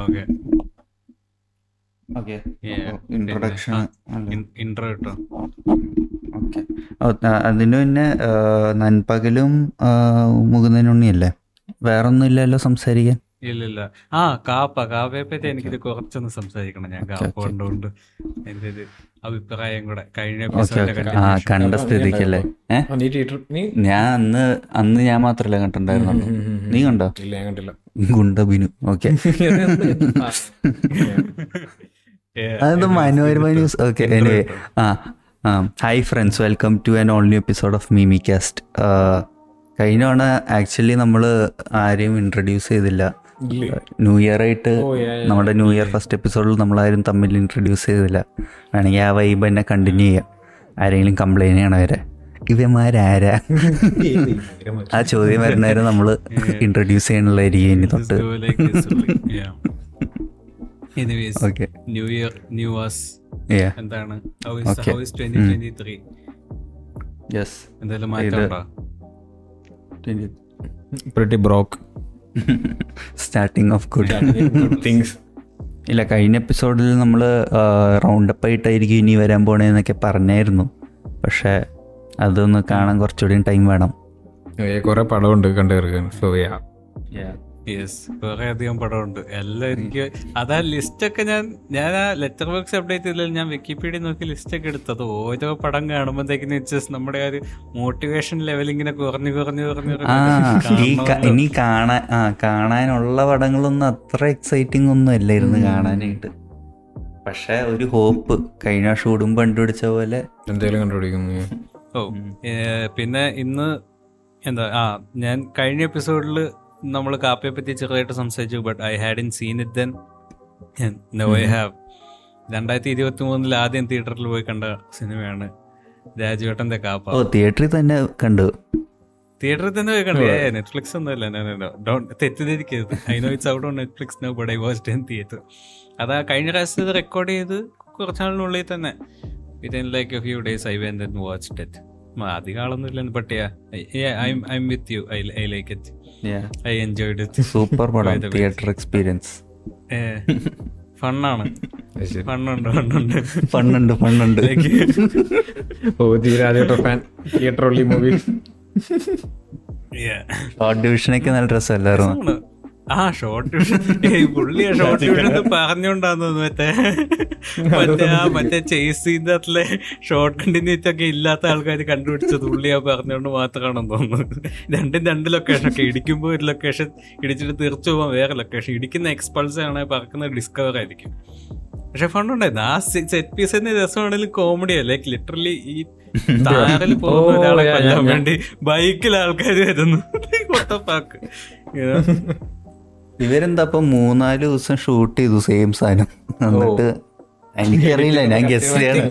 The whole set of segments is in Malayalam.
ഓക്കെ ഓക്കെ ഇൻട്രൊഡക്ഷൻ ഇൻട്രോ കിട്ടോ ഓക്കെ അതിന് പിന്നെ നൻപകലും മുകുന്ദനുണ്ണിയല്ലേ? വേറൊന്നും ഇല്ലല്ലോ സംസാരിക്കാൻ? ഇല്ല ഇല്ല ആ കാപ്പ കാപ്പയെ പറ്റി എനിക്കിത് കുറച്ചൊന്ന് സംസാരിക്കണം ഞാൻ കാപ്പ കണ്ടുകൊണ്ട് എന്റെ ഒരു അഭിപ്രായം കൂടെ കഴിഞ്ഞ കണ്ട സ്ഥിതിക്കല്ലേ? ഏ? നീ നീ ഞാൻ അന്ന് അന്ന് ഞാൻ മാത്രല്ല കണ്ടിട്ടുണ്ടായിരുന്നു നീ കണ്ടോ? ഇല്ല ഞാൻ കണ്ടില്ല. ഗുണ്ട ബിനു ഓക്കെ. അതെന്താ Manorama news okay anyway ah hi friends welcome to an all new episode of Mimi cast കഴിഞ്ഞ തവണ ആക്ച്വലി നമ്മൾ ആരെയും ഇൻട്രൊഡ്യൂസ് ചെയ്തില്ല? ന്യൂ ഇയർ ആയിട്ട്. നമ്മുടെ ന്യൂ ഇയർ ഫസ്റ്റ് എപ്പിസോഡിൽ നമ്മളാരും തമ്മിൽ ഇൻട്രൊഡ്യൂസ് ചെയ്തില്ല. വേണമെങ്കിൽ ആ വൈബ് തന്നെ കണ്ടിന്യൂ ചെയ്യാം. ആരെങ്കിലും കംപ്ലൈന്റ് ചെയ്യണം അവരെ ഇവന്മാരാരാ? ആ ചോദ്യം വരുന്നേരം നമ്മൾ ഇൻട്രൊഡ്യൂസ് ചെയ്യണുള്ളതായിരിക്കും ഇനി തൊട്ട്. Anyways okay new year new was എന്താണ്? How. How twenty three yes എന്തെങ്കിലും broke starting off good things things. ഇല്ല കഴിഞ്ഞ എപ്പിസോഡിൽ നമ്മൾ റൗണ്ട് അപ്പ് ആയിട്ടായിരിക്കും ഇനി വരാൻ പോണേന്നൊക്കെ പറഞ്ഞായിരുന്നു. പക്ഷേ അതൊന്ന് കാണാൻ കുറച്ചുകൂടി ടൈം വേണം. കുറെ പടമുണ്ട് കണ്ടു തീർക്കാൻ. സോ യാ യെസ് കുറെ അധികം പടമുണ്ട് എല്ലാം എനിക്ക് അതാ ലിസ്റ്റ് ഒക്കെ ഞാൻ ഞാൻ ആ ലെറ്റർ ബോക്സ് അപ്ഡേറ്റ് ചെയ്തില്ല ഞാൻ വിക്കിപീഡിയ നോക്കി ലിസ്റ്റ് ഒക്കെ എടുത്തത്. ഓരോ പടം കാണുമ്പോഴത്തേക്കും ജസ്റ്റ് നമ്മുടെ ഒരു മോട്ടിവേഷൻ ലെവൽ ഇങ്ങനെ കുറഞ്ഞു കുറഞ്ഞു കുറഞ്ഞു ആ ഈ ക- ഇനി കാണാൻ കാണാനുള്ള പടങ്ങളൊന്നും അത്ര എക്സൈറ്റിംഗ് ഒന്നും അല്ലായിരുന്നു കാണാനായിട്ട്. പക്ഷെ ഒരു ഹോപ്പ് കഴിഞ്ഞ ഷൂടും കണ്ടുപിടിച്ച പോലെ. എന്തെങ്കിലും കണ്ടുപിടിക്കുന്നു ഓ പിന്നെ ഇന്ന് എന്താ ആ ഞാൻ കഴിഞ്ഞ എപ്പിസോഡിൽ നമ്മൾ കാപ്പിയെ പറ്റി ചെറുതായിട്ട് സംസാരിച്ചു but I had in seen it then no I have രണ്ടായിരത്തി ഇരുപത്തി മൂന്നിൽ ആദ്യം തിയേറ്ററിൽ പോയി കണ്ട സിനിമയാണ് രാജുവേട്ടന്റെ ഓ കാപ്പ തിയേറ്ററിൽ തന്നെ കണ്ടു. തിയേറ്ററിൽ തന്നെ പോയി കണ്ടു. നെറ്റ്ഫ്ലിക്സ് ഒന്നുമല്ല തെറ്റിദ്ധരിക്കരുത്. I know it's out on Netflix no but I was in theatre അതാ കഴിഞ്ഞ പ്രാവശ്യം റെക്കോർഡ് ചെയ്ത് കുറച്ചാളിനുള്ളിൽ തന്നെ. Within like a few days I when then watch it അധികം ആളൊന്നുമില്ല but I with you I like it I enjoyed it super പടം തിയേറ്റർ എക്സ്പീരിയൻസ് ഫണ്ണാണ് ഫണ്ണുണ്ട് ഫണ്ണുണ്ട് ഫണ്ണുണ്ട് ഫണ്ണുണ്ട് ഓ തീരാജേട്ട ഫാൻ തിയേറ്റർ ഉള്ളി മൂവി ഡിവിഷനൊക്കെ നല്ല രസമല്ലായിരുന്നു രസമാണ്. ആ ഷോർട്ട് പുള്ളി ഷോർട്ട് ഡിവിഷൻ പറഞ്ഞോണ്ടാന്ന് മറ്റേ മറ്റേ ആ മറ്റേ ചേസ് അകത്തിലെ ഷോർട്ട് കണ്ടിന്യൂറ്റി ഒക്കെ ഇല്ലാത്ത ആൾക്കാർ കണ്ടുപിടിച്ചത് പുള്ളി ആ പറഞ്ഞോണ്ട് മാത്രമാണെന്ന് തോന്നുന്നു. രണ്ടും രണ്ട് ലൊക്കേഷൻ ഒക്കെ. ഇടിക്കുമ്പോൾ ഒരു ലൊക്കേഷൻ ഇടിച്ചിട്ട് തീർച്ചു പോകാൻ വേറെ ലൊക്കേഷൻ ഇടിക്കുന്ന എക്സ്പൾസ് ആണ് പറക്കുന്ന ഡിസ്കവർ ആയിരിക്കും. പക്ഷെ ഫണ്ടുണ്ടായിരുന്നു ആ സെറ്റ് പീസ് തന്നെ രസമാണെങ്കിലും കോമഡി ലൈക്ക് ലിറ്ററലി ഈ താറിൽ പോകുന്ന ഒരാളെ കൊല്ലാൻ. വേണ്ടി ബൈക്കിൽ ആൾക്കാർ വരുന്നു. പാക്ക് ഇവരെന്താ ഇപ്പൊ മൂന്നാൽ ദിവസം ഷൂട്ട് ചെയ്തു സെയിം സാധനം. എന്നിട്ട് എനിക്കറിയില്ല ഞാൻ ഗസ് ചെയ്യണം.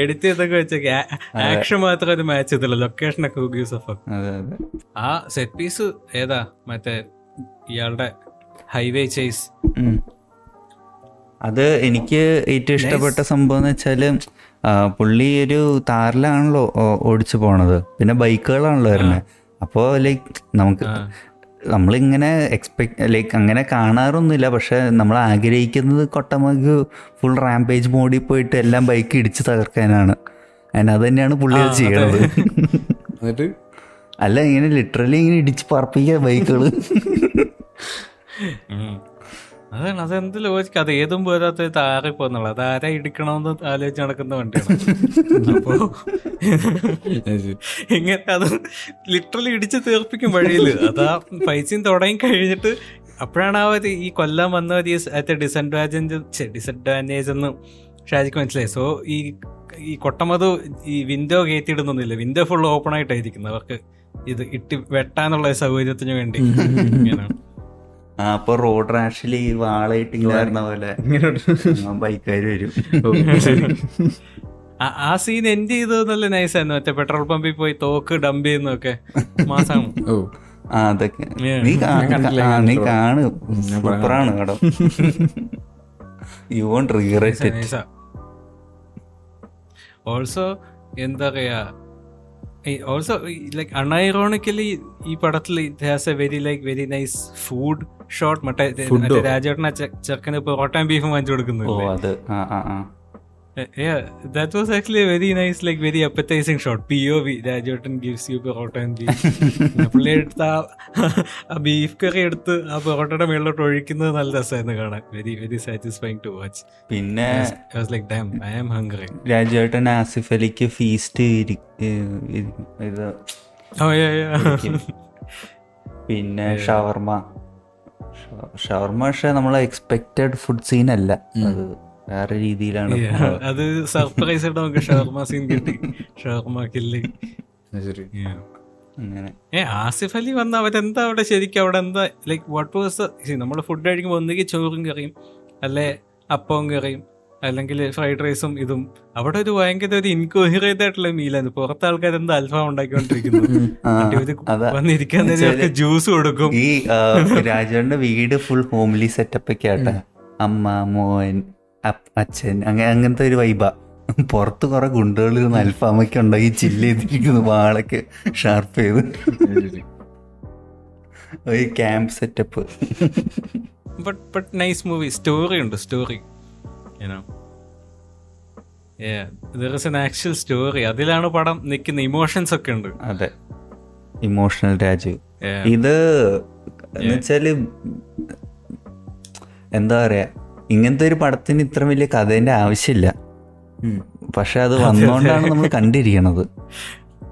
എഡിറ്റ് ചെയ്തൊക്കെ വെച്ചൊക്കെ ആക്ഷൻ മാത്രം ഒരു മാച്ച് ചെയ്തില്ല ലൊക്കേഷൻ ഒക്കെ യൂസ് ഓഫ് അതെ അതെ. ആ സെറ്റ് പീസ് ഏതാ? മറ്റേ ഇയാളുടെ ഹൈവേ ചേസ് അത് എനിക്ക് ഏറ്റവും ഇഷ്ടപ്പെട്ട സംഭവം എന്ന് വെച്ചാൽ പുള്ളി ഒരു താറിലാണല്ലോ ഓടിച്ചു പോണത്. പിന്നെ ബൈക്കുകളാണല്ലോ വരുന്നത് അപ്പോൾ ലൈക്ക് നമുക്ക് നമ്മളിങ്ങനെ എക്സ്പെക്ട് ലൈക്ക് അങ്ങനെ കാണാറൊന്നുമില്ല. പക്ഷെ നമ്മൾ ആഗ്രഹിക്കുന്നത് കൊട്ടമക്ക് ഫുൾ റാമ്പേജ് മോഡിൽ പോയിട്ട് എല്ലാം ബൈക്ക് ഇടിച്ച് തകർക്കാനാണ്. അതിന് അത് തന്നെയാണ് പുള്ളി അത് ചെയ്യണത്. എന്നിട്ട്? അല്ല ഇങ്ങനെ ലിറ്ററലി ഇങ്ങനെ ഇടിച്ച് പറപ്പിക്കുക ബൈക്കുകൾ അതാണ് അതെന്ത് ലോജിക്ക് അത് ഏതും പോരാത്ത താറി പോന്നുള്ളത് അത് ആരാ ഇടിക്കണമെന്ന് ആലോചിച്ച് നടക്കുന്ന വണ്ടിയാണ്. അപ്പോ എങ്ങനെ അത് ലിറ്ററലി ഇടിച്ച് തീർപ്പിക്കും വഴിയിൽ അതാ പൈസയും തുടങ്ങി കഴിഞ്ഞിട്ട് അപ്പോഴാണ് ആ ഒരു ഈ കൊല്ലം വന്ന ഒരു ഡിസഡ്വാന്റേജ് ഡിസഡ്വാന്റേജ് എന്ന് ഷാജിക്ക് മനസ്സിലായി. സോ ഈ ഈ കൊട്ടമത് ഈ വിൻഡോ കയറ്റിയിടുന്നൊന്നുമില്ല വിൻഡോ ഫുൾ ഓപ്പൺ ആയിട്ടായിരിക്കുന്നത് അവർക്ക് ഇത് ഇട്ടി വെട്ടാനുള്ള സൗകര്യത്തിന് വേണ്ടി. ഇങ്ങനെയാണ്. അപ്പൊ റോഡ് റാഷിൽ ഈ വാളയിട്ട് ഇങ്ങനെ പോലെ. ബൈക്കാര് വരും. ആ- ആ സീൻ എൻഡ് ചെയ്തത് നല്ല നൈസായിരുന്നു മറ്റേ പെട്രോൾ പമ്പിൽ പോയി തോക്ക് ഡംപ് ചെയ്യുന്നൊക്കെ മാസം അതൊക്കെ. നീ നീ. കാണ്. സൂപ്പറാണ് കടം you won't regret it also എന്താ പറയാ ഓൾസോ ലൈക്ക് അൺഐറോണിക്കലി ഈ പടത്തിൽ it has a very like very nice food short മറ്റേ രാജേട്ടനെ ചെക്കന് ഇപ്പൊ ഓട്ടം പൊറോട്ടയും ബീഫും വാങ്ങിച്ചു ഓ that was actually very nice like very appetizing shot P O V Rajettan gives you porotta പുള്ളി എടുത്ത ആ- ബീഫ് കറി എടുത്ത് ആ പൊറോട്ടയുടെ മേളിലോട്ട് ഒഴിക്കുന്നത് നല്ല രസമായിരുന്നു കാണാൻ. Very very satisfying to watch പിന്നെ like damn I am hungry Rajuvettan Asif അലിക്ക് feast Oh yeah, yeah. പിന്നെ ഷവർമ. ഷവർമ പക്ഷെ നമ്മളെ എക്സ്പെക്റ്റഡ് ഫുഡ് സീൻ അല്ല. അത് വേറെ രീതിയിലാണ് അത് സർപ്രൈസ് ആയിട്ട് നമുക്ക് ഷവർമ സീൻ കിട്ടി. ഷവർമ കില്ലി ശരി. അങ്ങനെ. ഏ ആസിഫ് അലി വന്ന അവരെന്താ അവിടെ ശരിക്കും അവിടെ എന്താ ലൈക്ക് വാട്ട് വാസ് നമ്മൾ ഫുഡ് കഴിക്കുമ്പോൾ ഒന്നുകിൽ ചോറും കറിയും അല്ലെ അപ്പവും കറിയും അല്ലെങ്കിൽ ഫ്രൈഡ് റൈസും ഇതും. അവിടെ ഒരു ഭയങ്കര ഒരു ഇൻകോഹിറേറ്റ് ആയിട്ടുള്ള മീലാണ് പുറത്തെ ആൾക്കാർ എന്താ അൽഫാം ഉണ്ടാക്കിക്കൊണ്ടിരിക്കുന്നു? ജ്യൂസ് കൊടുക്കും. ഈ രാജുവേട്ടന്റെ വീട് ഫുൾ ഹോംലി സെറ്റപ്പ് ഒക്കെ ആട്ടെ. അമ്മ മോൻ അച്ഛൻ അങ്ങനെ അങ്ങനത്തെ ഒരു വൈബ പുറത്ത് കുറെ ഗുണ്ടുകൾ ഇരുന്ന് അൽഫാമൊക്കെ ഉണ്ടാക്കി ചില്ല് ചെയ്തിരിക്കുന്നു വാളൊക്കെ ഷാർപ്പ് ചെയ്ത്. ഒരു camp setup but but nice movie story ഉണ്ട് സ്റ്റോറി ആക്ച്വൽ സ്റ്റോറി അതിലാണ് പടം നിൽക്കുന്ന ഇമോഷൻസ് ഒക്കെ ഉണ്ട്. അതെ. ഇമോഷണൽ രാജു. ഇത് എന്നുവെച്ചാൽ എന്താ പറയാ? ഇങ്ങനത്തെ ഒരു പടത്തിന് ഇത്ര വലിയ കഥേന്റെ ആവശ്യമില്ല. പക്ഷെ അത് വന്നോണ്ടാണ് നമ്മൾ കണ്ടിരിക്കണത്.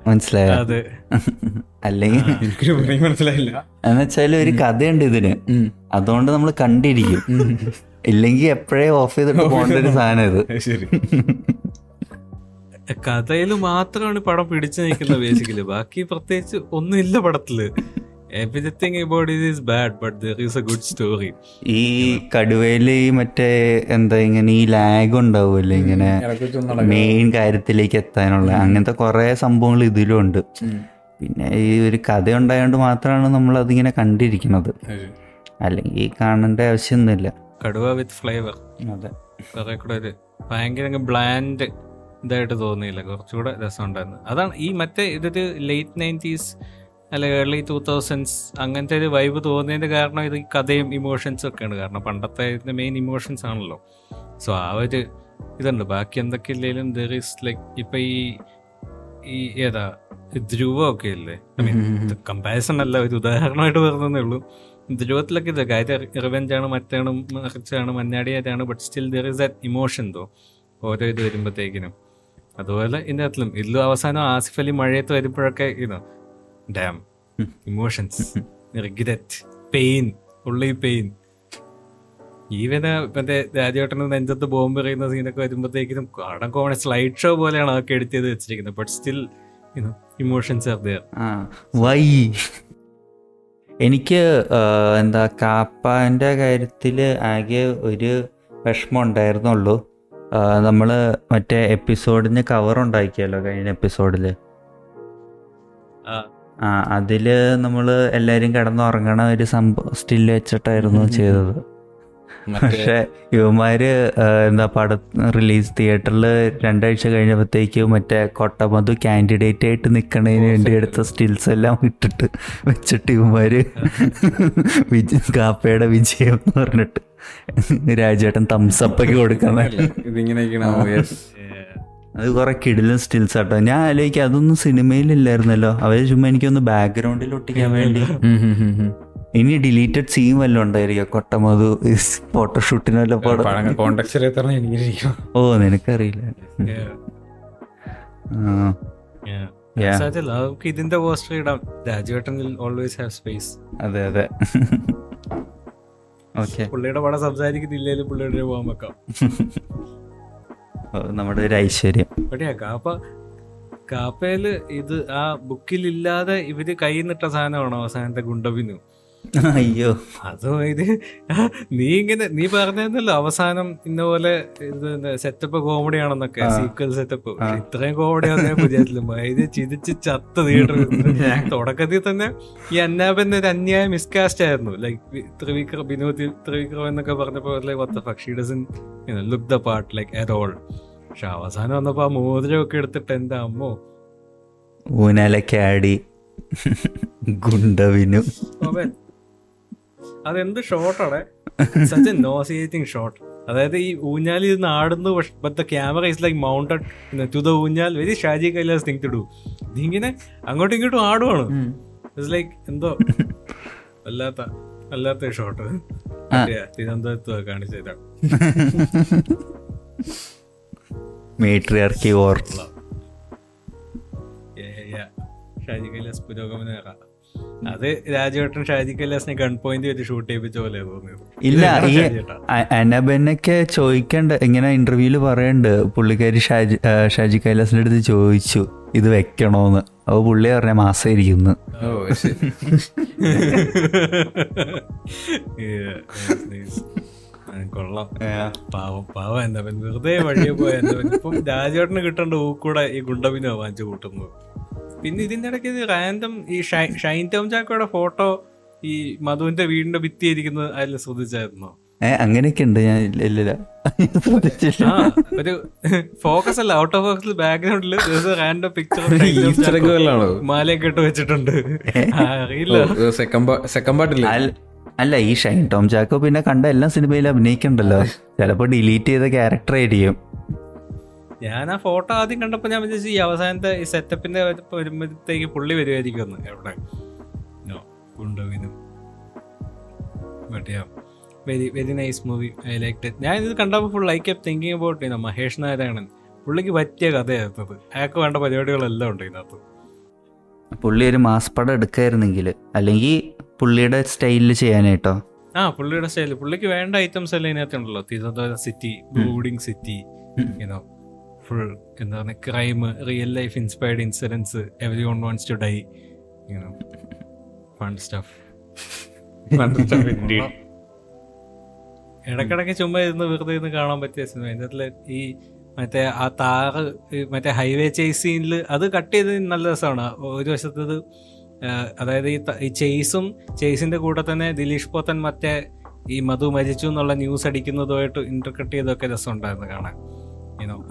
മനസ്സിലായോ? അതെ. അല്ലെങ്കിൽ മനസ്സിലായില്ല. എന്നുവെച്ചാൽ ഒരു കഥയുണ്ട് ഇതിന് അതുകൊണ്ട് നമ്മൾ കണ്ടിരിക്കും. ഇല്ലെങ്കിൽ എപ്പോഴേ ഓഫ് ചെയ്തിട്ട് പോകേണ്ട ഒരു സാധനം ഇത്. ശരി. കഥയിൽ മാത്രമാണ് പടം പിടിച്ചു നിൽക്കുന്നത് ബേസിക്കലി ബാക്കി പ്രത്യേകിച്ച് ഒന്നുമില്ല പടത്തിൽ. Everything about it is bad but there is a good story ഈ കടുവയിൽ ഈ മറ്റേ എന്താ ഇങ്ങനെ ഈ ലാഗ് ഉണ്ടാവുമല്ലോ ഇങ്ങനെ മെയിൻ കാര്യത്തിലേക്ക് എത്താനുള്ള അങ്ങനത്തെ കുറെ സംഭവങ്ങൾ ഇതിലും ഉണ്ട്. പിന്നെ ഈ ഒരു കഥ ഉണ്ടായതുകൊണ്ട് മാത്രമാണ് നമ്മൾ അതിങ്ങനെ കണ്ടിരിക്കുന്നത് അല്ലെങ്കിൽ ഈ കാണേണ്ട ആവശ്യമൊന്നുമില്ല. കടുവ വിത്ത് ഫ്ലേവർ അതെ. കുറെ കൂടെ ഒരു ഭയങ്കര ബ്ലാൻഡ് ഇതായിട്ട് തോന്നിയില്ല. കുറച്ചുകൂടെ രസമുണ്ടായിരുന്നു. അതാണ് ഈ മറ്റേ ഇതൊരു ലേറ്റ് നയന്റീസ് അല്ലെ ഏർലി ടൂ തൗസൻഡ്സ് അങ്ങനത്തെ ഒരു വൈബ് തോന്നിയതിന്റെ കാരണം ഇത് കഥയും ഇമോഷൻസും ഒക്കെയാണ്. കാരണം പണ്ടത്തെ ഇതിന്റെ മെയിൻ ഇമോഷൻസ് ആണല്ലോ. സോ ആ ഒരു ഇതുണ്ട്. ബാക്കി എന്തൊക്കെ ഇല്ലെങ്കിലും ദർ ഈസ് ലൈക്ക് ഇപ്പം ഈ ഈ ഏതാ ധ്രുവ ഒക്കെ ഇല്ലേ ഐ മീൻ കമ്പാരിസൺ അല്ല ഒരു ഉദാഹരണമായിട്ട് പറഞ്ഞതേ ഉള്ളൂ. ധ്രുവത്തിലൊക്കെ ഇത് കാര്യം റിവെഞ്ചാണ് മറ്റാണ് മറിച്ചാണ് മഞ്ഞാടിയായിട്ടാണ് but still there is that emotion though ഓരോ ഇത് വരുമ്പോഴത്തേക്കിനും അതുപോലെ ഇതിന്റെ അകത്തിലും. ഇതിലും അവസാനം ആസിഫ് അലി മഴയത്ത് വരുമ്പോഴൊക്കെ ഇതോ ഡാം ഇമോഷൻസ് റിഗ്രറ്റ് പെയിൻ ഉള്ളി പെയിൻ ഈവന് മറ്റേ രാജേട്ടന് നെഞ്ചത്ത് ബോംബ് എറിയുന്ന സീനൊക്കെ വരുമ്പോഴത്തേക്കിനും കടം കോമൺ സ്ലൈഡ് ഷോ പോലെയാണ് അതൊക്കെ എഡിറ്റ് ചെയ്ത് വെച്ചിരിക്കുന്നത്. But still emotions are why. എനിക്ക് എന്താ കാപ്പാന്റെ കാര്യത്തിൽ ആകെ ഒരു വിഷമം ഉണ്ടായിരുന്നുള്ളൂ നമ്മൾ മറ്റേ എപ്പിസോഡിന് കവർ ഉണ്ടാക്കിയല്ലോ കഴിഞ്ഞ എപ്പിസോഡിൽ അതിൽ നമ്മൾ എല്ലാവരും കിടന്നുറങ്ങണ ഒരു സംഭവം സ്റ്റിൽ വെച്ചിട്ടായിരുന്നു ചെയ്തത്. പക്ഷെ ഇവന്മാര് എന്താ പട റിലീസ് തിയേറ്ററിൽ രണ്ടാഴ്ച കഴിഞ്ഞപ്പോഴത്തേക്ക് മറ്റേ കൊട്ടമധു കാൻഡിഡേറ്റ് ആയിട്ട് നിൽക്കണതിന് വേണ്ടി എടുത്ത സ്റ്റിൽസ് എല്ലാം ഇട്ടിട്ട് വെച്ചിട്ട് ഇവന്മാര് വിജ കാപ്പയുടെ വിജയം എന്ന് പറഞ്ഞിട്ട് രാജേട്ടൻ തംസപ്പൊക്കെ കൊടുക്കണ ഇതിങ്ങനെയൊക്കെയാണ് യെസ് അത് കുറെ കിടിലും സ്റ്റിൽസ് ആട്ടോ. ഞാൻ ആലോചിക്കാം അതൊന്നും സിനിമയിലില്ലായിരുന്നല്ലോ. അവർ ചുമ്മാ എനിക്കൊന്ന് ബാക്ക്ഗ്രൗണ്ടിൽ ഒട്ടിക്കാൻ വേണ്ടി. ഇനി ഡിലീറ്റഡ് സീൻ വല്ലതും ഉണ്ടായിരിക്കും. കൊട്ടമധു ഫോട്ടോഷൂട്ടിന് വല്ല പടം. ഓ നിനക്കറിയില്ല. നമുക്ക് ഇതിന്റെ പോസ്റ്റർ ഇടാം. രാജുവേട്ടൻ ഓൾവേസ് ഹാവ് സ്പേസ് അതെ അതെ. പുള്ളിയുടെ പടം സംസാരിക്കുന്നില്ലെങ്കിലും പുള്ളിയുടെ പോകാൻ വെക്കാം. നമ്മുടെ ഒരു ഐശ്വര്യം. കാപ്പ കാപ്പയിൽ ഇത് ആ ബുക്കിലില്ലാതെ ഇവർ കൈ നിട്ട സാധനമാണോ അവസാനത്തെ ഗുണ്ടബിനു? അയ്യോ. അതോ ഇത് നീ ഇങ്ങനെ നീ പറഞ്ഞല്ലോ അവസാനം ഇന്ന പോലെ സെറ്റപ്പ് കോമഡി ആണെന്നൊക്കെ സീക്വൽ സെറ്റപ്പ് ഇത്രയും കോമഡി ആണെന്ന് വിചാരിച്ചില്ല. ഇത് ചിരിച്ച് ചത്ത തിയേറ്റർ തുടക്കത്തിൽ തന്നെ ഈ അന്നാബൻ ഒരു അന്യായ മിസ്കാസ്റ്റ് ആയിരുന്നു. ലൈക്ക് ത്രിവിക്രം വിനോദ് ത്രിവിക്രം എന്നൊക്കെ പറഞ്ഞപ്പോ ലൈക്ക് പക്ഷി doesn't look the part like at all പക്ഷെ അവസാനം വന്നപ്പോ ആ മോതിരമൊക്കെ എടുത്തിട്ട് എന്താ അമ്മോ? ഊനാലൊക്കെ ആടി ഗുണ്ടവിനു അതെന്ത് ഷോട്ടാണ്? സച്ച് എ നോസിയേറ്റിംഗ് ഷോട്ട് അതായത് ഈ ഊഞ്ഞാലിൽ ഇരുന്ന് ആടുന്നു but the camera is like mounted to the oonjal. Very Shaji Kailas thing to do ഇതിങ്ങനെ അങ്ങോട്ടും ഇങ്ങോട്ടും ആടുവാണ്. ഇറ്റ്സ് ലൈക്ക് എന്തോ അല്ലാത്ത അല്ലാത്ത ഷോട്ട് തിരുവനന്തപുരത്ത് കാണിച്ചതാണ് മേട്രിയാർക്കി ഓർ ഷാജി കൈലാസ് പുരോഗമന അത് രാജേട്ടൻ ഷാജി കൈലാസിനെ ഗൺ പോയിന്റ് വെച്ച് ഷൂട്ട് ചെയ്യിപ്പിച്ച പോലെ ഇല്ല ഈ അനബനൊക്കെ ചോദിക്കണ്ട ഇങ്ങനെ ഇന്റർവ്യൂൽ പറയണ്ട് പുള്ളിക്കാരി ഷാജി ഷാജി കൈലാസിന്റെ അടുത്ത് ചോദിച്ചു ഇത് വെക്കണോന്ന്. അപ്പൊ പുള്ളി പറഞ്ഞ മാസമായിരിക്കുന്നു ഓ കൊള്ളാം. പാവം പാവം എന്താ പറയുക വെറുതെ വഴിയെ പോയ എന്താ ഇപ്പം രാജേട്ടന് കിട്ടേണ്ട ഊക്കൂടെ ഈ ഗുണ്ടബിന് വാങ്ങിച്ചു കൂട്ടുന്നത്. പിന്നെ ഇതിന്റെ ഇടയ്ക്ക് ഇത് റാൻഡം ഈ ഷൈൻ ടോം ചാക്കോയുടെ ഫോട്ടോ ഈ മധുവിന്റെ വീടിന്റെ ഭിത്തി ഇരിക്കുന്നത് അതിൽ ശ്രദ്ധിച്ചായിരുന്നോ? ഏ അങ്ങനെയൊക്കെ ഉണ്ട് ഞാൻ ഇല്ല- ഇല്ലില്ല. ശ്രദ്ധിച്ചില്ല. ഒരു ഫോക്കസ് അല്ല. ഔട്ട് ഓഫ് ഫോക്കസ് ബാക്ക്ഗ്രൗണ്ടിൽ റാൻഡം പിക്ചർ? മാലയൊക്കെ ഇട്ട് വെച്ചിട്ടുണ്ട്. അറിയില്ല. സെക്കൻഡ് പാർട്ടില്ല അല്ല ഈ ഷൈൻ ടോം ചാക്കോ പിന്നെ കണ്ട എല്ലാ സിനിമയിലും അഭിനയിക്കണ്ടല്ലോ. ചിലപ്പോ ഡിലീറ്റ് ചെയ്ത ക്യാരക്ടർ ആയിരിക്കും. ഞാൻ ആ ഫോട്ടോ ആദ്യം കണ്ടപ്പോ ഞാൻ വിചാരിച്ചു ഈ അവസാനത്തെ ഈ സെറ്റപ്പിന്റെ വരുമ്പോഴത്തേക്ക് പുള്ളി വരുമായിരിക്കും എവിടെ? Very very nice movie I like it ഞാൻ ഇത് കണ്ടപ്പോൾ full I kept thinking about Mahesh Narayanan. പുള്ളിക്ക് പറ്റിയ കഥയായിരുന്നത് അയാൾക്ക് വേണ്ട പരിപാടികളെല്ലാം ഉണ്ട് ഇതിനകത്ത്. പുള്ളി ഒരു മാസ് പടം എടുക്കായിരുന്നെങ്കിൽ അല്ലെങ്കിൽ പുള്ളിയുടെ സ്റ്റൈലിൽ ചെയ്യാനായിട്ടോ? ആ പുള്ളിയുടെ സ്റ്റൈലിൽ. പുള്ളിക്ക് വേണ്ട ഐറ്റംസ് എല്ലാം ഇതിനകത്ത് ഉണ്ടല്ലോ. Thiruvananthapuram city brooding city you know full പറയുക crime real life inspired incidents every one wants to die you know fun stuff ഇടക്കിടക്ക് ചുമ്മാ ഇരുന്ന് വെറുതെ ഇരുന്ന് കാണാൻ പറ്റിയ സിനിമ. അതിന്റെ ഈ മറ്റേ ആ താറ് മറ്റേ ഹൈവേ ചേസ് സീനിൽ അത് കട്ട് ചെയ്ത് നല്ല രസമാണ്. ഒരു വശത്തത് അതായത് ഈ ചേസും ചേസിന്റെ കൂടെ തന്നെ ദിലീഷ് പോത്തൻ മറ്റേ ഈ മധു മരിച്ചു എന്നുള്ള ന്യൂസ് അടിക്കുന്നതുമായിട്ട് ഇന്റർകട്ട് ചെയ്തൊക്കെ രസമുണ്ടായിരുന്നു കാണാൻ.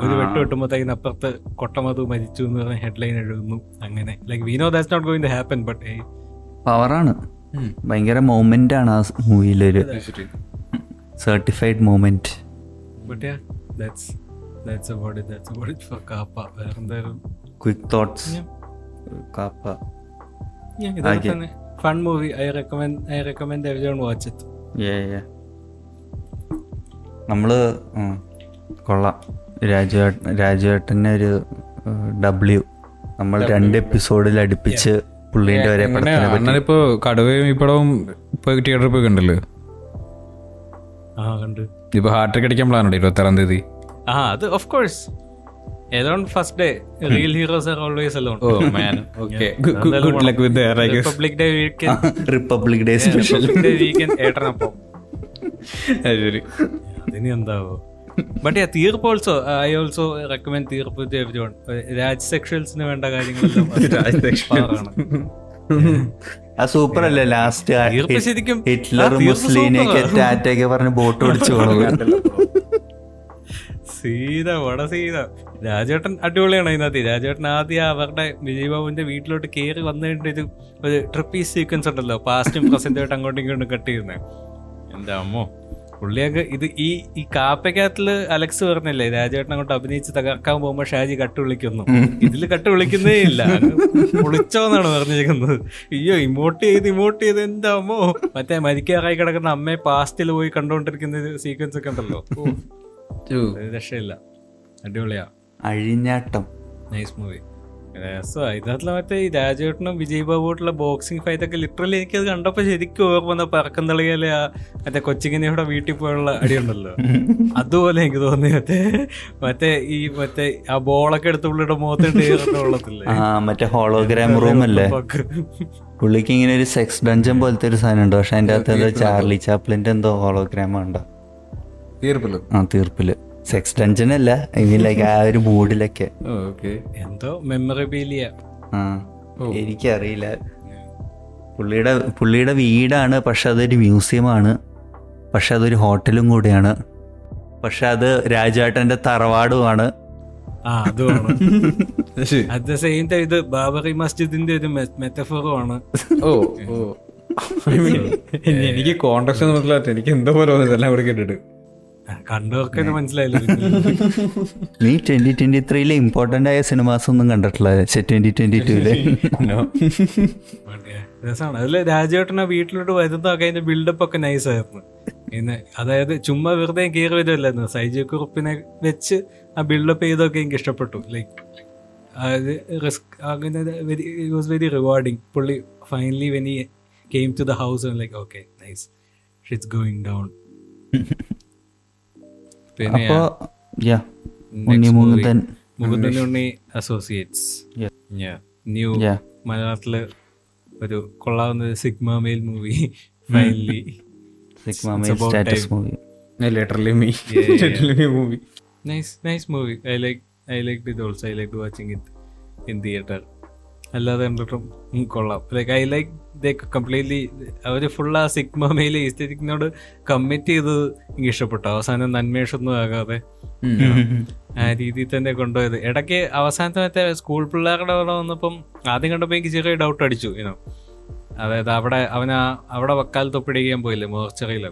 ഒരു. വെട്ട് വെട്ടുമ്പോഴത്തേക്കിന് അപ്പുറത്ത് കൊട്ടമധു മരിച്ചു എന്ന് പറഞ്ഞ ഹെഡ്ലൈൻ എഴുതുന്നു അങ്ങനെ. Like we know that's not going to happen but പവറാണ് ഭയങ്കര മൊമെന്റ് ആണ് ആ മൂവിയിലൊരു certified moment but that's that's about it that's about it for Kaapa വേറെ എന്തായാലും ക്വിക്ക് തോട്ട്സ്. കാപ്പ Yeah, ഇതൊക്കെ. തന്നെ. Fun movie I recommend I recommend every one watch it Yeah, yeah. നമ്മൾ കൊള്ളാം. രാജുവേട്ടൻ രാജുവേട്ടന്റെ ഒരു ഡബ്ല്യു നമ്മൾ രണ്ട് എപ്പിസോഡിൽ അടുപ്പിച്ച് പുള്ളീന്റെ ഒരേ അണ്ണനിപ്പോ കടുവയും ഈ പടവും ഇപ്പൊ തിയേറ്ററിൽ പോയി കണ്ടല്ലോ? ഇപ്പൊ ഹാർട്ട് അടിക്കാൻ പ്ലാൻ ഉണ്ട് ഇരുപത്താറാം തീയതി. ആ അത് of course alone first day real heroes are always alone oh man okay good luck with I guess Republic Day weekend Republic Day special Republic Day weekend ഏട്ടനപ്പം ശരി. അതിന് എന്താവോ but yeah Theerppu also I also recommend Theerppu to every one Raj സെക്ഷൽസിന് വേണ്ട കാര്യങ്ങളെല്ലാം ആ സൂപ്പർ അല്ലേ ലാസ്റ്റ് ഹിറ്റ്ലർ. ടാറ്റയൊക്കെ പറഞ്ഞ് ബോട്ട് ഓടിച്ചു സീത വട സീത. രാജേട്ടൻ അടിപൊളിയാണ് അതിനകത്ത്. രാജേട്ടൻ ആദ്യം അവരുടെ വിജയബാബുവിന്റെ വീട്ടിലോട്ട് കയറി വന്നു കഴിഞ്ഞിട്ട് ഒരു ട്രിപ്പി സീക്വൻസ് ഉണ്ടല്ലോ. പാസ്റ്റും പ്രസന്റും ആയിട്ട് അങ്ങോട്ടും ഇങ്ങോട്ടും കട്ട് ചെയ്യുന്നത് എന്റെ അമ്മോ. പുള്ളിയൊക്കെ ഇത് ഈ ഈ കാപ്പയ്ക്കകത്തിൽ അലക്സ് പറഞ്ഞല്ലേ രാജേട്ടൻ അങ്ങോട്ട് അഭിനയിച്ച് തകർക്കാൻ പോകുമ്പോ ഷാജി കട്ട് വിളിക്കുന്നു ഇതിൽ കട്ട് വിളിക്കുന്നേ ഇല്ല പൊളിച്ചോന്നാണ് പറഞ്ഞിരിക്കുന്നത്. അയ്യോ ഇമോട്ട് ചെയ്ത് ഇമോട്ട് ചെയ്ത് എന്താ അമ്മോ. മറ്റേ മരിക്കാറായി കിടക്കുന്ന അമ്മയെ പാസ്റ്റിൽ പോയി കണ്ടുകൊണ്ടിരിക്കുന്ന സീക്വൻസ് ഒക്കെ ഉണ്ടല്ലോ. രക്ഷയില്ല. അടിപൊളിയാ. അഴിഞ്ഞാട്ടം. നൈസ് മൂവി ഇതിനകത്തുള്ള മറ്റേ ഈ രാജേട്ടനും വിജയ് ബാബുട്ടുള്ള ബോക്സിംഗ് ഫൈറ്റ് ഒക്കെ ലിറ്ററലി എനിക്കത് കണ്ടപ്പോ ശരിക്കും ഓർമ്മ വന്ന പറക്കം തളികയിലെ ആ മറ്റേ കൊച്ചിങ്ങിനെയുടെ വീട്ടിൽ പോയുള്ള അടി ഉണ്ടല്ലോ. അതുപോലെ എനിക്ക് തോന്നി. മറ്റേ മറ്റേ ഈ മറ്റേ ആ ബോളൊക്കെ എടുത്ത് പുള്ളിയുടെ മുഖത്തിട്ട് മറ്റേ ഹോളോഗ്രാം റൂം അല്ലേ? പുള്ളിക്ക് ഇങ്ങനെ ഒരു സെക്സ് ഡഞ്ചൻ പോലത്തെ ഒരു സാധനം ഉണ്ട്. പക്ഷെ അതിന്റെ അകത്ത് ചാർലി ചാപ്ലിന്റെ എന്തോ ഹോളോഗ്രാം ഉണ്ടോ? തീർപ്പല്ലോ ആ തീർപ്പിൽ. സെക്സ് ടെൻഷൻ അല്ല ലൈക്ക് ആ ഒരു മൂഡിലൊക്കെ. ഓക്കെ. എന്തോ മെമ്മറബിലിയ ആ എനിക്കറിയില്ല. പുള്ളിയുടെ പുള്ളിയുടെ വീടാണ് പക്ഷെ അതൊരു മ്യൂസിയമാണ്. പക്ഷെ അതൊരു ഹോട്ടലും കൂടിയാണ്. പക്ഷെ അത് രാജാട്ടന്റെ തറവാടുമാണ്. ആ അതുമാണ്. ശരി. അറ്റ് ദ സെയിം ടൈം ഇത് ബാബറി മസ്ജിദിന്റെ ഒരു മെറ്റഫോറുമാണ് ഓ ഓ. എനിക്ക് കോണ്ടാക്ട് ഒന്നും മനസ്സിലാത്ത എനിക്ക് എന്തോ പോലെ ഇതെല്ലാം കൂടെ കേട്ടിട്ട്. ആ, മനസ്സിലായില്ലേ നീ ട്വന്റി ട്വന്റി ത്രീയിലെ ഇമ്പോർട്ടന്റ് ആയ സിനിമാസ് ഒന്നും കണ്ടിട്ടില്ല ട്വന്റി ട്വന്റി ടൂൽ. രസമാണ്. അതിൽ രാജേട്ടനെ വീട്ടിലോട്ട് വരുന്നതൊക്കെ അതിന്റെ ബിൽഡപ്പ് ഒക്കെ നൈസ് ആയിരുന്നു. പിന്നെ അതായത് ചുമ്മാ വെറുതെ കയറി വരുമല്ലായിരുന്നു സൈജി കുറുപ്പിനെ വെച്ച് ആ ബിൽഡപ്പ് ചെയ്തൊക്കെ എനിക്ക് ഇഷ്ടപ്പെട്ടു. ലൈക്ക് അതായത് റിസ്ക് അങ്ങനെ വെരി വാസ് വെരി റിവാർഡിങ് പുള്ളി finally when he came to the house like okay nice shit's going down പിന്നെ അപ്പോ yeah Unni next movie, Mukundan. Mukundan Unni associates new Yeah. മലയാളത്തിൽ ഒരു കൊള്ളാവുന്ന sigma male movie finally sigma male status movie literally me. Literally me movie nice nice movie I like I like it also I like watching it in theatre അല്ലാതെ കണ്ടിട്ടും കൊള്ളാം. Like I like they completely our full ആ സിഗ്മ മെയിൽ ഈസ്തറ്റിക്കിനോട് കമ്മിറ്റ് ചെയ്ത് എനിക്ക് ഇഷ്ടപ്പെട്ടു. അവസാനം നന്മേഷൊന്നും ആകാതെ. ആ രീതിയിൽ തന്നെ കൊണ്ടുപോയത്. ഇടയ്ക്ക് അവസാനത്തെ മറ്റേ സ്കൂൾ പിള്ളേരുടെ അവിടെ വന്നപ്പം ആദ്യം കണ്ടപ്പോൾ എനിക്ക് ചെറിയ ഡൗട്ട് അടിച്ചു ഇനോ അതായത് അവിടെ അവനാ അവിടെ വക്കാൽ തൊപ്പിടിക്കാൻ പോയില്ലേ മോർച്ചറിയിൽ.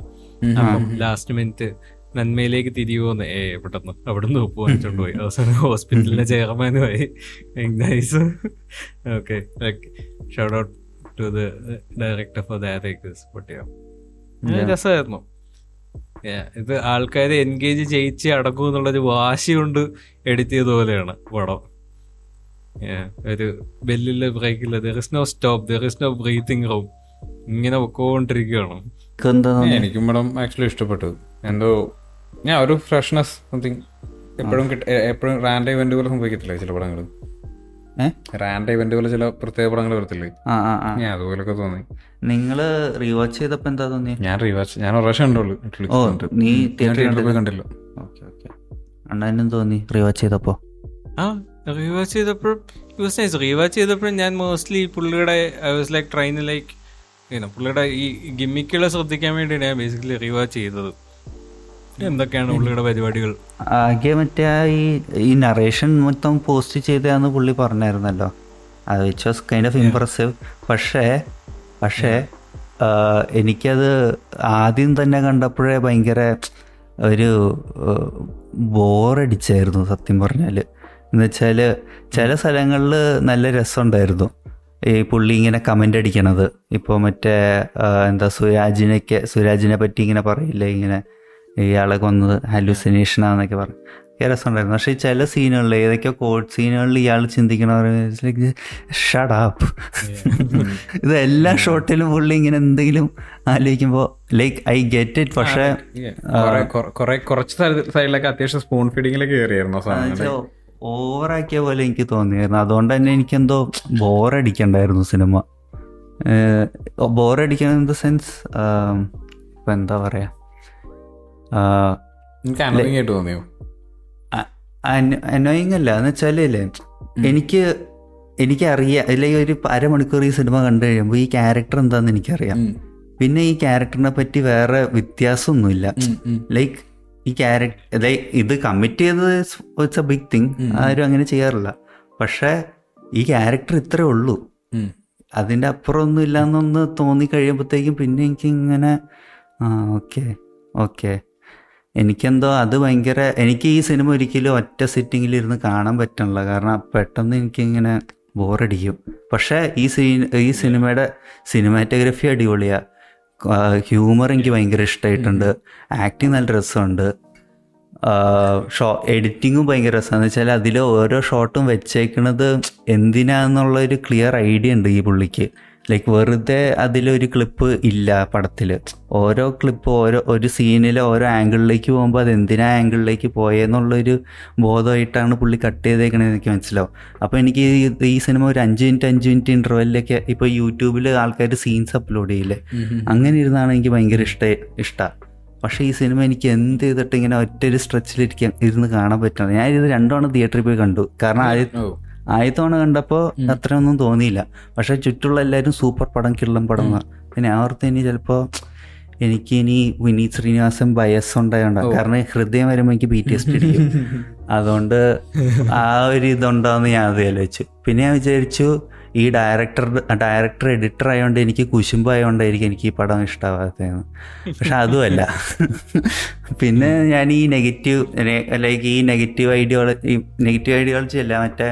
ലാസ്റ്റ് മിനിറ്റ് നന്മയിലേക്ക് തിരിയുമോന്ന് ഏ പെട്ടെന്ന് അവിടുന്ന് ഉപ്പ് വാങ്ങിച്ചോണ്ട് പോയി. അവസാനം ഹോസ്പിറ്റലിലെ ചെയർമാനുമായി nice okay shout out to the director for ദാരേക്കേഴ്സ് പൊട്ടിയോ രസമായിരുന്നു. Yeah, ഇത് ആൾക്കാരെ എൻഗേജ് ചെയ്യിച്ച് അടക്കും എന്നുള്ളൊരു വാശി കൊണ്ട് എഡിറ്റ് ചെയ്ത പോലെയാണ് പടം. Yeah, ഒരു ബെല്ലില്ല ബ്രേക്കില്ല there is no stop there is no breathing room ഇങ്ങനെ പൊക്കോണ്ടിരിക്കുകയാണ്? എനിക്കും പടം ആക്ച്വലി ഇഷ്ടപ്പെട്ടു. എന്തോ ഞാൻ ഒരു ഫ്രഷ്നെസ് സംതിങ് എപ്പോഴും എപ്പോഴും റാൻഡ് ഇവന്റ് പോലെ സംഭവിക്കത്തില്ലേ ചില പടങ്ങൾ? റാൻഡ് ഇവന്റ് പോലെ ചില പ്രത്യേക പടങ്ങൾ വരത്തില്ലേ? ആ ആ ആ. ഞാൻ അതുപോലൊക്കെ തോന്നി. നിങ്ങൾ റീവാച്ച് ചെയ്തപ്പോ എന്താ തോന്നി ഞാൻ റീവാച്ച് ഞാൻ ഒരു പ്രാവശ്യം കണ്ടുള്ളൂ. നീ തിയേറ്ററിൽ പോയി കണ്ടില്ല. Okay okay. അണ്ണനും തോന്നി റീവാച്ച് ചെയ്തപ്പോ? ആ റീവാച്ച് ചെയ്തപ്പോഴും യൂസ് നൈസ് റീവാച്ച് ചെയ്തപ്പോഴും ഞാൻ മോസ്റ്റ്ലി പുള്ളിയുടെ ഐ വാസ് ലൈക്ക് ട്രെയിനിൽ ലൈക്ക് പുള്ളിയുടെ ഈ ഗിമ്മിക്കുകളെ ശ്രദ്ധിക്കാൻ വേണ്ടിയാണ് ഞാൻ ബേസിക്കലി റീവാച്ച് ചെയ്തത്. എന്തൊക്കെയാണ് പുള്ളിയുടെ പരിപാടികൾ? ആകെ മറ്റേ ഈ ഈ നറേഷൻ മൊത്തം പോസ്റ്റ് ചെയ്തതാന്ന് പുള്ളി പറഞ്ഞായിരുന്നല്ലോ. അത് which was kind of impressive പക്ഷേ പക്ഷേ എനിക്കത് ആദ്യം തന്നെ കണ്ടപ്പോഴേ ഭയങ്കര ഒരു ബോറടിച്ചായിരുന്നു സത്യം പറഞ്ഞാൽ എന്ന് വെച്ചാൽ ചില സ്ഥലങ്ങളിൽ നല്ല രസമുണ്ടായിരുന്നു. ഈ പുള്ളി ഇങ്ങനെ കമന്റ് അടിക്കണത്. ഇപ്പോൾ മറ്റേ എന്താ സുരാജിനൊക്കെ സുരാജിനെ പറ്റി ഇങ്ങനെ പറയില്ലേ ഇങ്ങനെ ഇയാളെ കൊന്നത് ഹലൂസിനേഷനാന്നൊക്കെ പറഞ്ഞു രസമുണ്ടായിരുന്നു. പക്ഷേ ചില സീനുകളിൽ ഏതൊക്കെയോ കോഡ് സീനുകളിൽ ഇയാൾ ചിന്തിക്കണ ഷടാപ്പ് ഇത് എല്ലാ ഷോട്ടിലും പുള്ളി ഇങ്ങനെ എന്തെങ്കിലും ആലോചിക്കുമ്പോൾ ലൈക്ക് ഐ ഗെറ്റ് ഇറ്റ് പക്ഷേ കുറെ- കുറെ- കുറെ കുറച്ച് സൈഡിലൊക്കെ അത്യാവശ്യം സ്പൂൺ ഫീഡിങ്ങിലൊക്കെ കയറിയായിരുന്നു ഓവറാക്കിയ പോലെ എനിക്ക് തോന്നിയായിരുന്നു. അതുകൊണ്ട് തന്നെ എനിക്കെന്തോ ബോറടിക്കണ്ടായിരുന്നു സിനിമ. ബോറടിക്കാൻ ഇൻ ദ സെൻസ് ഇപ്പം എന്താ പറയാ? എനിക്ക് അനോയിങ് ആയിട്ട് തോന്നിയോ? അനോയിങ് അല്ല. എന്ന് വെച്ചാലേ എനിക്ക് എനിക്കറിയാം. അല്ലെങ്കിൽ ഒരു അരമണിക്കൂർ ഈ സിനിമ കണ്ടു കഴിയുമ്പോൾ ഈ ക്യാരക്ടർ എന്താണെന്ന് എനിക്കറിയാം. പിന്നെ ഈ ക്യാരക്ടറിനെ പറ്റി വേറെ വ്യത്യാസമൊന്നുമില്ല. ലൈക്ക് ഈ ക്യാരക്ടർ ലൈക്ക് ഇത് കമ്മിറ്റ് ചെയ്തത് ഇറ്റ്സ് എ ബിഗ് തിങ് ആരും അങ്ങനെ ചെയ്യാറില്ല. പക്ഷേ ഈ ക്യാരക്ടർ ഇത്രേ ഉള്ളൂ. അതിന്റെ അപ്പുറം ഒന്നും ഇല്ലാന്നൊന്ന് തോന്നി കഴിയുമ്പോഴത്തേക്കും പിന്നെ എനിക്ക് ഇങ്ങനെ ആ ഓക്കെ ഓക്കെ എനിക്കെന്തോ അത് ഭയങ്കര എനിക്ക് ഈ സിനിമ ഒരിക്കലും ഒറ്റ സിറ്റിങ്ങിൽ ഇരുന്ന് കാണാൻ പറ്റണില്ല. കാരണം പെട്ടെന്ന് എനിക്കിങ്ങനെ ബോറടിക്കും പക്ഷേ ഈ സീൻ ഈ സിനിമയുടെ സിനിമാറ്റോഗ്രഫി അടിപൊളിയാണ് ഹ്യൂമർ എനിക്ക് ഭയങ്കര ഇഷ്ടമായിട്ടുണ്ട് ആക്ടിങ് നല്ല രസമുണ്ട്. ഷോ എഡിറ്റിങ്ങും ഭയങ്കര രസമാണെന്ന് വെച്ചാൽ അതിൽ ഓരോ ഷോട്ടും വെച്ചേക്കണത് എന്തിനാന്നുള്ളൊരു ക്ലിയർ ഐഡിയ ഉണ്ട് ഈ പുള്ളിക്ക്. ലൈക്ക് വെറുതെ അതിലൊരു ക്ലിപ്പ് ഇല്ല പടത്തിൽ ഓരോ ക്ലിപ്പ് ഓരോ ഒരു സീനിൽ ഓരോ ആംഗിളിലേക്ക് പോകുമ്പോൾ അത് എന്തിനാ ആംഗിളിലേക്ക് പോയെന്നുള്ളൊരു ബോധമായിട്ടാണ് പുള്ളി കട്ട് ചെയ്തേക്കണത് എനിക്ക് മനസ്സിലാവും. അപ്പോൾ എനിക്ക് ഈ- സിനിമ ഒരു അഞ്ച് മിനിറ്റ് അഞ്ച് മിനിറ്റ് ഇന്റർവെല്ലൊക്കെ ഇപ്പോൾ യൂട്യൂബിൽ ആൾക്കാർ സീൻസ് അപ്ലോഡ് ചെയ്യില്ലേ? അങ്ങനെ ഇരുന്നാണ് എനിക്ക് ഭയങ്കര ഇഷ്ട ഇഷ്ടമാണ് പക്ഷേ ഈ സിനിമ എനിക്ക് എന്ത് ചെയ്തിട്ട് ഇങ്ങനെ ഒറ്റ ഒരു സ്ട്രെച്ചിലിരിക്കാൻ ഇരുന്ന് കാണാൻ പറ്റണം ഞാൻ ഇത് രണ്ടുമാണ് തിയേറ്ററിൽ പോയി കണ്ടു. കാരണം ആദ്യ ഓ ആദ്യ തവണ കണ്ടപ്പോൾ അത്രയൊന്നും തോന്നിയില്ല. പക്ഷെ ചുറ്റുള്ള എല്ലാവരും സൂപ്പർ പടം കിള്ളം പടം പിന്നെ ഞാൻ ഓർത്ത് ഇനി ചിലപ്പോൾ എനിക്ക് ഇനി വിനീത് ശ്രീനിവാസൻ ബയസ് ഉണ്ടായോണ്ട. കാരണം ഹൃദയം വരുമ്പോൾ എനിക്ക് ബി ടി എസ് പിടിക്കും അതുകൊണ്ട് ആ ഒരു ഇതുണ്ടോയെന്ന് ഞാൻ അത് ആലോചിച്ചു. പിന്നെ ഞാൻ വിചാരിച്ചു ഈ ഡയറക്ടർ ഡയറക്ടർ എഡിറ്റർ ആയതുകൊണ്ട് എനിക്ക് കുശുമ്പായതുകൊണ്ടായിരിക്കും എനിക്ക് ഈ പടം ഇഷ്ടമാകാത്തതെന്ന് പക്ഷെ അതുമല്ല. പിന്നെ ഞാൻ ഈ നെഗറ്റീവ് ലൈക്ക് ഈ നെഗറ്റീവ് ഐഡിയോളജി നെഗറ്റീവ് ഐഡിയോളജി അല്ല മറ്റേ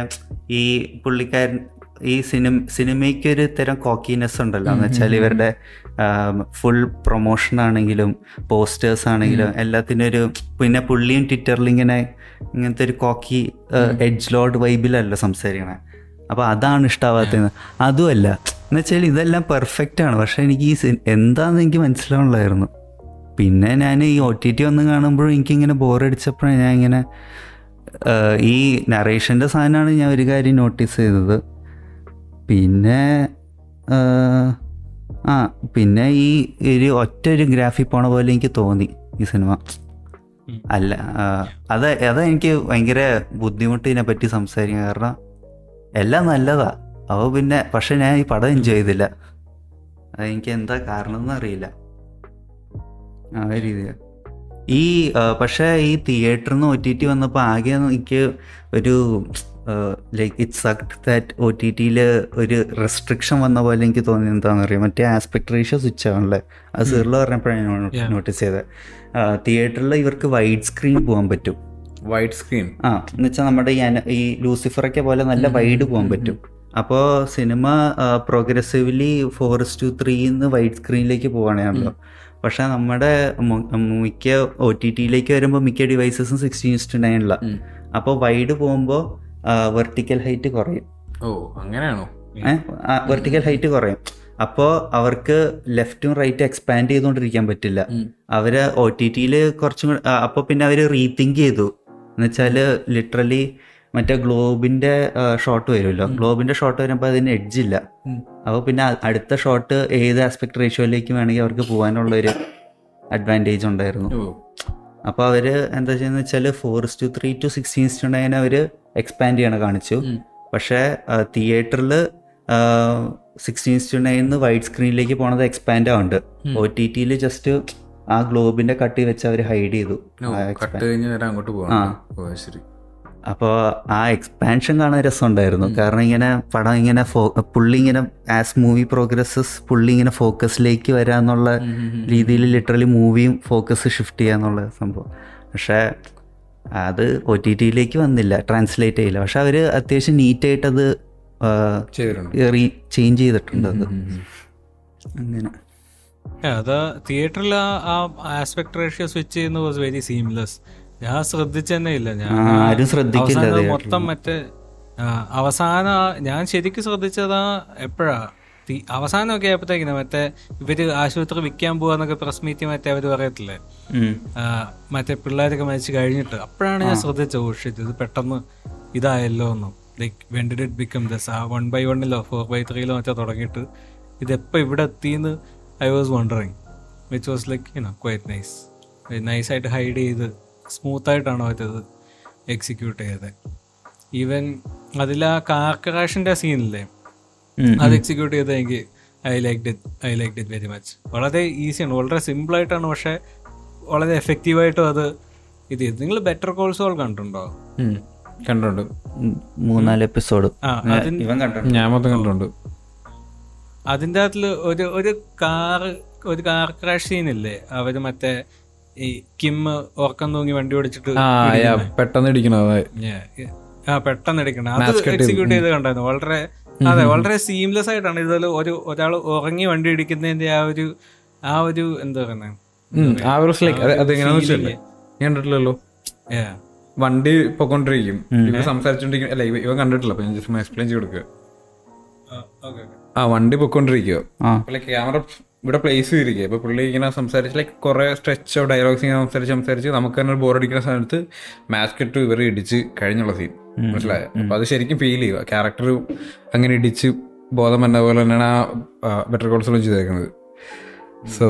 ഈ പുള്ളിക്കാരൻ ഈ സിനിമ സിനിമയ്ക്ക് ഒരു തരം കോക്കിനെസ് ഉണ്ടല്ലോ. എന്ന് വെച്ചാൽ ഇവരുടെ ഫുൾ പ്രൊമോഷൻ ആണെങ്കിലും പോസ്റ്റേഴ്സ് ആണെങ്കിലും എല്ലാത്തിനും ഒരു പിന്നെ പുള്ളിയും ട്വിറ്ററിൽ ഇങ്ങനെ ഇങ്ങനത്തെ ഒരു കോക്കി എഡ്ജ് ലോഡ് വൈബിലല്ല സംസാരിക്കണേ. അപ്പോൾ അതാണ് ഇഷ്ടാവാത്തത് അതുമല്ല എന്ന് വെച്ചാൽ ഇതെല്ലാം പെർഫെക്റ്റ് ആണ്. പക്ഷെ എനിക്ക് ഈ എന്താണെന്ന് എനിക്ക് മനസ്സിലാവണമായിരുന്നു പിന്നെ ഞാൻ ഈ ഒ ടി ടി വന്ന് കാണുമ്പോഴും എനിക്കിങ്ങനെ ബോറടിച്ചപ്പോഴാണ് ഞാൻ ഇങ്ങനെ ഈ നറേഷന്റെ സാധനമാണ് ഞാൻ ഒരു കാര്യം നോട്ടീസ് ചെയ്തത്. പിന്നെ ആ, പിന്നെ ഈ ഒരു ഒറ്റ ഒരു ഗ്രാഫി പോണ പോലെ എനിക്ക് തോന്നി ഈ സിനിമ. അല്ല അത് അതാ എനിക്ക് ഭയങ്കര ബുദ്ധിമുട്ട് ഇതിനെപ്പറ്റി സംസാരിക്കാൻ കാരണം എല്ലാം നല്ലതാ. അപ്പോൾ പിന്നെ പക്ഷെ ഞാൻ ഈ പടം എൻജോയ് ചെയ്തില്ല. അതെനിക്ക് എന്താ കാരണം എന്ന് അറിയില്ല. ആ രീതിയിൽ ഈ പക്ഷേ ഈ തിയേറ്ററിൽ നിന്ന് ഒ ടി ടി വന്നപ്പോൾ ആകെ എനിക്ക് ഒരു like it sucked that O T ടിയിൽ ഒരു റെസ്ട്രിക്ഷൻ വന്ന പോലെ എനിക്ക് തോന്നി എന്താണെന്ന് അറിയാം മറ്റേ ആസ്പെക്ട് റേഷ്യോ സ്വിച്ച് ആണല്ലേ അത് സീറിൽ പറഞ്ഞപ്പോഴാണ് ഞാൻ. നോട്ടീസ് ചെയ്തത്. തിയേറ്ററിൽ ഇവർക്ക് വൈഡ് സ്ക്രീൻ പോകാൻ പറ്റും. White screen. ആ എന്നുവെച്ചാൽ നമ്മുടെ ഈ ലൂസിഫറൊക്കെ പോലെ നല്ല വൈഡ് പോകാൻ പറ്റും. അപ്പോൾ cinema progressively four is to ത്രീന്ന് wide സ്ക്രീനിലേക്ക് പോവാണല്ലോ പക്ഷെ നമ്മുടെ മിക്ക ഒ ടി ടിയിലേക്ക് വരുമ്പോൾ മിക്ക ഡിവൈസസും സിക്സ്റ്റീൻ ഇസ്റ്റ് നയനില അപ്പോൾ വൈഡ് പോകുമ്പോൾ വെർട്ടിക്കൽ ഹൈറ്റ് കുറയും. ഓ അങ്ങനെയാണോ? വെർട്ടിക്കൽ ഹൈറ്റ് കുറയും. അപ്പോൾ അവർക്ക് ലെഫ്റ്റും റൈറ്റും എക്സ്പാൻഡ് ചെയ്തുകൊണ്ടിരിക്കാൻ പറ്റില്ല. അവർ ഒ ടി ടിയിൽ കുറച്ചും കൂടി അപ്പോൾ പിന്നെ അവർ റീതിങ്ക് ചെയ്തു. എന്നുവെച്ചാൽ ലിറ്ററലി മറ്റേ ഗ്ലോബിന്റെ ഷോട്ട് വരുമല്ലോ. ഗ്ലോബിന്റെ ഷോട്ട് വരുമ്പോൾ അതിന് എഡ്ജ് ഇല്ല. അപ്പോൾ പിന്നെ അടുത്ത ഷോട്ട് ഏത് ആസ്പെക്ട് റേഷ്യോയിലേക്ക് വേണമെങ്കിൽ അവർക്ക് പോകാനുള്ള ഒരു അഡ്വാന്റേജ് ഉണ്ടായിരുന്നു അപ്പോൾ അവർ എന്താ ചെയ്യുന്നത് വെച്ചാൽ four to three to sixteen to nine our expand ചെയ്യണ കാണിച്ചു. പക്ഷേ തിയേറ്ററിൽ സിക്സ്റ്റീൻ ടു നയൻ വൈഡ് സ്ക്രീനിലേക്ക് പോണത് എക്സ്പാൻഡ് ആവുന്നുണ്ട് ഒ ടി ടിയിൽ ജസ്റ്റ് ആ ഗ്ലോബിന്റെ കട്ടി വെച്ച് അവർ ഹൈഡ് ചെയ്തു. അങ്ങോട്ട്. ശരി. അപ്പോൾ ആ എക്സ്പാൻഷൻ കാണാൻ രസമുണ്ടായിരുന്നു. കാരണം ഇങ്ങനെ പടം ഇങ്ങനെ ഫോ പുള്ളി ഇങ്ങനെ ആസ് മൂവി പ്രോഗ്രസസ് പുള്ളി ഇങ്ങനെ ഫോക്കസിലേക്ക് വരാന്നുള്ള രീതിയിൽ ലിറ്ററലി മൂവിയും ഫോക്കസ് ഷിഫ്റ്റ് ചെയ്യാന്നുള്ള സംഭവം. പക്ഷേ അത് ഒ ടി ടിയിലേക്ക് വന്നില്ല. ട്രാൻസ്ലേറ്റ് ചെയ്യില്ല. പക്ഷെ അവർ അത്യാവശ്യം നീറ്റായിട്ടത് ചേഞ്ച് ചെയ്തിട്ടുണ്ട്. അത്. അങ്ങനെ. അത് തിയേറ്ററിൽ ആ ആസ്പെക്ട് റേഷ്യോ സ്വിച്ച് ചെയ്യുന്ന വാസ് വെരി സീംലെസ് ഞാൻ ശ്രദ്ധിച്ചു തന്നെ ഇല്ല. ഞാൻ ആരും ശ്രദ്ധിക്കില്ല. മൊത്തം മറ്റേ അവസാന ഞാൻ ശരിക്കും ശ്രദ്ധിച്ചതാ എപ്പോഴാ? അവസാനം അവസാനമൊക്കെ ആയപ്പോഴത്തേക്കിന് മറ്റേ ഇവർ ആശുപത്രി വിൽക്കാൻ പോവാന്നൊക്കെ പ്രസ് മീറ്റിംഗ് മറ്റേ അവർ പറയത്തില്ലേ? മറ്റേ പിള്ളേരൊക്കെ മരിച്ചു കഴിഞ്ഞിട്ട്. അപ്പോഴാണ് ഞാൻ ശ്രദ്ധിച്ചത് ഓഷിച്ചത് ഇത് പെട്ടെന്ന് ഇതായല്ലോ എന്നും. Like when did it become this ah one by വണ്ണിലോ four by ത്രീയിലോ മറ്റോ തുടങ്ങിയിട്ട്. ഇതെപ്പോൾ ഇവിടെ എത്തിയെന്ന് I was wondering which was like you know quite nice നൈസായിട്ട് ഹൈഡ് ചെയ്ത് സ്മൂത്തായിട്ടാണോ അത് എക്സിക്യൂട്ട് ചെയ്തത്? ഈവൻ അതിൽ ആ കാർ ക്രാഷിന്റെ സീനില്ലേ. അത് എക്സിക്യൂട്ട് ചെയ്ത് എനിക്ക് I liked it I liked it very much വളരെ ഈസിയാണ് വളരെ സിമ്പിളായിട്ടാണ് പക്ഷേ പക്ഷെ വളരെ എഫക്റ്റീവായിട്ടും അത് ഇത് ചെയ്തു നിങ്ങൾ ബെറ്റർ കോൾസുകൾ കണ്ടിട്ടുണ്ടോ. കണ്ടിട്ടുണ്ട്. മൂന്നാൽ എപ്പിസോഡ് ഞാൻ മൊത്തം കണ്ടിട്ടുണ്ട്. അതിന്റെ അകത്തിൽ ഒരു ഒരു കാർ ഒരു കാർ ക്രാഷ് സീനില്ലേ അവർ മറ്റേ ഈ കിം ഉറക്കം തൂങ്ങി വണ്ടി ഓടിച്ചിട്ട് പെട്ടെന്ന് ഇടിക്കണോ. ആ പെട്ടെന്ന് ഇടിക്കണം അത് എക്സിക്യൂട്ട് ചെയ്ത് കണ്ടായിരുന്നു വളരെ അതെ വളരെ സീംലെസ് ആയിട്ടാണ് ഇതിൽ ഒരു ഒരാൾ ഉറങ്ങി വണ്ടി ഇടിക്കുന്നതിന്റെ ആ ഒരു ആ ഒരു എന്താ പറയുന്നത് കണ്ടിട്ടില്ലല്ലോ? വണ്ടി പോയിക്കൊണ്ടിരിക്കും. ഇവ സംസാരിച്ചോണ്ടിരിക്കും. അല്ല ഇവ- കണ്ടിട്ടില്ല അപ്പൊ ഞാൻ ജസ്റ്റ് എക്സ്പ്ലെയിൻ ചെയ്ത് കൊടുക്കുക ആ വണ്ടി ലൈക്ക് ക്യാമറ ഇവിടെ പ്ലേസ് ചെയ്തിരിക്കുക ഇപ്പൊ പുള്ളി ഇങ്ങനെ സംസാരിച്ച് ലൈക്ക് കുറെ സ്ട്രെച്ചോ ഡയലോഗ്സ് ഇങ്ങനെ സംസാരിച്ച് സംസാരിച്ച് നമുക്ക് തന്നെ ബോർ അടിക്കുന്ന സമയത്ത് മാസ്ക് ഇട്ട് ഇവർ ഇടിച്ച് കഴിഞ്ഞുള്ള സീൻ മനസ്സിലായോ? അപ്പൊ അത് ശരിക്കും ഫീൽ ചെയ്യുക ക്യാരക്ടർ അങ്ങനെ ഇടിച്ച് ബോധം വന്ന പോലെ തന്നെയാണ് ആ ബെറ്റർ കോൾസിലും ചെയ്തേക്കുന്നത്. സോ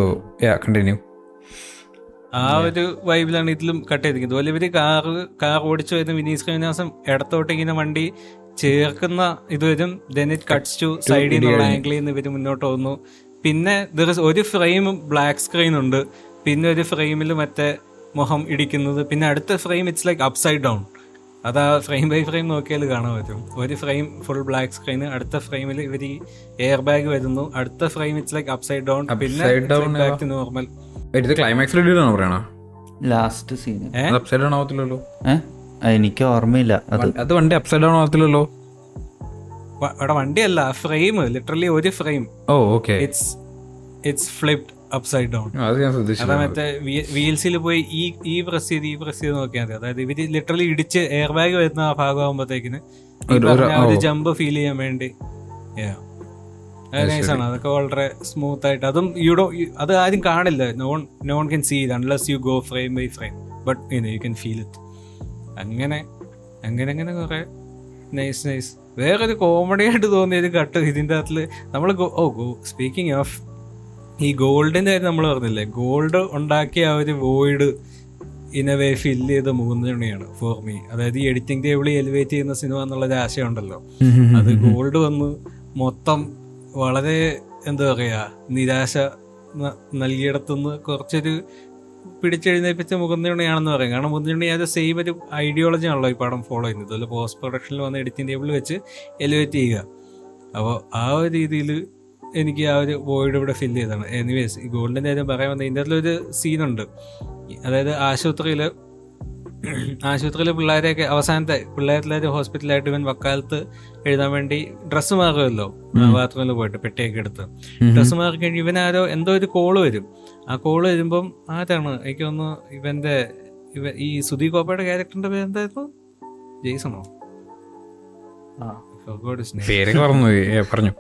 യാ കണ്ടിന്യൂ ആ ഒരു വൈബിലാണ് ഇതിലും കട്ട് ചെയ്തിരിക്കുന്നത്. അതുപോലെ ഇവർ കാർ കാർ ഓടിച്ചു വരുന്ന വിനീത് ശ്രീനിവാസം ഇടത്തോട്ട് ഇങ്ങനെ വണ്ടി ചേർക്കുന്ന ഇത് വരും ദെൻ ഇറ്റ് കട്ട്സ് ടു സൈഡിൽ നിന്നുള്ള ആംഗിളിൽ നിന്ന് ഇവർ മുന്നോട്ട് പോകുന്നു. പിന്നെ there is ഒരു ഫ്രെയിം ബ്ലാക്ക് സ്ക്രീൻ ഉണ്ട്. പിന്നെ ഒരു ഫ്രെയിമിൽ മറ്റേ മുഖം ഇടിക്കുന്നത്. പിന്നെ അടുത്ത frame it's like upside down അതാ ഫ്രെയിം ബൈ ഫ്രെയിം നോക്കിയാൽ കാണാൻ പറ്റും. ഒരു ഫ്രെയിം ഫുൾ ബ്ലാക്ക് സ്ക്രീൻ അടുത്ത ഫ്രെയിമിൽ ഇവർ ഈ എയർ ബാഗ് വരുന്നു. അടുത്ത frame it's like upside down പിന്നെ Upside down back to normal climax ക്ലൈമാക്സിൽ last scene upside down ആവത്തില്ലല്ലോ. ഏഹ് എനിക്ക് ഓർമ്മയില്ല. അത് അത് വണ്ടി അപ്സൈഡ് ഡൗൺ ആവത്തില്ലല്ലോ ഇവിടെ വണ്ടിയല്ല ഫ്രെയിം ലിറ്ററലി ഒരു frame oh okay it's it's flipped upside down അത് ഞാൻ ശ്രദ്ധിച്ചു മറ്റേ വീൽസിൽ പോയി ഈ ഈ പ്രസ് ചെയ്ത് ഈ പ്രസ് ചെയ്ത് നോക്കിയാൽ മതി. അതായത് ഇവർ ലിറ്ററലി ഇടിച്ച് എയർ ബാഗ് വരുന്ന ആ ഭാഗമാകുമ്പോഴത്തേക്കിന് ഒരു-. ജമ്പ് ഫീൽ ചെയ്യാൻ വേണ്ടി. ആണ്. അതൊക്കെ വളരെ സ്മൂത്ത് ആയിട്ട്. അതും യുഡോ അത് ആരും കാണില്ല. None none can see unless you go frame by frame but you can feel it അങ്ങനെ അങ്ങനെ അങ്ങനെ കുറേ. നൈസ് നൈസ് വേറൊരു കോമഡി ആയിട്ട് തോന്നിയ ഒരു കട്ട് ഇതിന്റെ അകത്തിൽ നമ്മൾ ഓ ഗോ സ്പീക്കിംഗ് ഓഫ് ഈ ഗോൾഡിന്റെ കാര്യം നമ്മൾ പറഞ്ഞില്ലേ? ഗോൾഡ് ഉണ്ടാക്കിയ ആ ഒരു void in a way fill ചെയ്ത മൂന്നണിയാണ് ഫോർ മീ അതായത് ഈ എഡിറ്റിംഗ് ടേബിളിൽ എലിവേറ്റ് ചെയ്യുന്ന സിനിമ എന്നുള്ള ഒരു ആശയമുണ്ടല്ലോ അത് ഗോൾഡ് വന്ന് മൊത്തം വളരെ എന്താ പറയുക നിരാശ നൽകിയിടത്തുനിന്ന് കുറച്ചൊരു പിടിച്ചെഴുന്നേൽപ്പിച്ച മുകുന്ദണിയാണെന്ന് പറയും. കാരണം മുകുന്ദണി അത് സെയിം ഒരു ഐഡിയോളജി ആണല്ലോ ഈ പടം ഫോളോ ചെയ്യുന്നത്. അതുപോലെ പോസ്റ്റ് പ്രൊഡക്ഷനിൽ വന്ന എഡിറ്റിംഗ് ടേബിൾ വെച്ച് എലിവേറ്റ് ചെയ്യുക. അപ്പോൾ ആ ഒരു രീതിയിൽ എനിക്ക് ആ ഒരു വോയിഡ് ഇവിടെ ഫില്ല് ചെയ്തതാണ്. എനിവേസ് ഈ ഗോൾഡിന്റെ കാര്യം പറയാൻ വന്ന ഇതിന്റെ അതിലൊരു സീനുണ്ട് അതായത് ആശുപത്രിയിൽ ആശുപത്രിയിലെ പിള്ളേരെയൊക്കെ അവസാനത്തെ പിള്ളേരെല്ലാവരും ഹോസ്പിറ്റലായിട്ട് ഇവൻ വക്കാലത്ത് എഴുതാൻ വേണ്ടി ഡ്രസ്സ് മാറുമല്ലോ ബാത്റൂമിൽ പോയിട്ട് പെട്ടിയൊക്കെ എടുത്ത്. ഡ്രസ്സ് മാറി കഴിഞ്ഞ് ഇവനാരോ എന്തോ ഒരു കോൾ വരും. ആ കോൾ വരുമ്പം ആരാണ്? എനിക്ക് തോന്നുന്നു ഇവന്റെ ഇവ ഈ സുധി കോപ്പയുടെ ക്യാരക്ടറിന്റെ പേര് എന്തായിരുന്നു ജെയ്സണോ പേര് പറഞ്ഞു പറഞ്ഞു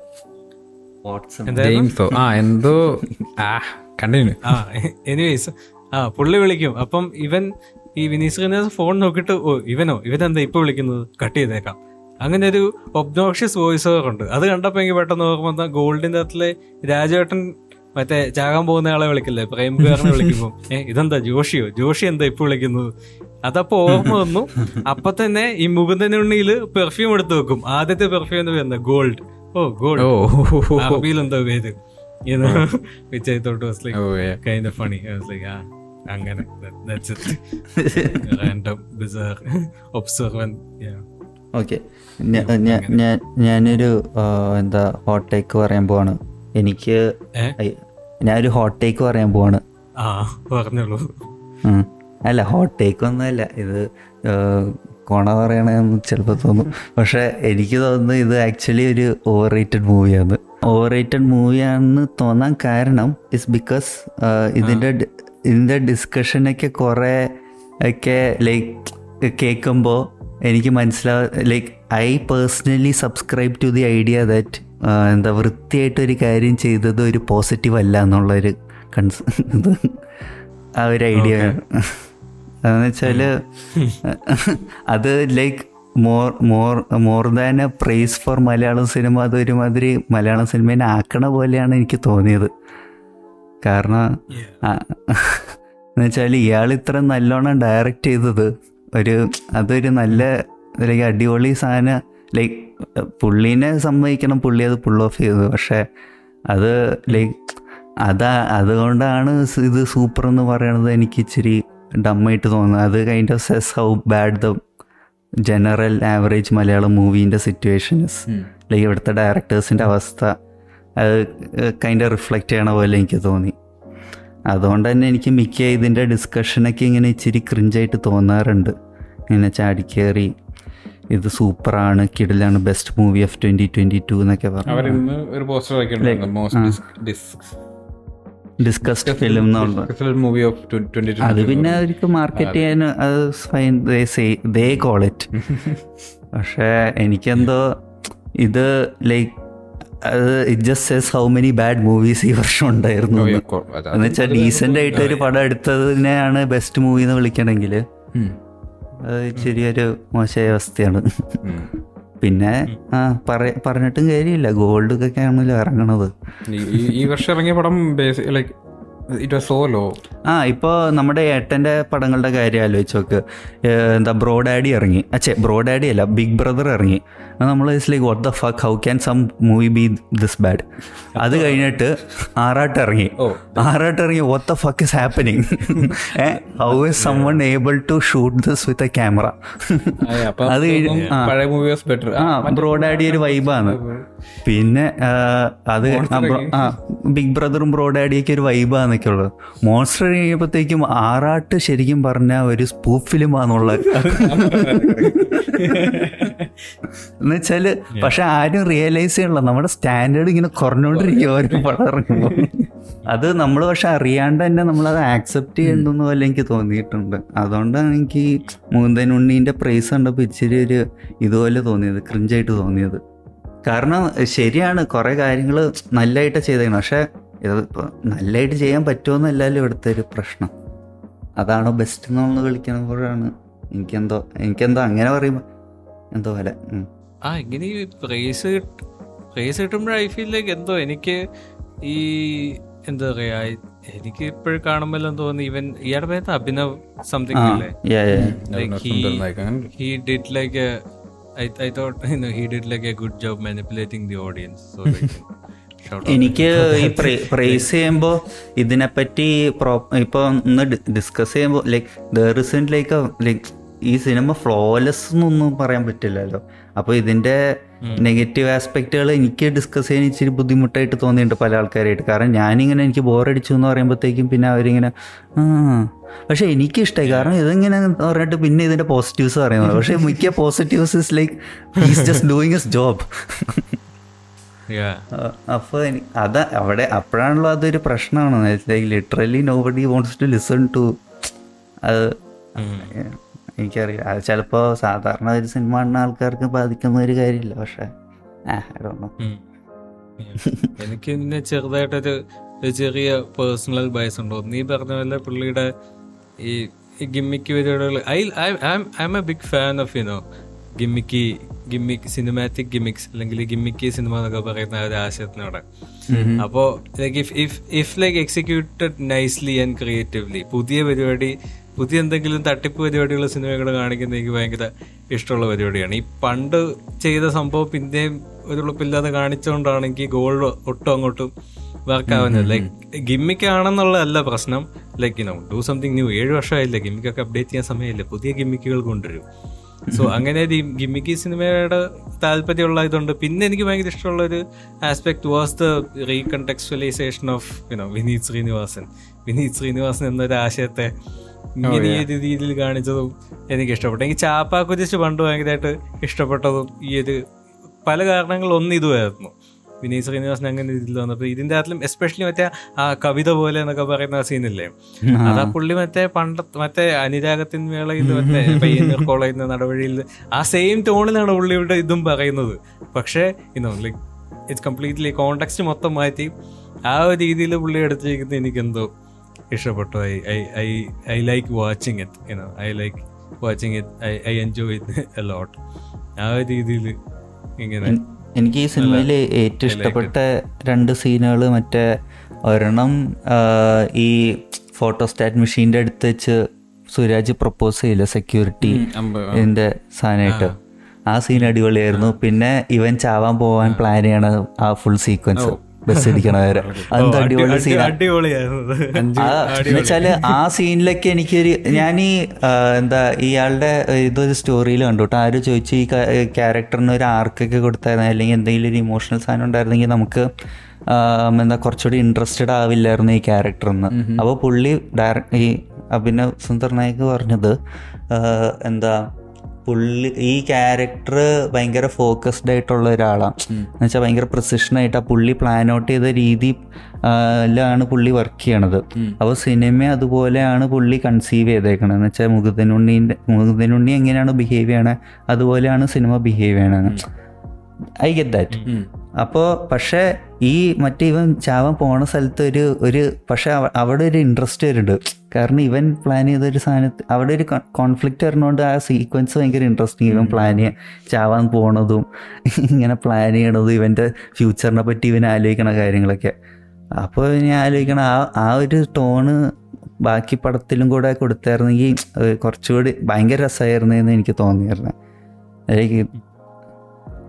ജെയിംസോ. ആ എന്തോ ആ കണ്ടിന്യൂ. ആ എനിവേസ് ആ പുള്ളി വിളിക്കും. അപ്പം ഇവൻ ഈ വിനീസ് ശ്രീനിവാസ് ഫോൺ നോക്കിയിട്ട് ഓ ഇവനോ? ഇവനെന്താ ഇപ്പൊ വിളിക്കുന്നത്? കട്ട് ചെയ്തേക്കാം. അങ്ങനെ ഒരു ഒബ്നോഷ്യസ് വോയിസ് ഓവർ ഉണ്ട്. അത് കണ്ടപ്പോ എനിക്ക് പെട്ടെന്ന് ഓർമ്മ വന്ന ഗോൾഡിന്റെ അകത്തിലെ രാജേട്ടൻ മറ്റേ ചാകാൻ പോകുന്ന ആളെ വിളിക്കില്ലേ? പ്രേംകുമാറിനെ വിളിക്കുമ്പോ. ഏഹ് ഇതെന്താ ജോഷിയോ? ജോഷി എന്താ ഇപ്പൊ വിളിക്കുന്നത്? അതപ്പോ ഓർമ്മ വന്നു. അപ്പൊ തന്നെ ഈ മുകുന്ദനുണ്ണിയിൽ പെർഫ്യൂം എടുത്ത് വെക്കും. ആദ്യത്തെ പെർഫ്യൂം എന്ന് പറയുന്നത് ഗോൾഡ് ഓ ഗോൾഡ് അറബിയിൽ എന്താ പേര്. I thought was like. Kind of funny like ah അങ്ങനെ. That's it random bizarre observation okay ഞാനൊരു എന്താ ഹോട്ട് ടേക്ക് പറയാൻ പോവാണ്. എനിക്ക് ഏ? ഒരു ഹോട്ട് ടേക്ക് പറയാൻ പോവാണ്. പറഞ്ഞോളൂ. അല്ല ഹോട്ട് ടേക്ക് ഒന്നുമല്ല. ഇത് കോണ പറയണെന്ന് പറയണമെന്ന് ചിലപ്പോൾ തോന്നും. പക്ഷെ എനിക്ക് തോന്നുന്നു ഇത് ആക്ച്വലി ഒരു ഓവർ റേറ്റഡ് മൂവിയാണ് ഓവർ റേറ്റഡ് മൂവിയാണെന്ന് തോന്നാൻ കാരണം ഇസ് ബിക്കോസ് ഇതിന്റെ ഇതിന്റെ ഡിസ്കഷനൊക്കെ കുറേ ഒക്കെ ലൈക്ക് കേൾക്കുമ്പോൾ എനിക്ക് മനസ്സിലാവ like I personally subscribe to the idea that എന്താ വൃത്തിയായിട്ടൊരു കാര്യം ചെയ്തത് ഒരു പോസിറ്റീവ് അല്ല എന്നുള്ളൊരു കൺസ് ഇത് ആ ഒരു ഐഡിയ. അതെന്ന് വെച്ചാൽ അത് like more more more than a prize for Malayalam cinema അത് ഒരുമാതിരി മലയാളം സിനിമേനെ ആക്കണ പോലെയാണ് എനിക്ക് തോന്നിയത്. കാരണം എന്ന് വെച്ചാൽ ഇയാൾ ഇത്ര നല്ലോണം ഡയറക്റ്റ് ചെയ്തത് ഒരു അതൊരു നല്ല ലൈക്ക് അടിപൊളി സാധനം ലൈക്ക് പുള്ളീനെ സമ്മതിക്കണം പുള്ളി അത് പുൾ ഓഫ് ചെയ്തത്. പക്ഷേ അത് ലൈക്ക് അതാ അതുകൊണ്ടാണ് ഇത് സൂപ്പർ എന്ന് പറയണത് എനിക്ക് ഇച്ചിരി ഡമ്മായിട്ട് തോന്നുന്നത്. അത് kind of says how bad the general average Malayalam മൂവീന്റെ situations like ഇവിടുത്തെ ഡയറക്ടേഴ്സിന്റെ അവസ്ഥ അത് കൈൻഡ് ഓഫ് റിഫ്ലക്റ്റ് ചെയ്യണ പോലെ എനിക്ക് തോന്നി. അതുകൊണ്ട് തന്നെ എനിക്ക് മിക്ക ഇതിന്റെ ഡിസ്കഷനൊക്കെ ഇങ്ങനെ ഇച്ചിരി ക്രിഞ്ചായിട്ട് തോന്നാറുണ്ട്. ഇങ്ങനെ ചാടിക്കേറി ഇത് സൂപ്പറാണ് കിഡിലാണ് best movie of twenty twenty two എന്നൊക്കെ പറഞ്ഞു. ഡിസ്കസ്ഡ് ഫിലിം എന്നുള്ള അത് പിന്നെ അവർക്ക് മാർക്കറ്റ് ചെയ്യാൻ അത് ഫൈൻ ദേ കോൾ ഇറ്റ് പക്ഷേ എനിക്കെന്തോ ഇത് ലൈക്ക് അത് it just says how many bad movies ഈ വർഷം ഉണ്ടായിരുന്നു എന്ന്. എന്ന് വെച്ചാൽ ഡീസെന്റ് ആയിട്ട് ഒരു പടം എടുത്തതിനെയാണ് ബെസ്റ്റ് മൂവി എന്ന് വിളിക്കണമെങ്കിൽ അത് ചെറിയൊരു മോശമായ അവസ്ഥയാണ്. പിന്നെ ആ പറഞ്ഞിട്ടും കാര്യമില്ല. ഗോൾഡ് ഒക്കെ ആണല്ലോ ഇറങ്ങണത്. ഈ വർഷം ഇറങ്ങിയ പടം like it was so low ആ ഇപ്പോൾ നമ്മുടെ ഏട്ടന്റെ പടങ്ങളുടെ കാര്യം ആലോചിച്ച് നോക്ക്. എന്താ എന്താ ബ്രോഡാഡി ഇറങ്ങി. അച്ഛേ ബ്രോഡാഡി അല്ല ബിഗ് ബ്രദർ ഇറങ്ങി. നമ്മൾ is like what the fuck how can some movie be this bad അത് കഴിഞ്ഞിട്ട് ആറാട്ട് ഇറങ്ങി. ആറാട്ട് ഇറങ്ങി what the fuck is happening how is someone able to shoot this with a camera അത് കഴിഞ്ഞ് ആ. ആ ബ്രോഡാഡി ഒരു വൈബാണ് പിന്നെ അത് ബ്രോ- ബിഗ് ബ്രദറും ബ്രോഡാഡിയൊക്കെ ഒരു വൈബാന്നൊക്കെ ഉള്ളത് മോൺസ്റ്റർ കഴിയുമ്പോഴത്തേക്കും ആറാട്ട് ശരിക്കും പറഞ്ഞ ഒരു സ്പൂ ഫിലിം ആണെന്നുള്ള എന്നുവെച്ചാൽ പക്ഷെ ആരും റിയലൈസ് ചെയ്യണില്ല. നമ്മുടെ സ്റ്റാൻഡേർഡ് ഇങ്ങനെ കുറഞ്ഞോണ്ടിരിക്കും ഓരോ പടം ഇറങ്ങുമ്പോൾ അത് നമ്മൾ പക്ഷെ അറിയാണ്ട് തന്നെ അത് ആക്സെപ്റ്റ് ചെയ്യണ്ടെന്ന് പോലെ എനിക്ക് തോന്നിയിട്ടുണ്ട്. അതുകൊണ്ടാണ് എനിക്ക് മുകുന്ദൻ ഉണ്ണീന്റെ പ്രൈസ് കണ്ടപ്പോൾ ഇച്ചിരി ഒരു ഇതുപോലെ തോന്നിയത് ക്രിഞ്ചായിട്ട് തോന്നിയത്. കാരണം ശരിയാണ് കുറേ കാര്യങ്ങൾ നല്ലതായിട്ട് ചെയ്തേക്കണം. പക്ഷെ ഇത് ഇപ്പോൾ നല്ലതായിട്ട് ചെയ്യാൻ പറ്റുമെന്നല്ലല്ലോ ഇവിടുത്തെ ഒരു പ്രശ്നം. അതാണോ ബെസ്റ്റ് എന്നുള്ളത് കളിക്കുമ്പോഴാണ് എനിക്കെന്തോ എനിക്കെന്തോ അങ്ങനെ പറയുമ്പോൾ എന്തോ പോലെ ആ ഇങ്ങനെ ഈ പ്രൈസ് പ്രൈസ് കിട്ടുമ്പോൾ ഐ ഫീൽ ലൈക്ക് എന്തോ എനിക്ക് ഈ എന്താ പറയാ എനിക്ക് ഇപ്പോഴും കാണുമ്പോൾ തോന്നി ഇവൻ ഇയാളുടെ പേര് അഭിനവ് സംതിങ് അല്ലേ did like I, I thought you know he did like a good job manipulating the audience. So like shout out എനിക്ക് ഈ പ്രൈസ് ചെയ്യുമ്പോൾ ഇതിനെപ്പറ്റി പ്രോ ഇപ്പോൾ ഒന്ന് ഡിസ്കസ് ചെയ്യുമ്പോൾ like the is like like ഈ സിനിമ ഫ്ലോലെസ് എന്നൊന്നും പറയാൻ പറ്റില്ലല്ലോ. അപ്പോൾ ഇതിന്റെ നെഗറ്റീവ് ആസ്പെക്റ്റുകൾ എനിക്ക് ഡിസ്കസ് ചെയ്യാൻ ഇച്ചിരി ബുദ്ധിമുട്ടായിട്ട് തോന്നിയിട്ടുണ്ട് പല ആൾക്കാരായിട്ട്. കാരണം ഞാനിങ്ങനെ എനിക്ക് ബോറടിച്ചു എന്ന് പറയുമ്പോഴത്തേക്കും പിന്നെ അവരിങ്ങനെ പക്ഷെ എനിക്ക് ഇഷ്ടമായി കാരണം ഇതിങ്ങനെ പറഞ്ഞിട്ട് പിന്നെ ഇതിന്റെ പോസിറ്റീവ്സ് പറയുന്നത്. പക്ഷേ മിക്ക positives is like he's just doing his job അപ്പോൾ അത് അവിടെ അപ്പോഴാണല്ലോ അതൊരു പ്രശ്നമാണ്. Like literally nobody wants to listen to അത് എനിക്കറിയാം അത് ചിലപ്പോൾ സാധാരണ ഒരു സിനിമ കാണുന്ന ആൾക്കാർക്ക് ബാധിക്കുന്ന ഒരു കാര്യമില്ല. പക്ഷെ. എനിക്ക് പിന്നെ ചെറുതായിട്ടൊരു ചെറിയ പേഴ്സണൽ ബയസ് ഉണ്ടോ. നീ പറഞ്ഞ പോലെ പുള്ളിയുടെ ഈ ഗിമ്മിക്ക് പരിപാടികൾ I I am a big fan of you know gimmick gimmick cinematic gimmicks അല്ലെങ്കിൽ ഗിമ്മിക്ക് സിനിമ എന്നൊക്കെ പറയുന്ന ഒരു ആശയത്തിനോടെ അപ്പോ like if if if like executed nicely and creatively പുതിയ പരിപാടി പുതിയ എന്തെങ്കിലും തട്ടിപ്പ് പരിപാടിയുള്ള സിനിമകൾ കാണിക്കുന്ന എനിക്ക് ഭയങ്കര ഇഷ്ടമുള്ള പരിപാടിയാണ്. ഈ പണ്ട് ചെയ്ത സംഭവം പിന്നെയും ഒരു ഉളുപ്പില്ലാതെ കാണിച്ചുകൊണ്ടാണെങ്കിൽ ഗോൾഡ് ഒട്ടും അങ്ങോട്ടും വർക്ക് ആവുന്നത്. ലൈക്ക് ഗിമ്മിക്ക് ആണെന്നുള്ളതല്ല പ്രശ്നം. Like you know do something new ഏഴ് വർഷമായില്ലേ ഗിമ്മിക്കൊക്കെ അപ്ഡേറ്റ് ചെയ്യാൻ സമയമില്ല? പുതിയ ഗിമ്മിക്കുകൾ കൊണ്ടുവരും. സോ അങ്ങനെ ഒരു ഗിമ്മിക്ക് സിനിമയുടെ താല്പര്യമുള്ള ഇതുണ്ട്. പിന്നെ എനിക്ക് ഭയങ്കര ഇഷ്ടമുള്ള ഒരു aspect was the reconceptualization of you know Vineeth Sreenivasan. Vineeth Sreenivasan എന്നൊരു ആശയത്തെ ഇങ്ങനെ ഈ ഒരു രീതിയിൽ കാണിച്ചതും എനിക്ക് ഇഷ്ടപ്പെട്ടു. എനിക്ക് ചാപ്പാക്കുരിച്ച് പണ്ട് ഭയങ്കരമായിട്ട് ഇഷ്ടപ്പെട്ടതും ഈ ഒരു പല കാരണങ്ങൾ ഒന്ന് ഇതുമായിരുന്നു. വിനീത് ശ്രീനിവാസൻ അങ്ങനെ ഇതിൽ വന്നപ്പോൾ ഇതിന്റെ അകത്തിലും എസ്പെഷ്യലി മറ്റേ ആ കവിത പോലെ എന്നൊക്കെ പറയുന്ന സീനില്ലേ അതാ പുള്ളി മറ്റേ പണ്ട മറ്റേ അനുരാഗത്തിൻ വേളയിൽ മറ്റേ പയ്യന്നൂർ കോളേജിൽ നടവഴിയിൽ ആ സെയിം ടോണിലാണ് പുള്ളിയുടെ ഇതും പറയുന്നത്. പക്ഷേ ഇന്നോ ലൈക്ക് ഇറ്റ്സ് കംപ്ലീറ്റ്ലി കോണ്ടാക്സ്റ്റ് മൊത്തം മാറ്റി ആ ഒരു രീതിയിൽ പുള്ളി എടുത്തിരിക്കുന്നത് എനിക്കെന്തോ ഇഷ്ടപ്പെട്ടു. I I I I like watching it I know I like watching it I I enjoy it a lot ആ ഒരു രീതിയിൽ ഇങ്ങനെ എനിക്ക് ഈ സിനിമയിൽ ഏറ്റവും ഇഷ്ടപ്പെട്ട രണ്ട് സീനുകൾ മറ്റേ ഒരെണ്ണം ഈ ഫോട്ടോസ്റ്റാറ്റ് മെഷീന്റെ അടുത്ത് വെച്ച് സുരാജ് പ്രപ്പോസ് ചെയ്യില്ല സെക്യൂരിറ്റി ഇതിന്റെ സാധനമായിട്ട്. ആ. സീൻ അടിപൊളിയായിരുന്നു. പിന്നെ ഇവൻ ചാവാൻ പോവാൻ പ്ലാൻ ചെയ്യണ ആ ഫുൾ സീക്വൻസ്. ബസ് ഇടിക്കണ വരെ അതെന്താ അടിപൊളി സീൻ വെച്ചാൽ ആ? സീനിലൊക്കെ എനിക്കൊരു ഞാൻ ഈ എന്താ ഇയാളുടെ ഇതൊരു സ്റ്റോറിയിൽ കണ്ടു കേട്ടോ. ആരും ചോദിച്ചു ഈ ക്യാരക്ടറിന് ഒരു ആർക്കൊക്കെ കൊടുത്തായിരുന്നു? അല്ലെങ്കിൽ എന്തെങ്കിലും ഒരു ഇമോഷണൽ സാധനം ഉണ്ടായിരുന്നെങ്കിൽ നമുക്ക് എന്താ കുറച്ചുകൂടി ഇൻട്രസ്റ്റഡ് ആവില്ലായിരുന്നു ഈ ക്യാരക്ടറിന്ന് അപ്പോൾ പുള്ളി ഡയറക്ട് ഈ അഭിനവ് സുന്ദർ നായക് പറഞ്ഞത് എന്താ പുള്ളി ഈ ക്യാരക്ടർ ഭയങ്കര ഫോക്കസ്ഡ് ആയിട്ടുള്ള ഒരാളാണ് എന്ന് വെച്ചാൽ ഭയങ്കര പ്രസിഷനായിട്ട് ആ പുള്ളി പ്ലാൻ ഔട്ട് ചെയ്ത രീതി ാണ് പുള്ളി വർക്ക് ചെയ്യണത്. അപ്പോൾ സിനിമ അതുപോലെയാണ് പുള്ളി കൺസീവ് ചെയ്തേക്കണത്. എന്ന് വെച്ചാൽ മുകുന്ദനുണ്ണീന്റെ മുകുന്ദനുണ്ണി എങ്ങനെയാണ് ബിഹേവ് ചെയ്യണത് അതുപോലെയാണ് സിനിമ ബിഹേവ് ചെയ്യണത് ഐ ഗെറ്റ് ദാറ്റ് അപ്പോൾ പക്ഷേ ഈ മറ്റേ ഇവൻ ചാവൻ പോണ സ്ഥലത്ത് ഒരു ഒരു പക്ഷെ അവ- അവിടെ ഒരു ഇൻട്രസ്റ്റ് വരുന്നുണ്ട്. കാരണം ഇവൻ പ്ലാൻ ചെയ്ത ഒരു സാധനത്ത് അവിടെ ഒരു കോൺഫ്ലിക്റ്റ് വരുന്നതുകൊണ്ട് ആ സീക്വൻസ് ഭയങ്കര ഇൻട്രസ്റ്റിംഗ് ഇവൻ പ്ലാൻ ചാവാൻ പോണതും ഇങ്ങനെ പ്ലാൻ ചെയ്യണതും ഇവന്റെ ഫ്യൂച്ചറിനെ പറ്റി ഇവൻ ആലോചിക്കണ കാര്യങ്ങളൊക്കെ. അപ്പോൾ ഞാൻ ആലോചിക്കണം ആ ആ ഒരു ടോണ് ബാക്കി പടത്തിലും കൂടെ കൊടുത്തായിരുന്നെങ്കിൽ കുറച്ചുകൂടി ഭയങ്കര രസമായിരുന്നെന്ന് എനിക്ക് തോന്നിയിരുന്നു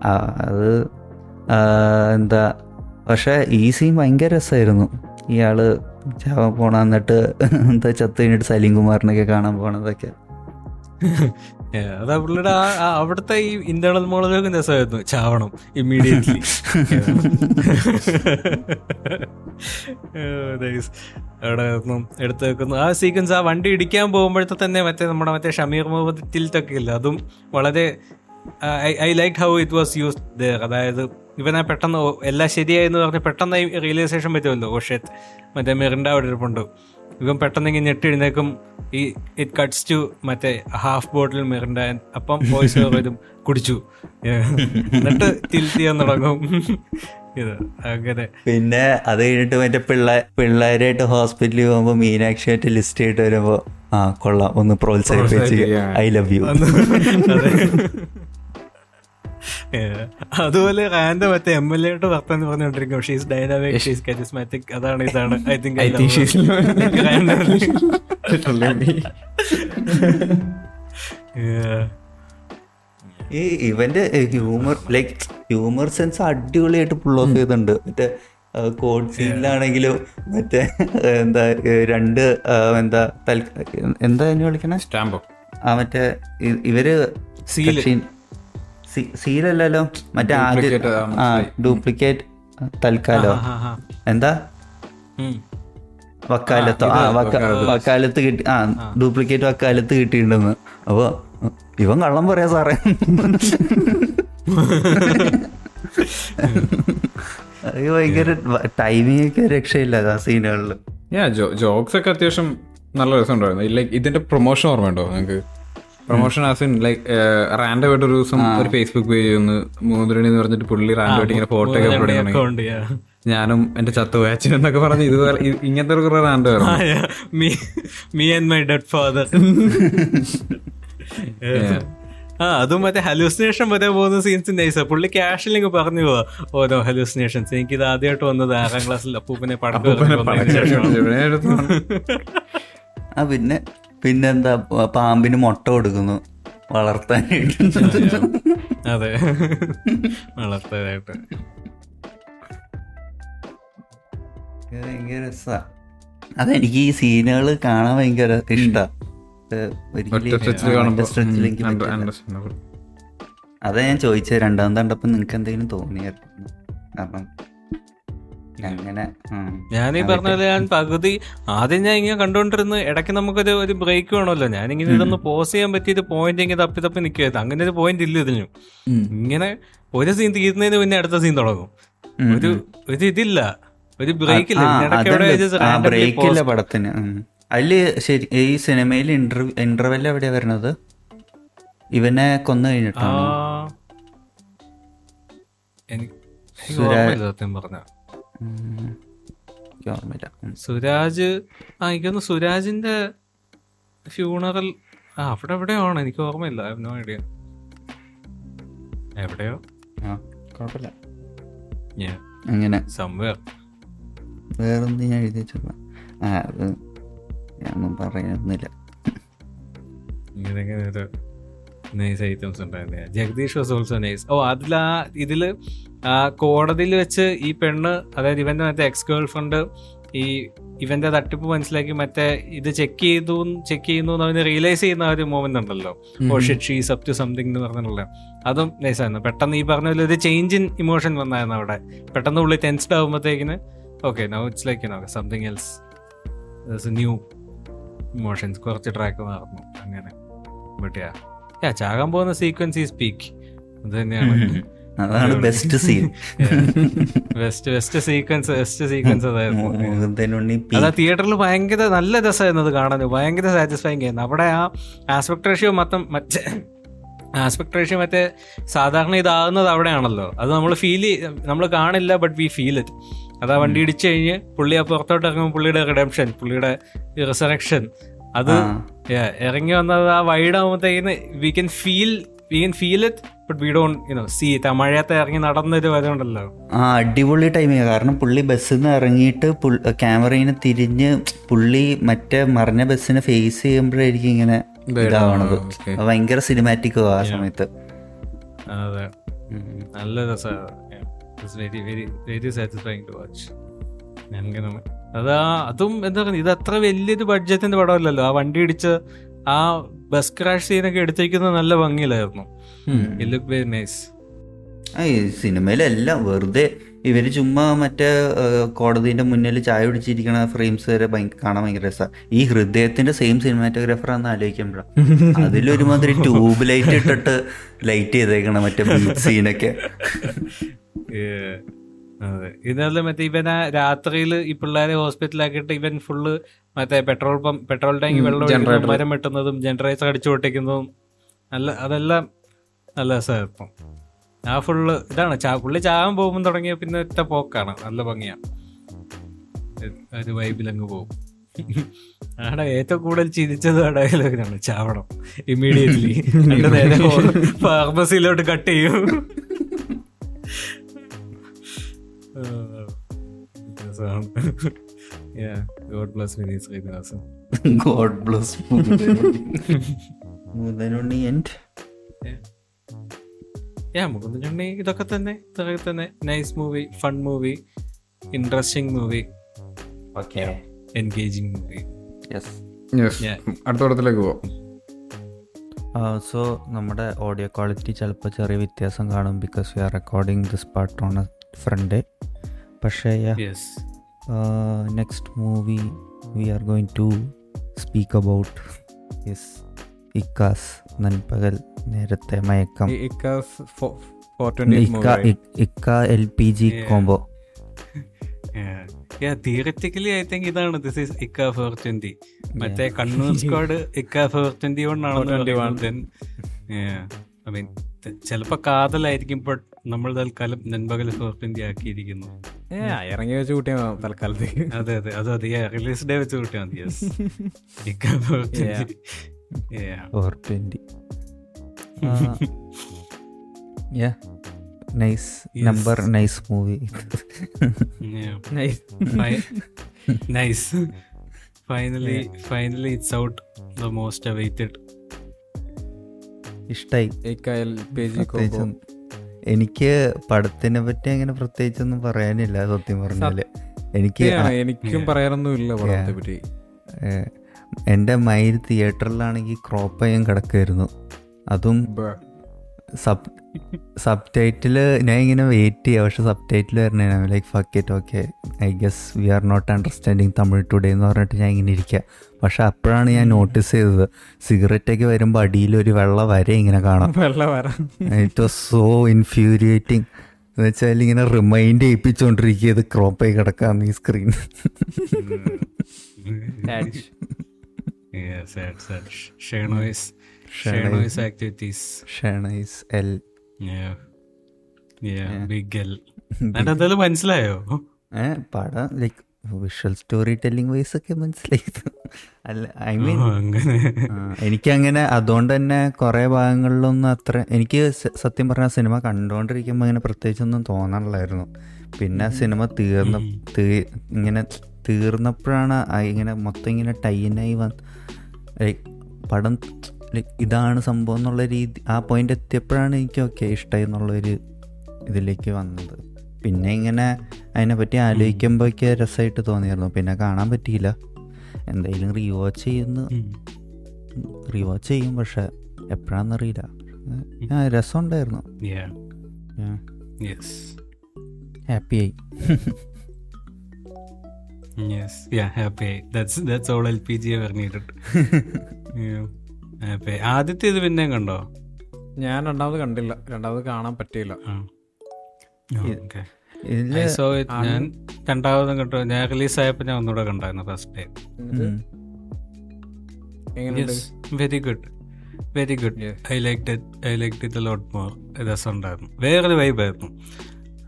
അത് എന്താ പക്ഷേ ഈ സീൻ ഭയങ്കര രസമായിരുന്നു. ഇയാൾ ചാവാൻ പോണ എന്നിട്ട് എന്താ ചത്ത് കഴിഞ്ഞിട്ട് സലീം കുമാറിനൊക്കെ കാണാൻ പോണതൊക്കെ. അതാ പുള്ളിയുടെ അവിടുത്തെ ഈ ഇന്റേണൽ മോളൊക്കെ രസമായിരുന്നു. ചാവണം ഇമ്മീഡിയറ്റ്ലി അവിടെ എടുത്തു വെക്കുന്നു. ആ സീക്വൻസ് ആ വണ്ടി ഇടിക്കാൻ പോകുമ്പോഴത്തെ തന്നെ മറ്റേ നമ്മുടെ മറ്റേ ഷമീർ മുഹമ്മദ് ടിൽറ്റൊക്കെ ഇല്ല. അതും വളരെ I like how it was use there അതായത് ഇവനെ പെട്ടെന്ന് എല്ലാം ശരിയായി എന്ന് പറഞ്ഞ് പെട്ടെന്ന് റിയലൈസേഷൻ പറ്റുമല്ലോ ഓ മറ്റേ മെറിൻഡ അവിടെ ഇരിപ്പുണ്ട്. ഇവൻ പെട്ടെന്ന് ഇങ്ങനെ ഞെട്ടി എഴുന്നേക്കും ഈ ഇറ്റ് കട്ട്സ് ടു മറ്റേ ഹാഫ് ബോട്ടിൽ മെറിൻഡ അപ്പം വോയിസ് വരും കുടിച്ചു. എന്നിട്ട് ചെയ്യാൻ തുടങ്ങും. ഇത് അങ്ങനെ. പിന്നെ അത് കഴിഞ്ഞിട്ട് മറ്റേ പിള്ളേ പിള്ളേരായിട്ട് ഹോസ്പിറ്റലിൽ പോകുമ്പോൾ മീനാക്ഷിയായിട്ട് ലിസ്റ്റ് ആയിട്ട് വരുമ്പോൾ ആ കൊള്ളാം. ഒന്ന് പ്രോത്സാഹിപ്പിച്ച് ഐ ലവ് യു. അതുപോലെ റാൻഡ് മറ്റേ എം എൽ എട്ട് വർത്താൻ പറഞ്ഞുകൊണ്ടിരിക്കും. ഷീസ് ഡൈനാമിക് ഷീസ് കരിസ്മാറ്റിക് അതാണ് ഇതാണ്. ഐ തിങ്ക് ഈ ഇവന്റെ ഹ്യൂമർ ലൈക് ഹ്യൂമർ സെൻസ് അടിപൊളിയായിട്ട് പുൾ ഓഫ് ചെയ്തിട്ടുണ്ട്. മറ്റേ കോഡ് സീനിലാണെങ്കിലും മറ്റേ എന്താ രണ്ട് എന്താ എന്താ വിളിക്കണേ? സ്റ്റാമ്പോ ആ മറ്റേ ഇവർ സീൽ. സീലല്ലല്ലോ? മറ്റേ ആദ്യ ആ, ഡ്യൂപ്ലിക്കേറ്റ് തൽക്കാലോ. എന്താ? വക്കാലത്തോ. ആ വക്ക- വക്കാലത്ത്. കിട്ടി ആ ഡ്യൂപ്ലിക്കേറ്റ് വക്കാലത്ത് കിട്ടിയിട്ടുണ്ടെന്ന്. അപ്പൊ ഇവൻ കള്ളം പറയാ സാറേ. ഭയങ്കര ടൈമിംഗ് ഒക്കെ രക്ഷയില്ല ആ സീനുകളിൽ യാ ജോക്സ് ഒക്കെ അത്യാവശ്യം നല്ല രസമുണ്ടായിരുന്നു. ലൈക്ക് ഇതിന്റെ പ്രൊമോഷൻ ഓർമ്മയുണ്ടോ നിങ്ങൾക്ക്? Promotion as in like random ആയിട്ട് ഒരു ദിവസം ഒരു ഫേസ്ബുക്ക് പേജ് ഒന്ന് മൂന്നുരണി എന്ന് പറഞ്ഞിട്ട് പുള്ളി റാൻഡം ആയിട്ട് ഇങ്ങനെ ഫോട്ടോ ഒക്കെ അപ്ലോഡ് ഞാനും എന്റെ ചത്തുപോയ അച്ഛൻ എന്നൊക്കെ പറഞ്ഞ് ഇതുപോലെ ഇങ്ങനത്തെ ഒരു കുറെ റാൻഡം ആയിരുന്നു me me and my dead father ആ അതും മറ്റേ ഹലൂസിനേഷൻ വരെ പോകുന്ന സീൻസ് നൈസാ പുള്ളി ക്യാഷിലിങ് പറഞ്ഞു പോവാ. ഓരോ ഹലൂസിനേഷൻസ് എനിക്ക് ഇത് ആദ്യമായിട്ട് വന്നത് ആറാം ക്ലാസ്സിൽ അപ്പൂപ്പനെ പടക്കം എറിഞ്ഞ് ആ പിന്നെ പിന്നെന്താ പാമ്പിന് മുട്ട കൊടുക്കുന്നു. വളർത്താനായിട്ട്. അതെ. വളർത്താനായിട്ട്. ഭയങ്കര രസാ. അതെനിക്ക് ഈ സീനുകൾ കാണാൻ ഭയങ്കര ഇഷ്ടാ. ഏഹ് ഒരിക്കലും ഒറ്റ സ്ട്രെച്ചിൽ ആ, കാണുമ്പോൾ ഒറ്റ stretch ൽ എനിക്ക് പറ്റില്ല. അതാ ഞാൻ ചോദിച്ചത് രണ്ടാമത് കണ്ടപ്പോ നിങ്ങക്ക് എന്തെങ്കിലും തോന്നിയായിരുന്നു? കാരണം അങ്ങനെ പറഞ്ഞത് ഞാൻ പകുതി ആദ്യം ഞാൻ ഇങ്ങനെ കണ്ടുകൊണ്ടിരുന്നു ഇടയ്ക്ക് നമുക്കൊരു ഒരു ബ്രേക്ക് വേണമല്ലോ. ഞാനിങ്ങനെ ഇതൊന്ന് പോസ് ചെയ്യാൻ പറ്റിയൊരു പോയിന്റ് ഇങ്ങനെ തപ്പി തപ്പി നിൽക്കുകയായിരുന്നു അങ്ങനെ ഒരു പോയിന്റ് ഇല്ല ഇതിനു. ഇങ്ങനെ ഒരു സീൻ തീരുന്നതിന് പിന്നെ അടുത്ത സീൻ തുടങ്ങും. ഒരു ഒരു ഇതില്ല. ഒരു ബ്രേക്ക് ഇല്ല. ബ്രേക്ക് ഇല്ല പടത്തിന്. അല്ല അതിൽ ശരി ഈ സിനിമയിൽ ഇന്റർവ്യൂ ഇന്റർവെൽ എവിടെയാ വരുന്നത്? ഇവനെ കൊന്നു കഴിഞ്ഞിട്ടാണ്? എനിക്ക് സത്യം പറഞ്ഞ. ഓർമ്മയില്ല. സുരാജ് ആ എനിക്കൊന്ന് സുരാജിന്റെ ഫ്യൂണറൽ ആ അവിടെ എവിടെയാണ്? എനിക്ക് ഓർമ്മയില്ല. നോ ഐഡിയ എവിടെയോ? കുഴപ്പമില്ല. അങ്ങനെ സംവേർ വേറൊന്നും ഞാൻ എഴുതി വെച്ചോളാം. ആ അത് ഞാനൊന്നും പറയുന്നില്ല. ഇങ്ങനെ ഇങ്ങനെ ഒരു നൈസ് ഐറ്റംസ് ഉണ്ടായിരുന്നു. Jagadish was also nice oh അതിലാ ഇതിൽ കോടതിയിൽ വെച്ച് ഈ പെണ്ണ് അതായത് ഇവന്റെ മറ്റേ എക്സ് ഗേൾ ഫ്രണ്ട് ഈ ഇവന്റെ തട്ടിപ്പ് മനസ്സിലാക്കി മറ്റേ ഇത് ചെക്ക് ചെയ്തു ചെക്ക് ചെയ്യുന്നു അവന് റിയലൈസ് ചെയ്യുന്ന ഒരു മൂമെന്റ് ഉണ്ടല്ലോ. ഓ shit she's up to something എന്ന് പറഞ്ഞിട്ടുള്ളത് അതും നൈസായിരുന്നു പെട്ടെന്ന് ഈ പറഞ്ഞ പോലെ ഒരു ചേഞ്ച് ഇൻ ഇമോഷൻ വന്നായിരുന്നു അവിടെ. പെട്ടെന്ന് ഉള്ളിൽ tensed ആകുമ്പോഴത്തേക്കിന് okay now it's like no something else new emotions കുറച്ച് ട്രാക്ക് മാറുന്നു അങ്ങനെ. ബട്ട് യാ യാ ചാകാൻ പോകുന്ന സീക്വൻസ് ഈ സ്പീക്ക് അത് തന്നെയാണ്. അതാണ് best scene best best sequence best sequence അതായിരുന്നു. അതാ തിയേറ്ററിൽ ഭയങ്കര നല്ല രസമായിരുന്നു അത് കാണാൻ ഭയങ്കര സാറ്റിസ്ഫൈങ് ആയിരുന്നു. അവിടെ ആ ആസ്പെക്ട് റേഷ്യോ മൊത്തം മറ്റേ ആസ്പെക്ട് റേഷ്യോ മറ്റേ സാധാരണ ഇതാകുന്നത് അവിടെയാണല്ലോ. അത് നമ്മൾ ഫീൽ നമ്മൾ കാണില്ല ബട്ട് വി ഫീൽ ഇറ്റ് അതാ വണ്ടി ഇടിച്ചു കഴിഞ്ഞ് പുള്ളി ആ പുറത്തോട്ട് ഇറങ്ങുമ്പോൾ പുള്ളിയുടെ റിഡംഷൻ പുള്ളിയുടെ റിസറക്ഷൻ അത്. ഇറങ്ങി വന്നത് ആ wide ആകുമ്പോഴത്തേക്കിന് we can feel we can feel it but we don't you know see it ആ മഴയത്ത് ഇറങ്ങി നടന്നൊരു ആ അടിപൊളി ടൈമിങ് കാരണം പുള്ളി ബസ്സിൽ നിന്ന് ഇറങ്ങിയിട്ട് ക്യാമറയിനെ തിരിഞ്ഞ് പുള്ളി മറ്റേ മറിഞ്ഞ ബസ്സിനെ ഫേസ് ചെയ്യുമ്പോഴായിരിക്കും ഇങ്ങനെ ഇതാവണത്. ഭയങ്കര സിനിമാറ്റിക് ആ സമയത്ത്. അതെ. നല്ല രസമാണ് അതും എന്താ പറയുക ഇത് അത്ര വലിയൊരു ബഡ്ജറ്റിന്റെ പടമല്ലല്ലോ. ആ വണ്ടി ഇടിച്ച് ആ ബസ് ക്രാഷ് സീനൊക്കെ എടുത്തേക്കുന്നത് നല്ല ഭംഗിയിലായിരുന്നു. ഇറ്റ് ലുക്ക് വെരി നൈസ് ആ ഈ സിനിമയിലെല്ലാം വെറുതെ ഇവർ ചുമ്മാ മറ്റേ കോടതിന്റെ മുന്നിൽ ചായ പിടിച്ചിരിക്കണ ഫ്രെയിംസ് വരെ കാണാൻ ഭയങ്കര രസമാണ് ഈ ഹൃദയത്തിന്റെ സെയിം സിനിമാറ്റോഗ്രാഫർ ആണെന്ന് ആലോചിക്കുമ്പോഴാ. അതിലൊരുമാതിരി ട്യൂബ് ലൈറ്റ് ഇട്ടിട്ട് ലൈറ്റ് ചെയ്തേക്കണം മറ്റേ സീനൊക്കെ ഇതല്ല മറ്റേ ഇവൻ ആ രാത്രിയിൽ ഈ പിള്ളേരെ ഹോസ്പിറ്റലാക്കിയിട്ട് ഇവൻ ഫുള്ള് മറ്റേ പെട്രോൾ പമ്പ് പെട്രോൾ ടാങ്ക് വെള്ളം മരം വെട്ടുന്നതും ജനറേറ്റർ അടിച്ചു പൊട്ടിക്കുന്നതും നല്ല അതെല്ലാം നല്ല രസമായിരുന്നു ആ ഫുള്ള് ഇതാണ്. ചാ പുള്ളി ചാവാൻ പോകുമ്പോൾ തുടങ്ങിയ പിന്നെ ഒറ്റ പോക്കാണ്. നല്ല ഭംഗിയാ. ഒരു വൈബിലങ്ങ് പോകും ആടെ ഏറ്റവും കൂടുതൽ ചിരിച്ചത് ഡയലോഗിനാണ് ചാവണം. ഇമ്മീഡിയറ്റ്ലി ഫാർമസിയിലോട്ട് കട്ട് ചെയ്യും. God bless Vineeth Sreenivasan. God bless മുതലുണ്ണി and yeah മുകുന്ദുണ്ണി ഇതൊക്കെ തന്നെ ഇതൊക്കെ തന്നെ. Nice movie fun movie interesting movie okay engaging movie yes. അടുത്ത പടത്തിലേക്ക് പോവാം. സോ നമ്മുടെ ഓഡിയോ ക്വാളിറ്റി ചിലപ്പോൾ ചെറിയ വ്യത്യാസം കാണും because we are recording this part on a front. പക്ഷേ next movie we are going to speak about yes ഇക്കാസ് Nanpakal Nerathu Mayakkam. ഇക്ക L P G. Combo yeah theoretically I think ഇതാണ്. ദിസ് ഈസ് ഇക്ക ഫോർ ട്വന്റി മറ്റേ കണ്ണൂർ സ്ക്വാഡ് ഇക്ക ഫോർ ട്വന്റി വൺ ആണെന്ന് ഐ മീൻ ചിലപ്പോ കാതലായിരിക്കും ബട്ട് നമ്മൾ തൽക്കാലം നൻപകൽ സോഫ്റ്റ് ഇന്ത്യ ആക്കിയിരിക്കുന്നു. ഇറങ്ങി വെച്ച് കൂട്ടിയാ തൽക്കാലത്തേക്ക്. അതെ അതെ. അത് അതെ റിലീസ് ഡേ വെച്ച് കൂട്ടിയാ മതി. Nice number nice movie nice finally finally it's out the most awaited ഇഷ്ടായി. എനിക്ക് പടത്തിനെ പറ്റി അങ്ങനെ പ്രത്യേകിച്ചൊന്നും പറയാനില്ല സത്യം പറഞ്ഞാൽ. എനിക്ക് എനിക്കും പറയാനൊന്നുമില്ല എന്റെ പടത്തെ പറ്റി. എന്റെ മൈൽ തിയേറ്ററിലാണെങ്കിൽ ക്രോപ്പ് ചെയ്യാൻ കിടക്കുമായിരുന്നു അതും സബ് സബ് ടൈറ്റിൽ ഞാൻ ഇങ്ങനെ വെയിറ്റ് ചെയ്യാം. പക്ഷെ സബ് ടൈറ്റിൽ വരണേ like fuck it okay I guess we are not understanding Tamil today എന്ന് പറഞ്ഞിട്ട് ഞാൻ ഇങ്ങനെ ഇരിക്കുക പക്ഷെ അപ്പോഴാണ് ഞാൻ നോട്ടീസ് ചെയ്തത്. സിഗരറ്റൊക്കെ വരുമ്പോൾ അടിയിൽ ഒരു വെള്ള വര ഇങ്ങനെ കാണാം. വെള്ള വര. ഇറ്റ് വാസ് സോ ഇൻഫ്യൂരിയേറ്റിംഗ് എന്ന് വെച്ചാൽ ഇങ്ങനെ റിമൈൻഡ് ചെയ്യിപ്പിച്ചുകൊണ്ടിരിക്കുക ഇത് ക്രോപ്പായി കിടക്കാം ഈ സ്ക്രീൻ Yes, ഷണൈസ് എൽ എന്തായാലും മനസ്സിലായോ? ഏ പടം like visual storytelling wise ഒക്കെ മനസ്സിലായി. അല്ല ഐ മീൻ എനിക്കങ്ങനെ അതുകൊണ്ട് തന്നെ കുറേ ഭാഗങ്ങളിലൊന്നും അത്ര എനിക്ക് സത്യം പറഞ്ഞാൽ സിനിമ കണ്ടുകൊണ്ടിരിക്കുമ്പോൾ അങ്ങനെ പ്രത്യേകിച്ചൊന്നും തോന്നണില്ലായിരുന്നു. പിന്നെ സിനിമ തീർന്ന തീ ഇങ്ങനെ തീർന്നപ്പോഴാണ് ഇങ്ങനെ മൊത്തം ഇങ്ങനെ ടൈനായി വന്ന് പടം ഇതാണ് സംഭവം എന്നുള്ള രീതി ആ പോയിന്റ് എത്തിയപ്പോഴാണ് എനിക്ക് ഓക്കെ ഇഷ്ടമായി എന്നുള്ളൊരു ഇതിലേക്ക് വന്നത്. പിന്നെ ഇങ്ങനെ അതിനെപ്പറ്റി ആലോചിക്കുമ്പോഴൊക്കെ രസമായിട്ട് തോന്നിയിരുന്നു പിന്നെ കാണാൻ പറ്റിയില്ല. എന്തായാലും റീവാച്ച് ചെയ്യുന്നു. റീവാച്ച് ചെയ്യും പക്ഷെ എപ്പോഴാണെന്നറിയില്ല ആ രസമുണ്ടായിരുന്നു. ഹാപ്പി ആയി. Yes. Yeah, happy. That's that's all LPG ever needed. Yeah. ആദ്യത്തെ ഇത് പിന്നെ കണ്ടോ? ഞാൻ രണ്ടാമത് കണ്ടില്ല. രണ്ടാമത് കാണാൻ പറ്റിയില്ല. ഞാൻ രണ്ടാമതും കണ്ടു. ഞാൻ റിലീസ് ആയപ്പോ ഞാൻ ഒന്നുകൂടെ കണ്ടായിരുന്നു first time very good very good. I like it I like it lot more രസമുണ്ടായിരുന്നു. വേറൊരു വൈബായിരുന്നു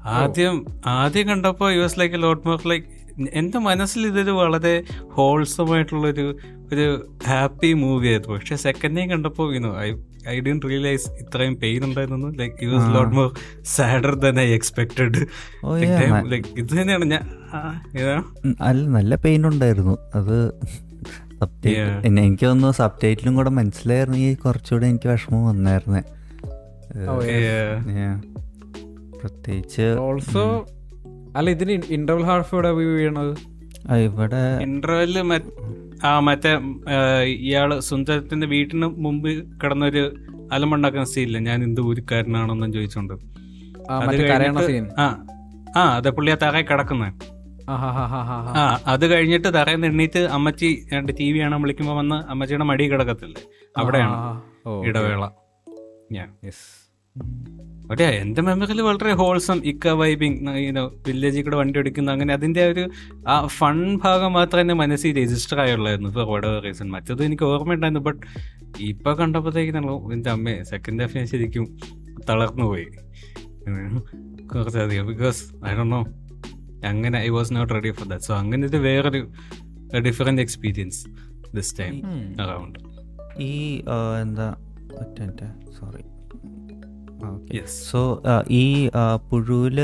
ആദ്യം ആദ്യം കണ്ടപ്പോൾ you as like lot more like എന്റെ മനസ്സിൽ ഇതൊരു വളരെ ഹോൾസം ആയിട്ടുള്ളൊരു ഒരു ഹാപ്പി മൂവി ആയിരുന്നു. പക്ഷെ സെക്കൻഡ് ഡേ കണ്ടപ്പോൾ ഇന്നു ഐ ഐ ഡി റിയലൈസ് ഇത്രയും പെയിൻ ഉണ്ടായിരുന്നു like you was lot more sadder than I expected Oh, yeah, like ഇത് തന്നെയാണ് ഞാൻ അല്ല നല്ല പെയിൻ ഉണ്ടായിരുന്നു. അത് എനിക്ക് തോന്നുന്നു സബ് ടൈറ്റിലും കൂടെ മനസ്സിലായിരുന്നെങ്കിൽ കുറച്ചുകൂടെ എനിക്ക് വിഷമം വന്നായിരുന്നേ. Yeah. പ്രത്യേകിച്ച് ഓൾസോ അല്ല ഇതിന് ഇന്റർവൽ ഹാഫ് ഇവിടെ ആ, ഇവിടെ ഇന്റർവെൽ ആ മറ്റേ ഇയാൾ സുന്ദരത്തിന്റെ വീട്ടിന് മുമ്പ് കിടന്നൊരു അലമുണ്ടാക്കുന്ന സീനില്ല ഞാൻ എന്ത് ഊരിക്കാരനാണെന്നും ചോദിച്ചോണ്ട്. ആ, ആ അതെ പുള്ളി ആ തറയിൽ കിടക്കുന്നത് ആ അത് കഴിഞ്ഞിട്ട് തറയിൽ എണ്ണീറ്റ് അമ്മച്ചി രണ്ട് ടി വി ആണ് വിളിക്കുമ്പോ വന്ന് അമ്മച്ചിയുടെ മടി കിടക്കത്തില്ലേ? അവിടെയാണ് ഇടവേള. ഞാൻ. ഒരു എന്റെ മെമ്മറിയിൽ വളരെ ഹോൾസം ഇക്ക വൈബിങ് വില്ലേജിൽ കൂടെ വണ്ടി എടുക്കുന്ന അങ്ങനെ അതിന്റെ ഒരു ആ ഫൺ ഭാഗം മാത്രം എന്നെ മനസ്സിൽ രജിസ്റ്റർ ആയുള്ളായിരുന്നു. ഫോർ വടവർ റീസൺ മറ്റത് എനിക്ക് ഓർമ്മയുണ്ടായിരുന്നു ബട്ട് ഇപ്പൊ കണ്ടപ്പോഴത്തേക്കാണല്ലോ എന്റെ അമ്മയെ സെക്കൻഡ് ഹാഫ് ഞാൻ ശരിക്കും തളർന്നു പോയി. കുറച്ചധികം ബിക്കോസ് ഐ ഡോ നോ അങ്ങനെ I was not ready for that so അങ്ങനെ ഇത് വേറൊരു different experience this time around ഈ എന്താ സോറി സോ ഈ പുഴുവിൽ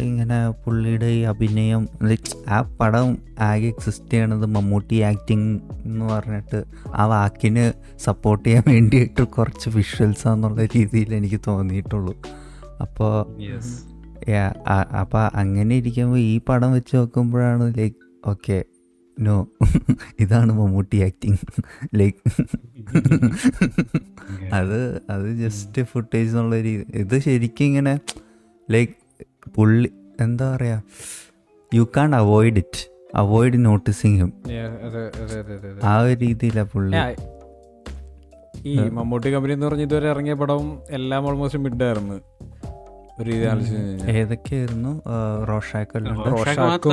ഇങ്ങനെ പുള്ളിയുടെ ഈ അഭിനയം like, ആ പടം ആകെ എക്സിസ്റ്റ് ചെയ്യണത് മമ്മൂട്ടി ആക്ടിങ് എന്ന് പറഞ്ഞിട്ട് ആ വാക്കിന് സപ്പോർട്ട് ചെയ്യാൻ വേണ്ടിയിട്ട് കുറച്ച് വിഷ്വൽസ് എന്നുള്ള രീതിയിൽ എനിക്ക് തോന്നിയിട്ടുള്ളൂ. അപ്പോൾ അപ്പോൾ അങ്ങനെ ഇരിക്കുമ്പോൾ ഈ പടം വെച്ച് നോക്കുമ്പോഴാണ് ലൈക്ക് ഓക്കെ നോ ഇതാണ് മമ്മൂട്ടി ആക്ടിങ് ലൈക്ക് അത് അത് ജസ്റ്റ് ഫുട്ടേജ് എന്നുള്ള രീതി ഇത് ശരിക്കും ഇങ്ങനെ ലൈക്ക് പുള്ളി എന്താ പറയുക you can avoid it avoid noticing him ആ ഒരു രീതിയിലാണ് പുള്ളി. ഈ മമ്മൂട്ടി കമ്പനി എന്ന് പറഞ്ഞ ഇതുവരെ ഇറങ്ങിയ പടം എല്ലാം ഓൾമോസ്റ്റ് മിഡ് ആയിരുന്നു. ഒരു രീതി ആലോചിച്ച് കഴിഞ്ഞാൽ ഏതൊക്കെയായിരുന്നു? റോഷാക്കല്ലോ റോഷാക്കും-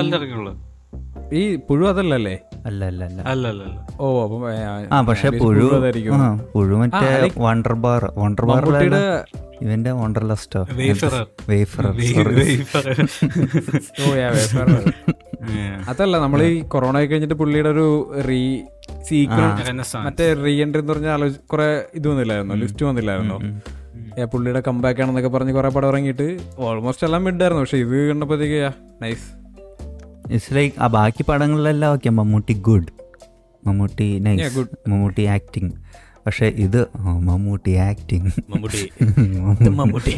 ഈ പുഴു അതല്ലല്ലേ? അല്ല അല്ല അല്ല അല്ല അല്ല ഓ അപ്പം ആ പക്ഷെ പുഴു ആ പുഴു മറ്റേ വണ്ടർ ബാർ വണ്ടർ മമ്മൂട്ടിയുടെ ഇവന്റെ വണ്ടർ ലസ്റ്റോ Wayfarer. Wayfarer oh yeah. അതല്ല നമ്മൾ ഈ കൊറോണ ഒക്കെ കഴിഞ്ഞിട്ട് പുള്ളിയുടെ ഒരു റീ സീക്വൽ മറ്റേ റീ എൻട്രി എന്ന് പറഞ്ഞ ആലോചി കുറെ ഇത് വന്നില്ലായിരുന്നോ? ലിസ്റ്റ് വന്നില്ലായിരുന്നോ? ഏ, പുള്ളിയുടെ കമ്പാക്ക് ആണെന്നൊക്കെ പറഞ്ഞ് കുറെ പടം ഇറങ്ങിയിട്ട് ഓൾമോസ്റ്റ് എല്ലാം മിഡായിരുന്നു പക്ഷെ ഇത് കണ്ടപ്പോഴത്തേക്ക് നൈസ് ഇറ്റ്സ് ലൈക്ക് ആ ബാക്കി പടങ്ങളിലെല്ലാം okay Mammootty good Mammootty nice. Mammootty acting പക്ഷെ ഇത് മമ്മൂട്ടി ആക്ടിങ് മമ്മൂട്ടി. മമ്മൂട്ടി.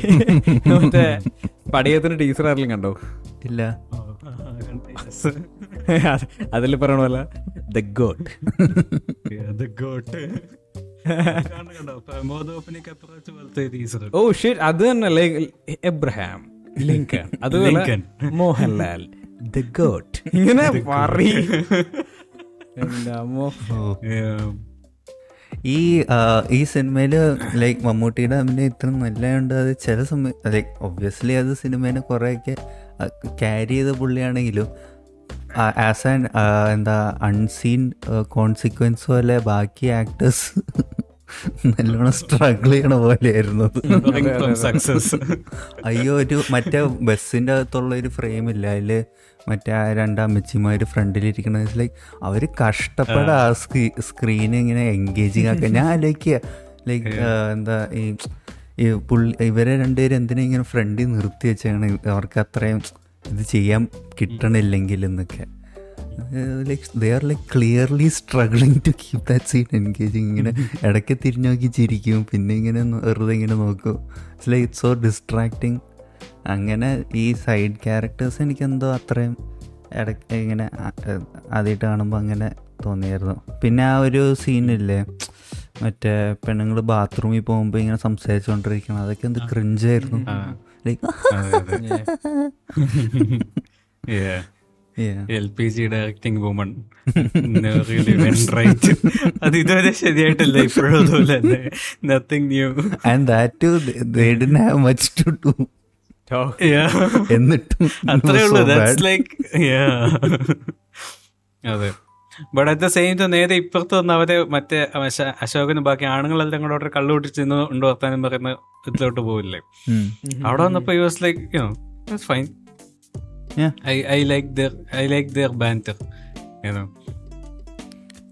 മറ്റേ പടിയത്തിന് ടീച്ചർ ആരെങ്കിലും കണ്ടോ? ഇല്ല. അതിൽ പറയണമല്ല the goat the goat oh shit അത് തന്നെ ലൈക്ക് എബ്രഹാം ലിങ്കൺ അതുപോലെ. മോഹൻലാൽ ദ ഇങ്ങനെ. ഈ ഈ സിനിമയിൽ ലൈക്ക് മമ്മൂട്ടിയുടെ അഭിനയം ഇത്ര നല്ലതുണ്ട്. അത് ചില സമയം ലൈക്ക് ഒബ്വിയസ്ലി അത് സിനിമേനെ കുറേയൊക്കെ ക്യാരി ചെയ്ത പുള്ളിയാണെങ്കിലും ആസ് ആൻ എന്താ അൺസീൻ കോൺസിക്വൻസ് പോലെ ബാക്കി ആക്ടേഴ്സ് നല്ലോണം സ്ട്രഗിൾ ചെയ്യണ പോലെയായിരുന്നു അയ്യോ ഒരു മറ്റേ ബസ്സിന്റെ അകത്തുള്ള ഒരു ഫ്രെയിം ഇല്ല. അതിൽ മറ്റേ ആ രണ്ട് അമ്മച്ചിമാർ ഫ്രണ്ടിലിരിക്കണ ലൈക്ക് അവർ കഷ്ടപ്പെട ആ. സ്ക്രീ സ്ക്രീൻ ഇങ്ങനെ എൻഗേജിങ് ആക്കുക ഞാൻ ആലോചിക്കുക ലൈക്ക് എന്താ ഈ ഈ പുള്ളി ഇവരെ രണ്ടുപേരും എന്തിനാ ഇങ്ങനെ ഫ്രണ്ടിൽ നിർത്തി വെച്ചാണ് അവർക്ക് അത്രയും ഇത് ചെയ്യാൻ കിട്ടണില്ലെങ്കിൽ എന്നൊക്കെ. Like they are like clearly struggling to keep that scene engaging ഇങ്ങനെ ഇടയ്ക്ക് തിരിഞ്ഞു നോക്കി ചിരിക്കും. പിന്നെ ഇങ്ങനെ വെറുതെ ഇങ്ങനെ നോക്കും. It's like it's so distracting അങ്ങനെ ഈ സൈഡ് ക്യാരക്ടേഴ്സ് എനിക്കെന്തോ അത്രയും ഇടയ്ക്ക് ഇങ്ങനെ ആദ്യമായിട്ട് കാണുമ്പോൾ അങ്ങനെ തോന്നിയായിരുന്നു. പിന്നെ ആ ഒരു സീനില്ലേ മറ്റേ പെണ്ണുങ്ങൾ ബാത്റൂമിൽ പോകുമ്പോൾ ഇങ്ങനെ സംസാരിച്ചുകൊണ്ടിരിക്കണം അതൊക്കെ എന്ത് ക്രിഞ്ചായിരുന്നു like L P G directing woman right അത് ഇതുവരെ ശരിയായിട്ടില്ല ഇപ്പോഴും അതുപോലെ തന്നെ. Nothing new and that too they have much to do എന്നിട്ടും അത്രേ ഉള്ളൂ ദാറ്റ്സ്. ലൈക്ക് അതെ but at the same time നേരെ ഇപ്പുറത്ത് വന്ന് അവരെ മറ്റേ അശ- അശോകനും ബാക്കി ആണുങ്ങളെല്ലാം കൂടെ അവിടെ കള്ളു കൂട്ടി ചെന്ന് കൊണ്ട് വർത്താനം പറയുന്ന ഇതിലോട്ട് പോവില്ലേ. അവിടെ വന്നപ്പോ you was like you fine Yeah. I I like their I like their banter.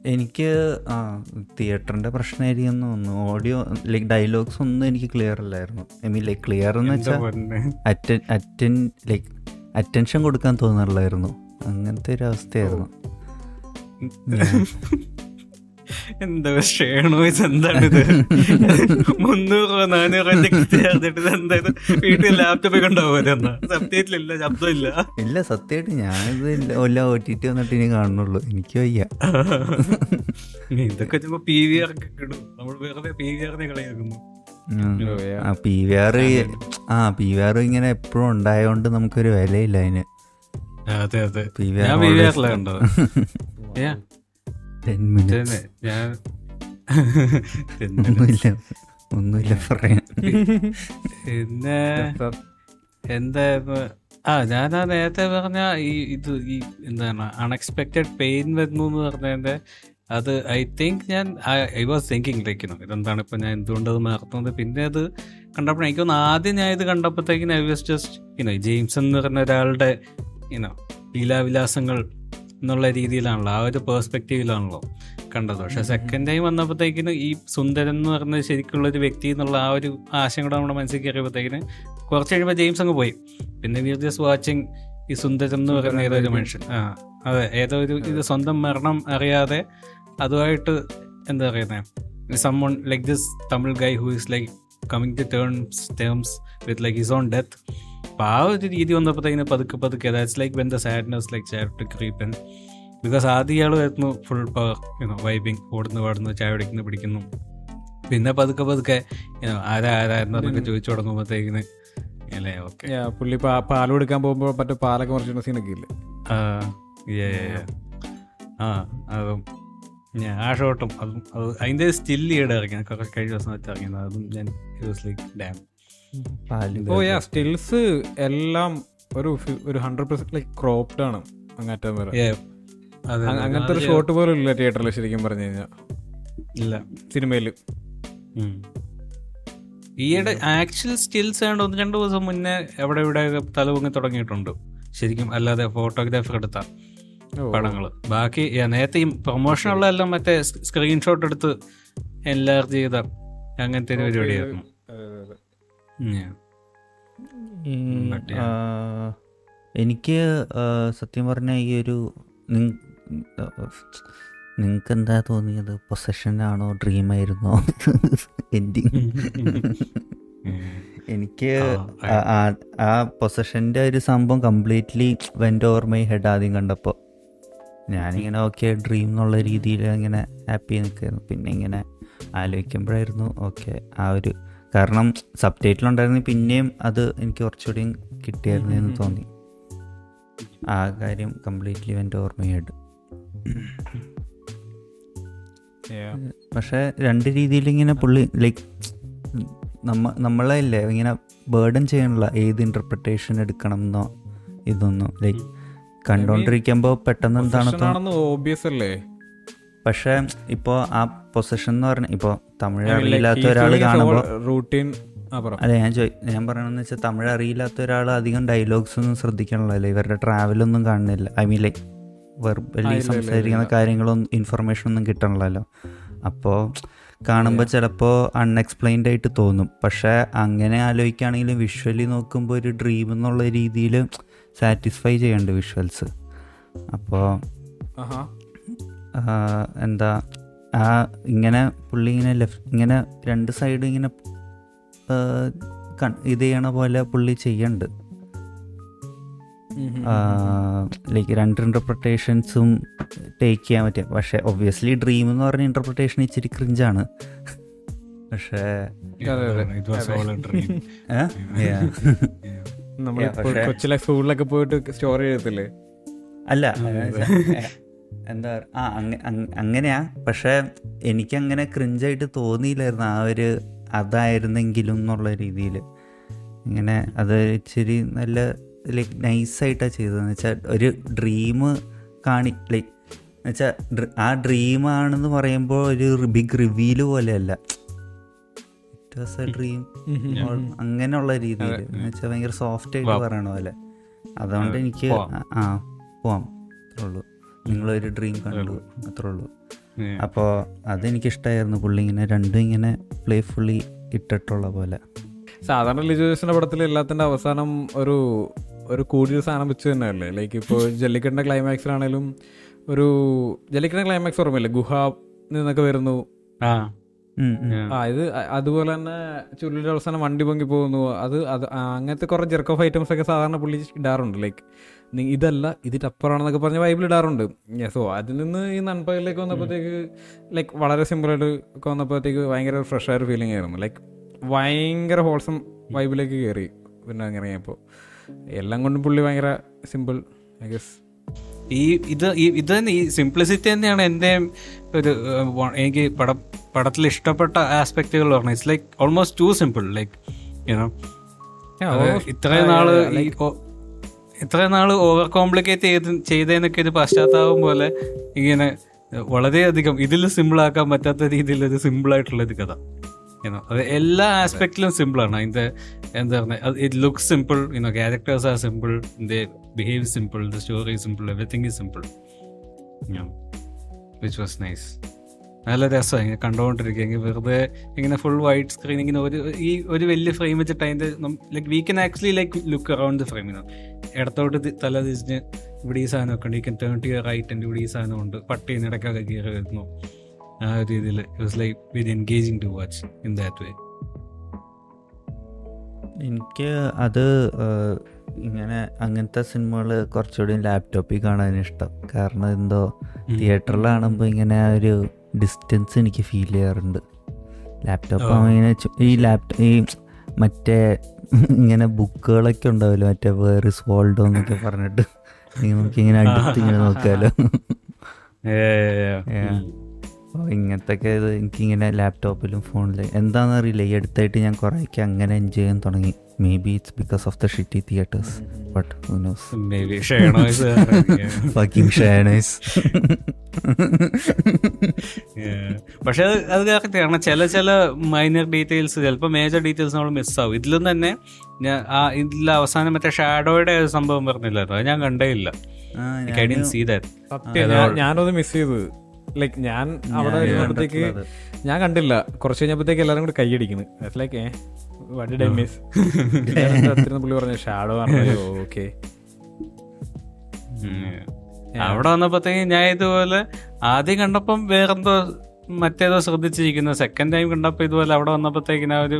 എനിക്ക് ആ തിയേറ്ററിന്റെ പ്രശ്നമായിരിക്കും എന്ന് തോന്നുന്നു ഓഡിയോ ലൈക്ക് ഡയലോഗ്സ് ഒന്നും എനിക്ക് ക്ലിയർ അല്ലായിരുന്നു. ഐ മീൻ ലൈക്ക് ക്ലിയർ എന്ന് വെച്ചാൽ അറ്റൻ അറ്റൻ ലൈക്ക് അറ്റൻഷൻ കൊടുക്കാൻ തോന്നാറില്ലായിരുന്നു അങ്ങനത്തെ ഒരു അവസ്ഥയായിരുന്നു. എന്താ ഷേണോ ഇത് എന്താണിത്? മുന്നൂറോ നാനൂറോ ചേർന്നിട്ട് ഇത് എന്തായത് വീട്ടിൽ ലാപ്ടോപ്പ് കൊണ്ടുപോകുന്ന സത്യത്തിലില്ല ശബ്ദമില്ല. ഇല്ല സത്യമായിട്ട് ഞാനിത് എല്ലാം ഒ ടി ടി വന്നിട്ട് ഇനി കാണുന്നുള്ളൂ. എനിക്ക് വയ്യ. ഇതൊക്കെ ചുമ്പോ പി വി ആർ കിട്ടും. നമ്മൾ വേറെ പി വി ആറിനെ കളിയാക്കുന്നു. ആ പി വി ആർ ആ പി വി ആർ ഇങ്ങനെ എപ്പോഴും ഉണ്ടായതുകൊണ്ട് നമുക്കൊരു വിലയില്ല അതിന്. അതെ അതെ. ഞാൻ പി വി ആറിലാണ് കണ്ടത്. ഞാൻ ഒന്നുമില്ല. ഒന്നുമില്ല പറയാൻ. പിന്നെ എന്തായിരുന്നു? ആ ഞാൻ ആ നേരത്തെ പറഞ്ഞ ഈ ഇത് ഈ എന്താണ് അൺഎക്സ്പെക്റ്റഡ് പെയിൻ വരുന്നു എന്ന് പറഞ്ഞതിന്റെ അത് ഐ തിങ്ക് ഞാൻ ഐ വാസ് തിങ്കിങ് ലൈക്കുന്നു ഇതെന്താണ് ഇപ്പൊ ഞാൻ എന്തുകൊണ്ട് അത് മറന്നത്? പിന്നെ അത് കണ്ടപ്പോൾ എനിക്ക് തോന്നുന്നു ആദ്യം ഞാൻ ഇത് കണ്ടപ്പോഴത്തേക്കിന് I was just I know James എന്ന് പറഞ്ഞ ഒരാളുടെ ഇനോ ലീലാവിലാസങ്ങൾ എന്നുള്ള രീതിയിലാണല്ലോ. ആ ഒരു പേഴ്സ്പെക്റ്റീവിലാണല്ലോ കണ്ടത്. പക്ഷെ സെക്കൻഡ് ടൈം വന്നപ്പോഴത്തേക്കിന് ഈ സുന്ദരൻ എന്ന് പറഞ്ഞ ശരിക്കുള്ള ഒരു വ്യക്തി എന്നുള്ള ആ ഒരു ആശയം കൂടെ നമ്മുടെ മനസ്സിൽ കയറിയപ്പോഴത്തേക്കിന് കുറച്ച് കഴിയുമ്പോൾ ജെയിംസ് അങ്ങ് പോയി. പിന്നെ വി ജസ്റ്റ് വാച്ചിങ് ഈ സുന്ദരം എന്ന് പറയുന്ന ഏതോ ഒരു മനുഷ്യൻ. ആ അതെ ഏതോ ഒരു ഇത് സ്വന്തം മരണം അറിയാതെ അതുമായിട്ട് എന്താ പറയുന്നത് summon like this Tamil guy who is like coming to terms terms with like his own death അപ്പോൾ ആ ഒരു രീതി വന്നപ്പോഴത്തേക്കിന് പതുക്കെ പതുക്കെ that's like when the sadness like char to creep in because ആദ്യ ഇയാൾ വരുന്നു ഫുൾ പവർ യുനോ വൈബിങ് ഓടുന്നു പാടുന്നു ചായ പിടിക്കുന്നു പിടിക്കുന്നു. പിന്നെ പതുക്കെ പതുക്കെ യുനോ ആരാ ആരായിരുന്നു എന്നൊക്കെ ചോദിച്ചു തുടങ്ങുമ്പോഴത്തേക്കിന് അല്ലേ ഓക്കെ പുള്ളി പാൽ പാൽ കൊടുക്കാൻ പോകുമ്പോൾ മറ്റേ പാലൊക്കെ മറിച്ചിടുന്ന സീനൊക്കെ ഇല്ലേ? ആ അതും ഞാൻ ആ ഷോട്ടും അതും അത് അതിന്റെ സ്റ്റിൽ ഈടെ ഇറങ്ങി കഴിഞ്ഞ ദിവസം വെച്ച് ഇറങ്ങിയത് അതും ഞാൻ like damn oh yeah stills എല്ലാം ഒരു ഒരു ഹൺഡ്രഡ് പെർസെന്റ് ലൈക്ക് ക്രോപ്ഡ് ആണ് അങ്ങറ്റം വരെ. അതെ അങ്ങനത്തെ ഒരു ഷോട്ട് പോലും ഇല്ല തിയേറ്ററിൽ ശരിക്കും പറഞ്ഞു കഴിഞ്ഞാൽ ഇല്ല. സിനിമയിൽ. ഈയിടെ ആക്ച്വൽ സ്റ്റിൽസ് ആണ്ട് ഒന്ന് രണ്ട് ദിവസം മുന്നേ എവിടെ ഇവിടെ തലപൊങ്ങി തുടങ്ങിയിട്ടുണ്ട്. ശരിക്കും അല്ലാതെ ഫോട്ടോഗ്രാഫർ എടുത്ത പടങ്ങൾ ബാക്കി yeah, നേരത്തെ ഈ പ്രൊമോഷനുള്ള എല്ലാം മറ്റേ സ്ക്രീൻഷോട്ട് എടുത്ത് എൻലാർജ് ചെയ്ത അങ്ങനത്തെ ഒരു പരിപാടിയായിരുന്നു. എനിക്ക് സത്യം പറഞ്ഞ ഈ ഒരു നിങ്ങൾക്ക് എന്താ തോന്നിയത്? പൊസഷൻ ആണോ? ഡ്രീം ആയിരുന്നോ? എൻഡിങ് എനിക്ക് ആ, പൊസഷന്റെ ഒരു സംഭവം completely went over my head ആദ്യം കണ്ടപ്പോൾ ഞാനിങ്ങനെ ഓക്കെ ഡ്രീം എന്നുള്ള രീതിയിൽ ഇങ്ങനെ ഹാപ്പി നിൽക്കുന്നു പിന്നെ ഇങ്ങനെ ആലോചിക്കുമ്പോഴായിരുന്നു ഓക്കെ ആ ഒരു കാരണം സബ് ടൈറ്റിൽ ഉണ്ടായിരുന്നെങ്കിൽ പിന്നെയും അത് എനിക്ക് കുറച്ചുകൂടി കിട്ടിയായിരുന്നു എന്ന് തോന്നി. ആ കാര്യം കംപ്ലീറ്റ്ലി എന്റെ ഓർമ്മയായിട്ട്. പക്ഷേ രണ്ട് രീതിയിൽ ഇങ്ങനെ പുള്ളി ലൈക്ക് നമ്മ നമ്മളെ ഇല്ലേ ഇങ്ങനെ ബേർഡൻ ചെയ്യാനുള്ള ഏത് ഇന്റർപ്രിട്ടേഷൻ എടുക്കണം എന്നോ ഇതൊന്നും ലൈക്ക് കണ്ടോണ്ടിരിക്കുമ്പോൾ പെട്ടെന്ന് എന്താണ് പക്ഷെ ഇപ്പോ ഓബിയസ് അല്ലേ? പക്ഷേ ഇപ്പോൾ ആ പൊസിഷൻ എന്ന് പറഞ്ഞ ഇപ്പോൾ തമിഴ് അറിയില്ലാത്ത ഒരാൾ കാണുമ്പോൾ റൂട്ടീൻ അതെ അല്ല ഞാൻ ചോദി ഞാൻ പറയണമെന്ന് വെച്ചാൽ തമിഴ് അറിയില്ലാത്ത ഒരാൾ അധികം ഡയലോഗ്സ് ഒന്നും ശ്രദ്ധിക്കണല്ലോ ഇവരുടെ ട്രാവലൊന്നും കാണുന്നില്ല. ഐ മീൻ ലൈക്ക് വെർബലി സംസാരിക്കുന്ന കാര്യങ്ങളൊന്നും ഇൻഫർമേഷൻ ഒന്നും കിട്ടണല്ലോ അപ്പോൾ കാണുമ്പോൾ ചിലപ്പോൾ അൺഎക്സ്പ്ലെയിൻഡ് ആയിട്ട് തോന്നും. പക്ഷേ അങ്ങനെ ആലോചിക്കുകയാണെങ്കിലും വിഷ്വലി നോക്കുമ്പോൾ ഒരു ഡ്രീം എന്നുള്ള രീതിയിൽ സാറ്റിസ്ഫൈ ചെയ്യേണ്ട വിഷ്വൽസ് അപ്പോൾ എന്താ ആ ഇങ്ങനെ പുള്ളി ഇങ്ങനെ ലെഫ്റ്റ് ഇങ്ങനെ രണ്ട് സൈഡ് ഇങ്ങനെ ഇത് ചെയ്യണ പോലെ പുള്ളി ചെയ്യണ്ട്. ലൈക്ക് രണ്ട് ഇന്റർപ്രിട്ടേഷൻസും ടേക്ക് ചെയ്യാൻ പറ്റും പക്ഷേ ഒബ്വിയസ്ലി ഡ്രീം എന്ന് പറഞ്ഞ ഇന്റർപ്രിട്ടേഷൻ ഇച്ചിരി ക്രിഞ്ചാണ് പക്ഷേ It was all a dream. Uh? Yeah. നമ്മൾ കൊച്ചിലെ സ്കൂളിലൊക്കെ പോയിട്ട് സ്റ്റോറി എഴുതത്തില്ലേ? അല്ല. എന്താ പറയുക ആ അങ്ങ- അങ്ങ- അങ്ങനെയാ. പക്ഷെ എനിക്കങ്ങനെ ക്രിഞ്ചായിട്ട് തോന്നിയില്ലായിരുന്നു ആ ഒരു അതായിരുന്നെങ്കിലും എന്നുള്ള രീതിയിൽ ഇങ്ങനെ അത് ഇച്ചിരി നല്ല ലൈക്ക് നൈസായിട്ടാണ് ചെയ്തതെന്ന് വെച്ചാൽ ഒരു ഡ്രീം കാണി ലൈക്ക് എന്നുവെച്ചാൽ ആ ഡ്രീമാണെന്ന് പറയുമ്പോൾ ഒരു ബിഗ് റിവീൽ പോലെയല്ല. ഇറ്റ് വാസ് എ ഡ്രീം അങ്ങനെയുള്ള രീതിയിൽ എന്ന് വെച്ചാൽ ഭയങ്കര സോഫ്റ്റ് ആയിട്ട് പറയണ പോലെ. അതുകൊണ്ട് എനിക്ക് ആ- ആ പോവാം. അത്രേ ഉള്ളൂ. നിങ്ങളൊരു ഡ്രീം കണ്ടു. അത്രേ ഉള്ളൂ. അപ്പോൾ അതെനിക്കിഷ്ടമായിരുന്നു പുള്ളി ഇങ്ങനെ രണ്ടും ഇങ്ങനെ പ്ലേഫുള്ളി ഇട്ടിട്ടുള്ള പോലെ. സാധാരണ ലിജുവേഷന്റെ പടത്തിൽ എല്ലാത്തിന്റെ അവസാനം ഒരു ഒരു കൂടിയ സാധനം വെച്ച് തന്നെയല്ലേ? ലൈക്ക് ഇപ്പോൾ ജല്ലിക്കട്ടിന്റെ ക്ലൈമാക്സിലാണേലും ഒരു ജല്ലിക്കട്ടിന്റെ ക്ലൈമാക്സ് ഓർമ്മയില്ലേ? ഗുഹ നിന്നൊക്കെ വരുന്നു. ആ ഇത് അതുപോലെ തന്നെ ചുരുളിന്റെ അവസാനം വണ്ടി പൊങ്ങി പോകുന്നു. അത് അത് അങ്ങനത്തെ കുറെ ജെർക്ക് ഓഫ് ഐറ്റംസ് ഒക്കെ സാധാരണ പുള്ളി ഇടാറുണ്ട്. ലൈക്ക് ഇതല്ല ഇതിന്റെ അപ്പുറമാണെന്നൊക്കെ പറഞ്ഞ വൈബിൽ ഇടാറുണ്ട്. സോ അതിൽ നിന്ന് ഈ നൻപകലിലേക്ക് വന്നപ്പോഴത്തേക്ക് ലൈക്ക് വളരെ സിമ്പിളായിട്ട് ഒക്കെ വന്നപ്പോഴത്തേക്ക് ഭയങ്കര ഫ്രഷ് ആയൊരു ഫീലിംഗ് ആയിരുന്നു. ലൈക്ക് ഭയങ്കര ഹോൾസം വൈബിലേക്ക് കയറി പിന്നെ അങ്ങനെ ഇപ്പോൾ എല്ലാം കൊണ്ടും പുള്ളി ഭയങ്കര സിമ്പിൾ ഐ ഗസ് ഈ ഇത് ഈ- ഇത് തന്നെ ഈ സിംപ്ലിസിറ്റി തന്നെയാണ് എന്റെ ഒരു എനിക്ക് പടം പടത്തിൽ ഇഷ്ടപ്പെട്ട ആസ്പെക്റ്റുകൾ പറഞ്ഞു it's like almost too simple like you know ഇത്രയും നാൾ ഈ ഇത്രയും നാൾ ഓവർ കോംപ്ലിക്കേറ്റ് ചെയ്ത് ചെയ്തതിനൊക്കെ ഇത് പശ്ചാത്താപം പോലെ ഇങ്ങനെ വളരെയധികം ഇതിൽ സിമ്പിൾ ആക്കാൻ പറ്റാത്ത രീതിയിൽ ഒരു സിമ്പിൾ ആയിട്ടുള്ള ഒരു കഥ. യുനോ അത് എല്ലാ ആസ്പെക്റ്റിലും സിമ്പിൾ ആണ്. അതിന്റെ എന്താ പറയുക it look simple you know characters are simple they behave simple the story simple everything is simple which was nice നല്ല രസമാണ് ഇങ്ങനെ കണ്ടുകൊണ്ടിരിക്കുക വെറുതെ ഇങ്ങനെ ഫുൾ വൈറ്റ് സ്ക്രീൻ ഇങ്ങനെ ഒരു ഈ ഒരു വലിയ ഫ്രെയിം വെച്ചിട്ട് അതിന്റെ like we can actually like look around the frame ഇടത്തോട്ട് തല തിരിഞ്ഞ് ഇവിടെ ഈ സാധനമൊക്കെ ഉണ്ട് ഈ can turn to right and ഇവിടെ ഈ സാധനമുണ്ട് പട്ടീന് ഇടയ്ക്കൊക്കെ കയറി വരുന്നു. ആ ഒരു രീതിയിൽ it was like very engaging to watch in that way എനിക്ക് അത് ഇങ്ങനെ അങ്ങനത്തെ സിനിമകൾ കുറച്ചുകൂടി ലാപ്ടോപ്പിൽ കാണാൻ ഇഷ്ടം. കാരണം എന്തോ തിയേറ്ററിലാണെങ്കിൽ ഇങ്ങനെ ഒരു ഡിസ്റ്റൻസ് എനിക്ക് ഫീൽ ചെയ്യാറുണ്ട്. ലാപ്ടോപ്പ് അങ്ങനെ ഇങ്ങനെ ഈ ലാപ്ടോ ഈ മറ്റേ ഇങ്ങനെ ബുക്കുകളൊക്കെ ഉണ്ടാവില്ല മറ്റേ വേറെ സോൾഡോ എന്നൊക്കെ പറഞ്ഞിട്ട്. നമുക്ക് ഇങ്ങനെ അടുത്ത് ഇങ്ങനെ നോക്കാമല്ലോ. അപ്പോൾ ഇങ്ങനത്തെ ഒക്കെ ഇത് എനിക്കിങ്ങനെ ലാപ്ടോപ്പിലും ഫോണിലും എന്താണെന്ന് അറിയില്ല ഈ അടുത്തായിട്ട് ഞാൻ കുറേയൊക്കെ അങ്ങനെ എൻജോയ് ചെയ്യാൻ തുടങ്ങി. Maybe it's because of the shitty theatres but fucking ഷാനൈസ് പക്ഷെ അത് അത് കറക്റ്റ് കാരണം ചില ചില മൈനർ ഡീറ്റെയിൽസ് ചിലപ്പോൾ മേജർ ഡീറ്റെയിൽസ് നമ്മൾ മിസ്സാവും ഇതിലും തന്നെ ഞാൻ ആ ഇതിൽ അവസാനം മറ്റേ ഷാഡോയുടെ സംഭവം പറഞ്ഞില്ലായിരുന്നു? അത് ഞാൻ കണ്ടേ ഇല്ല. ഞാനത് മിസ് ചെയ്തു ലൈക്ക് ഞാൻ അവിടെ ഇരുന്നപ്പോഴത്തേക്ക് ഞാൻ കണ്ടില്ല. കുറച്ച് കഴിഞ്ഞപ്പോഴത്തേക്ക് എല്ലാവരും കൂടി കൈയടിക്കുന്നു ലൈക്ക് ഏ വടി ഡൈ മിസ് പുള്ളി പറഞ്ഞു ഷാഡോ പറഞ്ഞു ഓക്കെ അവിടെ വന്നപ്പോഴത്തേക്ക് ഞാൻ ഇതുപോലെ ആദ്യം കണ്ടപ്പം വേറെന്തോ മറ്റേതോ ശ്രദ്ധിച്ചിരിക്കുന്നു. സെക്കൻഡ് ടൈം കണ്ടപ്പോൾ ഇതുപോലെ അവിടെ വന്നപ്പോഴത്തേക്കിന് ആ ഒരു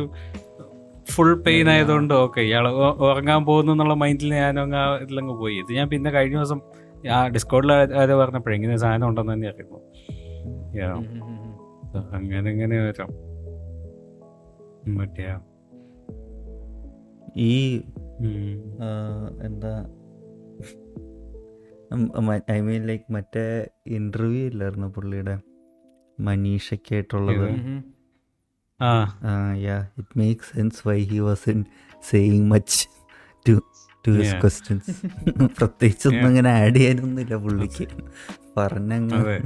ഫുൾ പെയിൻ ആയതുകൊണ്ട് ഓക്കെ ഇയാൾ ഉറങ്ങാൻ പോകുന്നു എന്നുള്ള മൈൻഡിൽ ഞാൻ അങ്ങ് ആ ഇതിലങ്ങ് പോയി. ഇത് ഞാൻ പിന്നെ കഴിഞ്ഞ ദിവസം ആ ഡിസ്കൗണ്ടിൽ അത് പറഞ്ഞപ്പോഴേ ഇങ്ങനെ സാധനം ഉണ്ടെന്ന് തന്നെ അറിയുന്നു. അങ്ങനെ ഇങ്ങനെ വരാം. മറ്റേ. ഈ എന്താ? ഐ മീൻ ലൈക്ക് മറ്റേ ഇന്റർവ്യൂ ഇല്ലായിരുന്നു പുള്ളിയുടെ? മനീഷക്കായിട്ടുള്ളത് yeah it makes sense why he was in saying much to his. Questions പ്രത്യേകിച്ച് ഒന്നും അങ്ങനെ ആഡ് ചെയ്യാനൊന്നുമില്ല പുള്ളിക്ക്. പറഞ്ഞങ്ങ്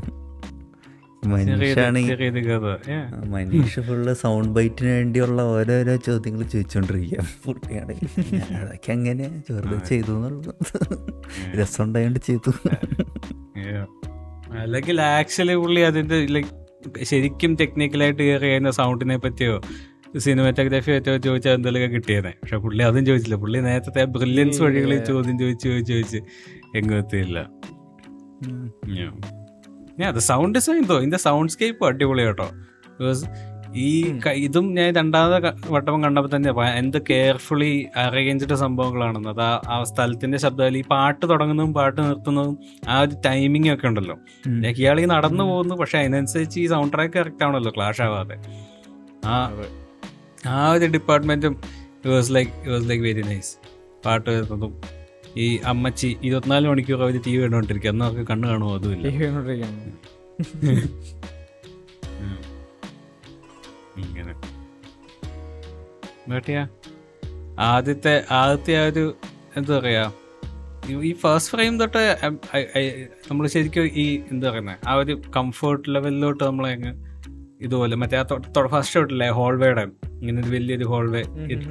Yeah. മനീഷ് ഫുള്ള് സൗണ്ട് ബൈറ്റിന് വേണ്ടിയുള്ള ഓരോരോ ചോദ്യങ്ങൾ ചോദിച്ചോണ്ടിരിക്കുക പുള്ളിയാണെങ്കിൽ അതൊക്കെ അങ്ങനെ വെറുതെ ചെയ്തു രസം ഉണ്ടായോണ്ട് ചെയ്തു. അല്ലെങ്കിൽ ആക്ച്വലി പുള്ളി അതിന്റെ ശരിക്കും ടെക്നിക്കലായിട്ട് കയറി സൗണ്ടിനെ പറ്റിയോ? സിനിമാറ്റോഗ്രാഫി ഏറ്റവും ചോദിച്ചാൽ എന്തെങ്കിലുമൊക്കെ കിട്ടിയേനെ. പക്ഷെ പുള്ളി അതും ചോദിച്ചില്ല. പുള്ളി നേരത്തെ ബ്രില്യൻസ് വഴികളിൽ ചോദ്യം ചോദിച്ച് ചോദിച്ച് ചോദിച്ച് എങ്ങും എത്തിയില്ല. അത് സൗണ്ട് ഡിസൈൻ തോ ഇതിന്റെ സൗണ്ട് സ്കേപ്പ് അടിപൊളി കേട്ടോ. ബിക്കോസ് ഈ ഇതും ഞാൻ രണ്ടാമത്തെ വട്ടം കണ്ടപ്പോൾ തന്നെ എന്ത് കെയർഫുള്ളി അറേഞ്ച്ഡ് സംഭവങ്ങളാണെന്ന്. അത് ആ- സ്ഥലത്തിന്റെ ശബ്ദം ഈ പാട്ട് തുടങ്ങുന്നതും പാട്ട് നിർത്തുന്നതും ആ ഒരു ടൈമിംഗ് ഒക്കെ ഉണ്ടല്ലോ. ഇയാൾ ഈ നടന്നു പോകുന്നു പക്ഷെ അതിനനുസരിച്ച് ഈ സൗണ്ട് ട്രാക്ക് കറക്റ്റ് ആണല്ലോ ക്ലാഷ് ആവാതെ. ആ ആ ഒരു ഡിപ്പാർട്ട്മെന്റും it was like it was like very nice പാട്ട് വരുന്നതും ഈ അമ്മച്ചി ഇരുപത്തിനാല് മണിക്കൂർ അവർ ടി വി കണ്ടുകൊണ്ടിരിക്കുക അന്ന് അവർക്ക് കണ്ണ് കാണുമോ അതുമില്ല. ഇങ്ങനെ. കേട്ടിയാ ആദ്യത്തെ ആദ്യത്തെ ആ ഒരു എന്താ പറയാ ഈ- ഫസ്റ്റ് ഫ്രെയിം തൊട്ട് നമ്മൾ ശരിക്കും ഈ എന്താ പറയുന്നത് ആ ഒരു കംഫർട്ട് ലെവലിലോട്ട് നമ്മളെ ഇതുപോലെ മറ്റേ ആ ഫസ്റ്റ് തൊട്ടില്ലേ ഹോൾവേയുടെ ഇങ്ങനെ ഒരു വലിയൊരു ഹോൾവേ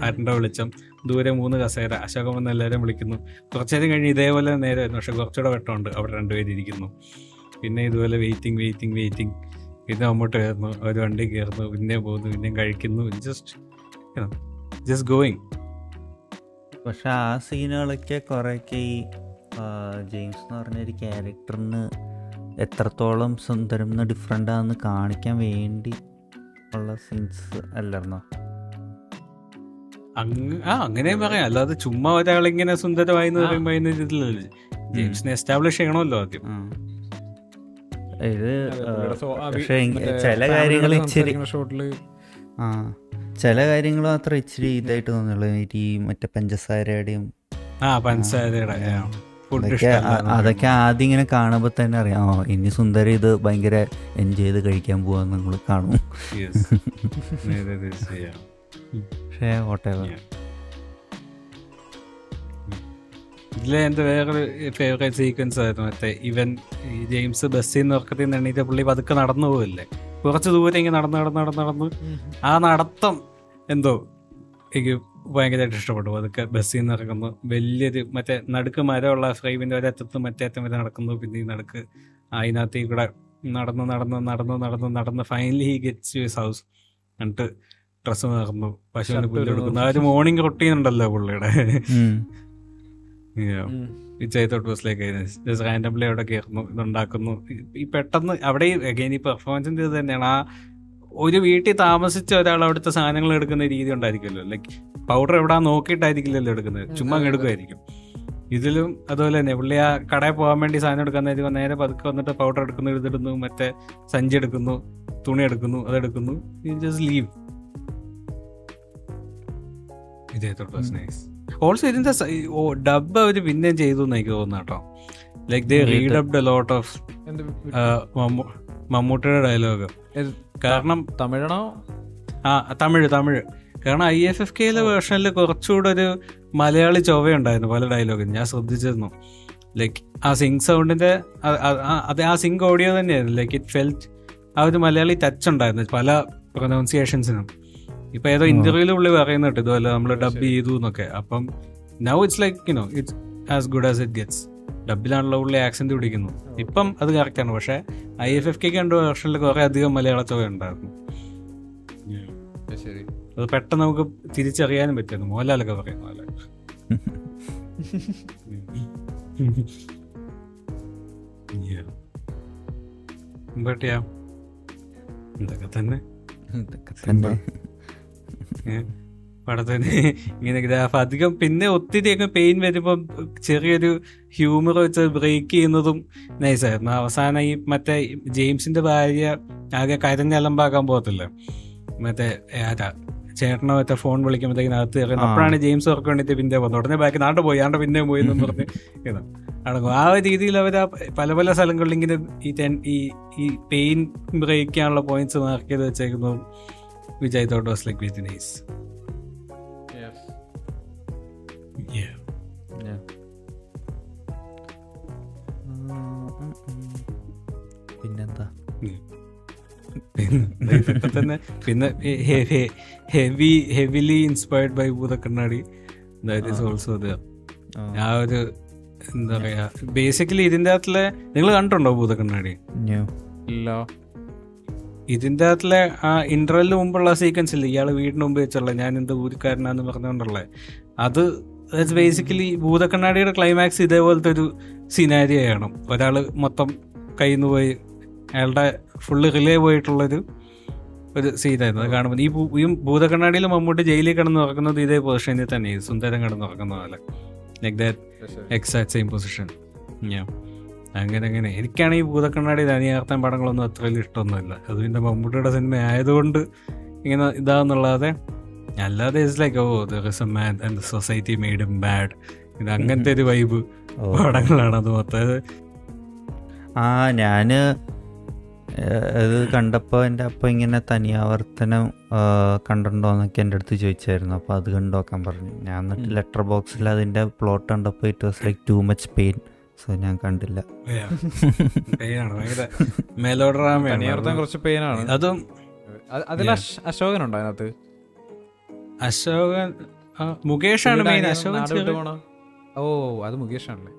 ആരുടെ വെളിച്ചം ദൂരെ മൂന്ന് കസേര അശോകം വന്ന് എല്ലാവരും വിളിക്കുന്നു. കുറച്ചേരം കഴിഞ്ഞ് ഇതേപോലെ നേരെ വരുന്നു പക്ഷെ കുറച്ചുകൂടെ വെട്ടമുണ്ട് അവിടെ രണ്ടുപേര് ഇരിക്കുന്നു. പിന്നെ ഇതുപോലെ വെയിറ്റിംഗ് വെയിറ്റിംഗ് വെയിറ്റിംഗ് പിന്നെ അങ്ങോട്ട് കയറുന്നു ഒരു വണ്ടി കയറുന്നു പിന്നെ പോകുന്നു പിന്നെയും കഴിക്കുന്നു ജസ്റ്റ് ജസ്റ്റ് ഗോയിങ് പക്ഷെ ആ സീനുകളൊക്കെ കുറേയൊക്കെ ഈ ജെയിംസ് എന്ന് പറഞ്ഞ ഒരു ക്യാരക്ടറിന് എത്രത്തോളം സുന്ദരം ഡിഫറെന്റ് ആണെന്ന് കാണിക്കാൻ വേണ്ടി ഉള്ള സീൻസ് അല്ലായിരുന്നോ? ആ അങ്ങനെ പറയാം. അല്ലാതെ ചുമ്മാ ഒരാളിങ്ങനെ സുന്ദരമായി എന്ന് പറയുമ്പോൾ അതിന് ഇതില്ലല്ലോ ജെയിംസിനെ എസ്റ്റാബ്ലിഷ് ചെയ്യണമല്ലോ ആദ്യം. ഇത് പക്ഷേ ചില കാര്യങ്ങൾ ഇച്ചിരി ആ ചില കാര്യങ്ങൾ മാത്രം ഇച്ചിരി ഇതായിട്ട് തോന്നുള്ളൂ. ഈ മറ്റേ പഞ്ചസാരയുടെയും ആ പഞ്ചസാരയുടെ അതൊക്കെ അതൊക്കെ ആദ്യം ഇങ്ങനെ കാണുമ്പോൾ തന്നെ അറിയാം. ഓ ഇനി സുന്ദരി ഇത് ഭയങ്കര എൻജോയ് ചെയ്ത് കഴിക്കാൻ പോവാന്ന് നിങ്ങൾ കാണും. പക്ഷേ വോട്ടേവർ ഇതിലെ എന്റെ വേറൊരു ഫേവറേറ്റ് സീക്വൻസ് ആയിരുന്നു മറ്റേ ഇവൻ ഈ ജെയിംസ് ബസ്സിൽ നിന്ന് ഉറക്കത്തിൽ നിന്ന് എണ്ണീറ്റ് പുള്ളി പതുക്കെ നടന്നു പോവില്ലേ? കുറച്ച് ദൂരം ഇങ്ങനെ നടന്ന് നടന്ന് നടന്ന് നടന്ന് ആ നടത്തം എന്തോ എനിക്ക് ഭയങ്കരമായിട്ട് ഇഷ്ടപ്പെട്ടു. അതൊക്കെ ബസ്സിൽ നിന്ന് ഇറങ്ങുന്നു വലിയൊരു മറ്റേ നടുക്ക് മരമുള്ള ഫ്രെയിമിന്റെ ഒരറ്റത്ത് മറ്റേ അറ്റം വരെ നടക്കുന്നു. പിന്നെ ഈ നടുക്ക് അതിനകത്ത് കൂടെ നടന്ന് നടന്ന് നടന്ന് നടന്ന് നടന്ന് finally he gets his house എന്നിട്ട് ഡ്രസ്സ് മാറുന്നു പശുവിന് പുല്ലെടുക്കുന്നു ആ ഒരു മോർണിംഗ് റൊട്ടീൻ ഉണ്ടല്ലോ പുള്ളിയുടെ. I thought was like just randomly അവിടെ കയറുന്നു ഇതുണ്ടാക്കുന്നു. ഈ- ഈ പെട്ടെന്ന് അവിടെ അഗൈൻ ഈ പെർഫോമൻസിന്റെ ഇത് തന്നെയാണ്. ആ ഒരു വീട്ടിൽ താമസിച്ച ഒരാൾ അവിടുത്തെ സാധനങ്ങൾ എടുക്കുന്ന രീതി ഉണ്ടായിരിക്കുമല്ലോ. ലൈക്ക് പൗഡർ എവിടെ നോക്കിയിട്ടായിരിക്കില്ലല്ലോ എടുക്കുന്നത്. ചുമ്മാ എടുക്കുമായിരിക്കും. ഇതിലും അതുപോലെ തന്നെ പുള്ളി ആ കടയിൽ പോകാൻ വേണ്ടി സാധനം എടുക്കാൻ നേരെ പതുക്കെ വന്നിട്ട് പൗഡർ എടുക്കുന്നു എടുത്തിടുന്നു മറ്റേ സഞ്ചി എടുക്കുന്നു തുണി എടുക്കുന്നു അതെടുക്കുന്നു. ജസ്റ്റ് ലീവ് ഓൾസോ ഇതിന്റെ ഡബ് അവർ പിന്നെയും ചെയ്തു എന്ന് എനിക്ക് തോന്നുന്നു കേട്ടോ. Like they redubbed lot of മമ്മൂട്ടിയുടെ ഡയലോഗ് കാരണം തമിഴാണോ? ആ തമിഴ് തമിഴ്. കാരണം ഐ എഫ് എഫ് കെയിലെ വേർഷനിൽ കുറച്ചുകൂടെ ഒരു മലയാളി ചൊവ്വയുണ്ടായിരുന്നു പല ഡയലോഗും. ഞാൻ ശ്രദ്ധിച്ചിരുന്നു. ലൈക്ക് ആ സിങ് സൗണ്ടിന്റെ ആ- ആ- സിംഗ് അത് ആ സിങ് ഓഡിയോ തന്നെയായിരുന്നു. ലൈക്ക് ഇറ്റ് ഫെൽറ്റ് ആ ഒരു മലയാളി ടച്ച് ഉണ്ടായിരുന്നു പല പ്രൊനൗൺസിയേഷൻസിനും ഇപ്പൊ ഏതോ ഇന്റർവ്യൂൽ പുള്ളി പറയുന്നുണ്ട് ഇതുപോലെ നമ്മൾ ഡബ് ചെയ്തു എന്നൊക്കെ. അപ്പം now it's like you know it's as good as it gets ഡബിലാണല്ലോ പുള്ളി ആക്സെന്റ് പിടിക്കുന്നു. ഇപ്പം അത് കറക്റ്റാണ് പക്ഷെ ഐ എഫ് എഫ് കെ കണ്ട വേർഷനിൽ കുറെ അധികം മലയാള ചൊവ ഉണ്ടായിരുന്നു. അത് പെട്ടെന്ന് നമുക്ക് തിരിച്ചറിയാനും പറ്റുന്നു മോഹൻലാലൊക്കെ പറയാം. എന്തൊക്കെ തന്നെ. ഇതൊക്കെ തന്നെ. ഏ, പടത്തിന് ഇങ്ങനെ ഗ്രാഫ് അധികം പിന്നെ ഒത്തിരി ഒക്കെ പെയിൻ വരുമ്പം ചെറിയൊരു ഹ്യൂമർ വെച്ച് ബ്രേക്ക് ചെയ്യുന്നതും നൈസായിരുന്നു അവസാനം ഈ മറ്റേ ജെയിംസിന്റെ ഭാര്യ ആകെ കരഞ്ഞലമ്പാക്കാൻ പോകത്തില്ല. മറ്റേ ആരാ ചേട്ടനെ മറ്റേ ഫോൺ വിളിക്കുമ്പോഴത്തേക്കും അകത്ത്. അപ്പോഴാണ് ജെയിംസ് ഉറക്കം വേണ്ടിയിട്ട് പിന്നെ വന്നു ഉടനെ ബാക്കി നാട്ടിൽ പോയി. ആണ്ട് പിന്നെ പോയി എന്നും പറഞ്ഞ് ഇതാ. അടങ്ങും. ആ ഒരു രീതിയിൽ അവർ പല പല സ്ഥലങ്ങളിൽ ഇങ്ങനെ ഈ ടെൻ ഈ ഈ പെയിൻ ബ്രേക്ക് ചെയ്യാനുള്ള പോയിന്റ്സ് മാർക്ക് ചെയ്ത് വെച്ചേക്കുന്നതും Vijay thought was like with nice Yeah. Yeah. പിന്നെന്താ? പിന്നെ ഇതൊക്കെ തന്നെ പിന്നെ heavy heavily inspired by Bhoothakkannadi that is also the ആ. ഒരു എന്താ പറയാ ബേസിക്കലി ഇതിന്റെ അകത്തിലെ നിങ്ങൾ കണ്ടിട്ടുണ്ടോ ഭൂതക്കണ്ണാടി. ഇല്ല. ഇതിന്റെ അകത്തിലെ ആ ഇന്റർവെല്ലിന് മുമ്പുള്ള സീക്വൻസ് ഇല്ല? ഇയാൾ വീടിന് മുമ്പ് വെച്ചുള്ള ഞാൻ എന്ത് ഊരിക്കാരനാന്ന് പറഞ്ഞുകൊണ്ടുള്ള. അത് ബേസിക്കലി ഭൂതക്കണ്ണാടിയുടെ ക്ലൈമാക്സ് ഇതേപോലത്തെ ഒരു സിനാരിയാണ് ഒരാൾ മൊത്തം കയ്യിൽ നിന്ന് പോയി അയാളുടെ ഫുള്ള് റിലേ പോയിട്ടുള്ളൊരു ഒരു സീനായിരുന്നു അത് കാണുമ്പോൾ ഈ ഈ ഭൂതക്കണ്ണാടിയിൽ മമ്മൂട്ടി ജയിലിൽ കിടന്ന് നടക്കുന്നത് ഇതേ പൊസിഷനിൽ തന്നെ. സുന്ദരം കിടന്ന് നടക്കുന്ന പോലെ. Like that exact same position ഞാൻ അങ്ങനെ അങ്ങനെ. എനിക്കാണെങ്കിൽ ഈ ഭൂതക്കണ്ണാടി അനിയാർത്തൻ പടങ്ങളൊന്നും അത്ര വലിയ ഇഷ്ടമൊന്നുമില്ല. അത് പിന്നെ മമ്മൂട്ടിയുടെ സിനിമ ആയതുകൊണ്ട് ഇങ്ങനെ ഇതാന്നുള്ളതെ അല്ലാതെ it's like oh there is a man and society made him bad ഇത് അങ്ങനത്തെ ഒരു വൈബ്. പടങ്ങളാണ് അത് മൊത്തം. ആ ഞാൻ അത് ഇത് കണ്ടപ്പോൾ എന്റെ അപ്പം ഇങ്ങനെ തനിയാവർത്തനം കണ്ടിട്ടുണ്ടോന്നൊക്കെ എന്റെ അടുത്ത് ചോദിച്ചായിരുന്നു. അപ്പോൾ അത് കണ്ടുനോക്കാൻ പറഞ്ഞു. ഞാൻ എന്നിട്ട് ലെറ്റർ ബോക്സിൽ അതിന്റെ പ്ലോട്ട് കണ്ടപ്പോൾ it was like too much pain so ഞാൻ കണ്ടില്ല. മെലോഡ്രാമയാണ് കുറച്ച് പെയിനാണ് അതും അതിൽ അശോകനുണ്ടോ അതിനകത്ത്? അശോകൻ മുകേഷാണ് മെയിൻ അശോകൻ? ഓ അത് മുകേഷാണല്ലേ.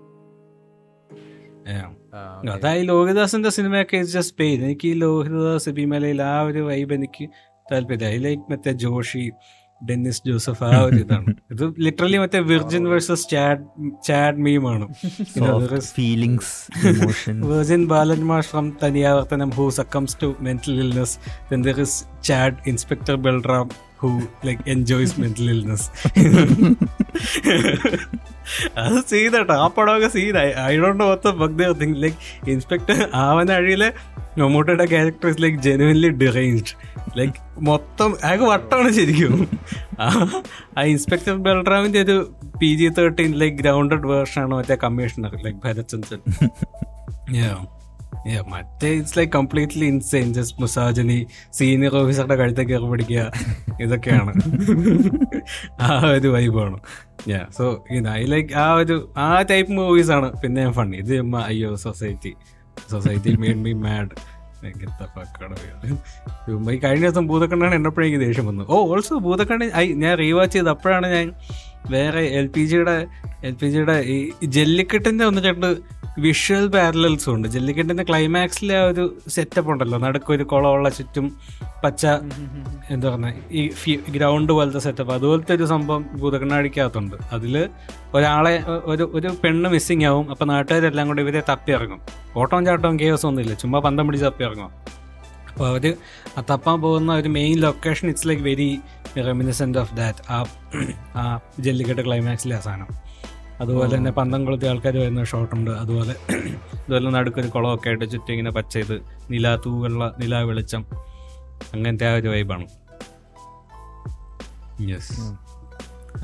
അതാ ഈ ലോഹിദാസിന്റെ സിനിമയൊക്കെ ജസ്റ്റ് പെയിൻ എനിക്ക് ഈ ലോഹിതദാസ് ബിമലയിൽ ആ ഒരു വൈബ് എനിക്ക് താല്പര്യം ഐ ലൈക്ക് മറ്റേ ജോഷി ഡെന്നിസ് ജോസഫ് ആ ഒരു ഇതാണ്. ഇത് ലിറ്ററലി മറ്റേ virgin versus chad chad മീമാണ് feelings virgin Balan Mash from Thaniyavarthanam who succumbs to mental illness then there is chad inspector Inspector Belram who enjoys mental illness illness. അത് സീനാട്ടോ ആ പടമൊക്കെ scene I don't know what bug thing like inspector ആവൻ അഴിയിലെ മമ്മൂട്ടിയുടെ character is like genuinely deranged like മൊത്തം അയാൾക്ക് വട്ടമാണ് ശരിക്കും. ആ ഇൻസ്പെക്ടർ ബൽറാമിന്റെ ഒരു P G thirteen like grounded version ആണ് മറ്റേ കമ്മീഷണർ ലൈക്ക് ഭരത് ചന്ദ്രൻ. മറ്റേ it's like completely insane just മുസാജനി senior ഓഫീസറുടെ കഴുത്തേക്ക് കയറി പിടിക്കുക. ഇതൊക്കെയാണ്. ആ ഒരു വൈബാണ് ഞാൻ സോ ഐ ലൈക്ക് ആ ഒരു ആ ടൈപ്പ് മൂവീസ് ആണ് പിന്നെ ഞാൻ ഫണ്ണി ഇത് അയ്യോ society society made me mad ഈ കഴിഞ്ഞ ദിവസം ഭൂതക്കണ്ണാണ് എന്നപ്പോഴേക്ക് ദേഷ്യം വന്നു. ഓ ഓൾസോ ഭൂതക്കണ്ണി ഐ ഞാൻ റീവാച്ച് ചെയ്ത് അപ്പോഴാണ് ഞാൻ വേറെ എൽ പി ജിയുടെ എൽ പി ജിയുടെ ഈ ജെല്ലിക്കെട്ടിന്റെ ഒന്ന് രണ്ട് വിഷ്വൽ പാരലൽസും ഉണ്ട്. ജെല്ലിക്കെട്ടിന്റെ ക്ലൈമാക്സിലെ ആ ഒരു സെറ്റപ്പ് ഉണ്ടല്ലോ. നടുക്കൊരു കുളമുള്ള ചുറ്റും പച്ച എന്താ പറഞ്ഞ ഈ ഗ്രൗണ്ട് പോലത്തെ സെറ്റപ്പ് അതുപോലത്തെ ഒരു സംഭവം ഭൂതക്കണ്ണാടിക്കകത്തുണ്ട് അതിൽ ഒരാളെ ഒരു ഒരു പെണ്ണ് മിസ്സിങ് ആവും. അപ്പൊ നാട്ടുകാരെല്ലാം കൂടി ഇവരെ തപ്പി ഇറങ്ങും ഓട്ടവും ചാട്ടവും കേസ് ഒന്നും ഇല്ല. ചുമ്മാ പന്തം പിടിച്ച് തപ്പി ഇറങ്ങും അപ്പോൾ അവർ ആ തപ്പാൻ പോകുന്ന ഒരു main location it's like very reminiscent of that ആ ആ ജെല്ലിക്കെട്ട് ക്ലൈമാക്സിലെ ആ സാധനം. അതുപോലെ തന്നെ പന്തം കൊളുത്തി ആൾക്കാർ വരുന്ന ഷോട്ടുണ്ട് അതുപോലെ ഇതുപോലെ നടുക്കൊരു കുളമൊക്കെ ആയിട്ട് ചുറ്റും ഇങ്ങനെ പച്ച ചെയ്ത് നിലാ തൂവെള്ള നിലാ വെളിച്ചം. അങ്ങനത്തെ ആ ഒരു വൈബാണ് യെസ്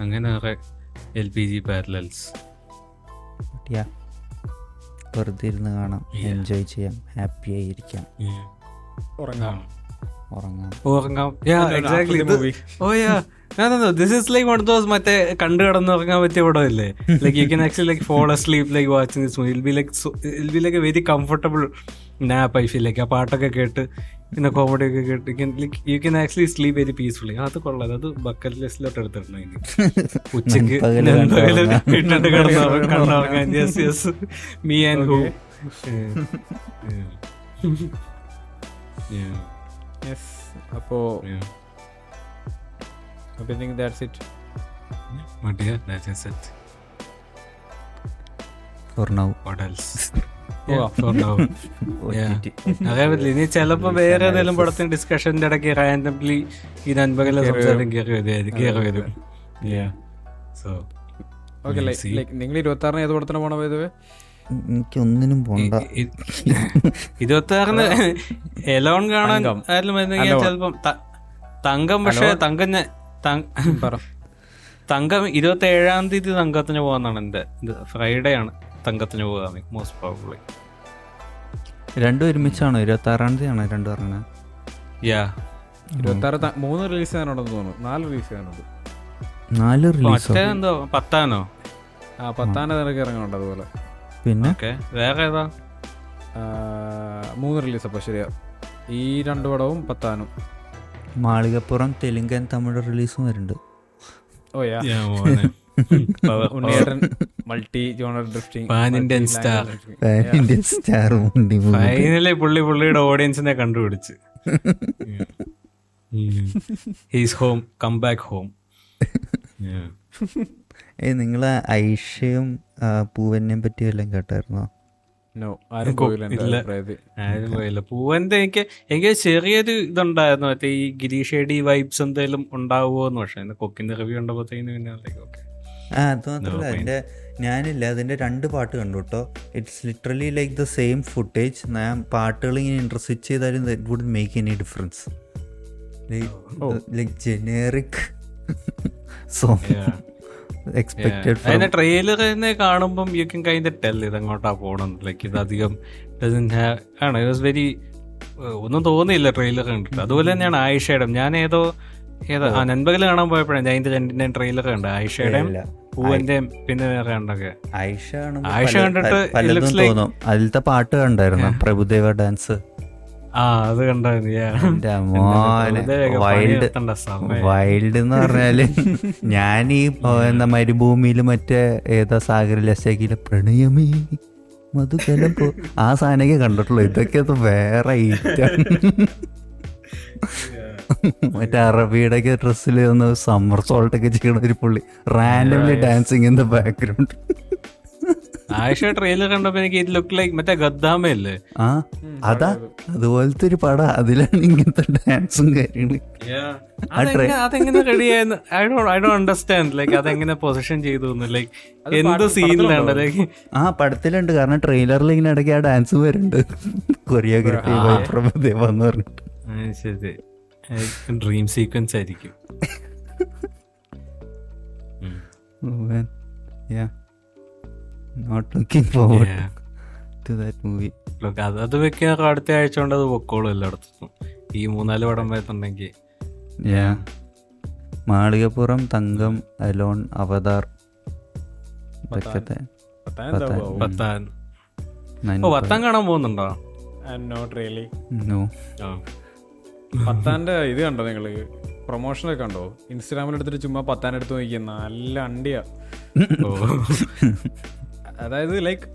അങ്ങനെ എൽ പി ജി പാരലൽസ് വെറുതെ ഇരുന്ന് കാണാം. എൻജോയ് ചെയ്യാം. ഹാപ്പി ആയിരിക്കാം. ഉറങ്ങാം. ഉറങ്ങാം. ഉറങ്ങാം. ഓ yeah this is like one of those മറ്റേ കണ്ടു കിടന്ന് ഉറങ്ങാൻ പടം ഇല്ലേ like you can actually like fall sleep like watching this movie be like I'll be like a very comfortable nap I feel like ആ പാട്ടൊക്കെ കേട്ട് പിന്നെ കോമഡി ഒക്കെ കേട്ട് like you can actually sleep very peacefully അത് കൊള്ളാം. അത് ബക്കറ്റ് ലിസ്റ്റിലോട്ട് എടുത്തിട്ടുണ്ട് ഇനി. ഉച്ചയ്ക്ക്. ഇട്ടിട്ട് കിടന്ന്? കണ്ടുറങ്ങാൻ. Yes yes me and who yes അപ്പോ I think that's it. But yeah, that is it. For now. What else? Yeah, for now. Yeah. അറിയാൻ പറ്റില്ല ഇനി ചിലപ്പോ വേറെ ഏതെങ്കിലും പടത്തിന് ഡിസ്കഷന്റെ ഇടയ്ക്ക് റാൻഡംലി ഈ നൻപകല സംസാരം കയറി വരും സോ നിങ്ങൾ ഇരുപത്തി ആറിന് ഏത് പടത്തിന് പോണ പോയത് എനിക്കൊന്നിനും പോണ്ട ഇരുപത്തി ആറിന് എലോൺ കാണാൻ Alone. ചിലപ്പം തങ്കം പക്ഷെ തങ്കം ഞാൻ തങ്കം ഇരുപത്തി ഏഴാം തീയതി തങ്കത്തിന് പോകാന്നാണ് എന്റെ ഇത്. ഫ്രൈഡേ ആണ് തങ്കത്തിന് പോകാൻ മോസ്റ്റ് പ്രോബ്ലി രണ്ടും ഒരുമിച്ചാണോ? ഇരുപത്തി ആറാം തീയതി ആണോ രണ്ടു പറഞ്ഞത് യാ ഇരുപത്തി ആറ് മൂന്ന് റിലീസ് ചെയ്യാനുണ്ടെന്ന് തോന്നുന്നു. നാല് റിലീസ് ചെയ്യാനുണ്ട്. നാല് റിലീസ് എന്തോ? പത്താനോ? ആ പത്താം നിരക്ക് ഇറങ്ങുന്നുണ്ട് അതുപോലെ. പിന്നെ? ഓക്കെ വേറെ ഏതാ? മൂന്ന് റിലീസ് അപ്പോൾ ശരിയാ. ഈ രണ്ട് പടവും പത്താനും. മാളികപ്പുറം തെലുങ്കൻ തമിഴ് റിലീസും വരുന്നുണ്ട്. ഓ യാ ഉണ്ണിയേട്ടൻ multi genre drifting Pan star. Indian star finally പുള്ളി പുള്ളിയുടെ ഓഡിയൻസിനെ കണ്ടുപിടിച്ച്. He's home come back home ഏ നിങ്ങളെ ഐഷയും പൂവനെയും പറ്റി വല്ലതും കേട്ടായിരുന്നോ? ആരും പോയില്ല പൂവന്റെ എനിക്ക് എനിക്ക് ചെറിയൊരു ഇതുണ്ടായിരുന്നു. മറ്റേ ഈ ഗിരീഷേഡി വൈബ്സ് എന്തെങ്കിലും ഉണ്ടാവുമോന്ന് പക്ഷെ അതിന്റെ കൊക്കിന്റെ റിവ്യൂ ഉണ്ടപ്പോഴത്തേന് പിന്നെ ഓക്കെ ആ അത് മാത്രമല്ല അതിന്റെ ഞാനില്ല അതിന്റെ രണ്ട് പാട്ട് കണ്ടു കേട്ടോ it's literally like the same footage ഞാൻ പാട്ടുകൾ ഇങ്ങനെ ഇൻട്രസ്റ്റ് ചെയ്താലും that would make any difference like generic song expected അതിന്റെ ട്രെയിലർ തന്നെ കാണുമ്പം യു കെ കൈൻഡ് ടെൽ ഇത് അങ്ങോട്ടാ പോകണം ലൈക്ക് ഇത് അധികം doesn't have- ആണ്? ഇറ്റ് വാസ് വെരി ഒന്നും തോന്നിയില്ല ട്രെയിലർ കണ്ടിട്ട്. അതുപോലെ തന്നെയാണ് ആയിഷയുടെ ഞാൻ ഏതോ ഏതാ ആ നൻപകൽ കാണാൻ പോയപ്പോഴാണ് ഞാൻ ഇതിന്റെ രണ്ടിന്റെ ട്രെയിലർ കണ്ട ആയിഷയുടെ. പൂവന്റെയും പിന്നെ വേറെ കണ്ടൊക്കെ ആയിഷ ആയിഷ കണ്ടിട്ട് അതിലത്തെ പാട്ട് കണ്ടായിരുന്നു. പ്രഭുദേവ ഡാൻസ് അത് വൈൽഡ് എന്ന് പറഞ്ഞാൽ ഞാൻ ഈ എന്താ മരുഭൂമിയിൽ മറ്റേ ഏതാ സാഗര ലസക്കിലെ പ്രണയമേ മധുകലം പോ ആ സാധനമൊക്കെ കണ്ടിട്ടുള്ളൂ. ഇതൊക്കെ വേറെ ഐറ്റം മറ്റേ അറബിയുടെ ഒക്കെ ഡ്രസ്സിൽ ഒന്ന് സമ്മർ സോൾട്ടൊക്കെ ചെയ്യണ ഒരു പുള്ളി. Randomly dancing in the background Ayisha trailer കണ്ടപ്പോ എനിക്ക് ഇത് ലുക്ക് ലൈക്ക് മറ്റേ ഗദ്ദാമയല്ലേ? ആ അതാ. അതുപോലത്തെ ഒരു പടം. അതിലാണ് ഇങ്ങനത്തെ ഡാൻസും കാര്യങ്ങളും. അതെങ്ങനെ I do I do understand like അതെങ്ങനെ പൊസിഷൻ ചെയ്തു ലൈക്ക് എന്ത് സീനിലാണ് ലൈക്ക് ആ പടത്തിലുണ്ട്. കാരണം ട്രെയിലറിൽ ഇങ്ങനെ ഇടയ്ക്ക് ആ ഡാൻസ് വരുന്നുണ്ട്. കൊറിയോഗ്രാഫി ബൈ പ്രഭുദേവ എന്ന് പറഞ്ഞിട്ട്. ശരി. ഡ്രീം സീക്വൻസ് ആയിരിക്കും. Not looking forward. To that movie look അത് അത് വെക്കാൻ അടുത്ത ആഴ്ച കൊണ്ട് അത് പൊക്കോളും എല്ലായിടത്തും. ഈ മൂന്നാൽ പടം വരുന്നുണ്ടെങ്കിൽ. Malikappuram Thankam alone Avatar. ഇതൊക്കെ പത്താൻ. കാണാൻ പോകുന്നുണ്ടോ? Not really No. പത്താന്റെ പത്താന്റെ ഇത് കണ്ടോ നിങ്ങൾ പ്രൊമോഷനൊക്കെ കണ്ടോ? ഇൻസ്റ്റാഗ്രാമിൽ എടുത്തിട്ട് ചുമ്മാ പത്താൻ എടുത്ത് നോക്കിയ. നല്ല അണ്ടിയാ. അതായത് ലൈക്ക്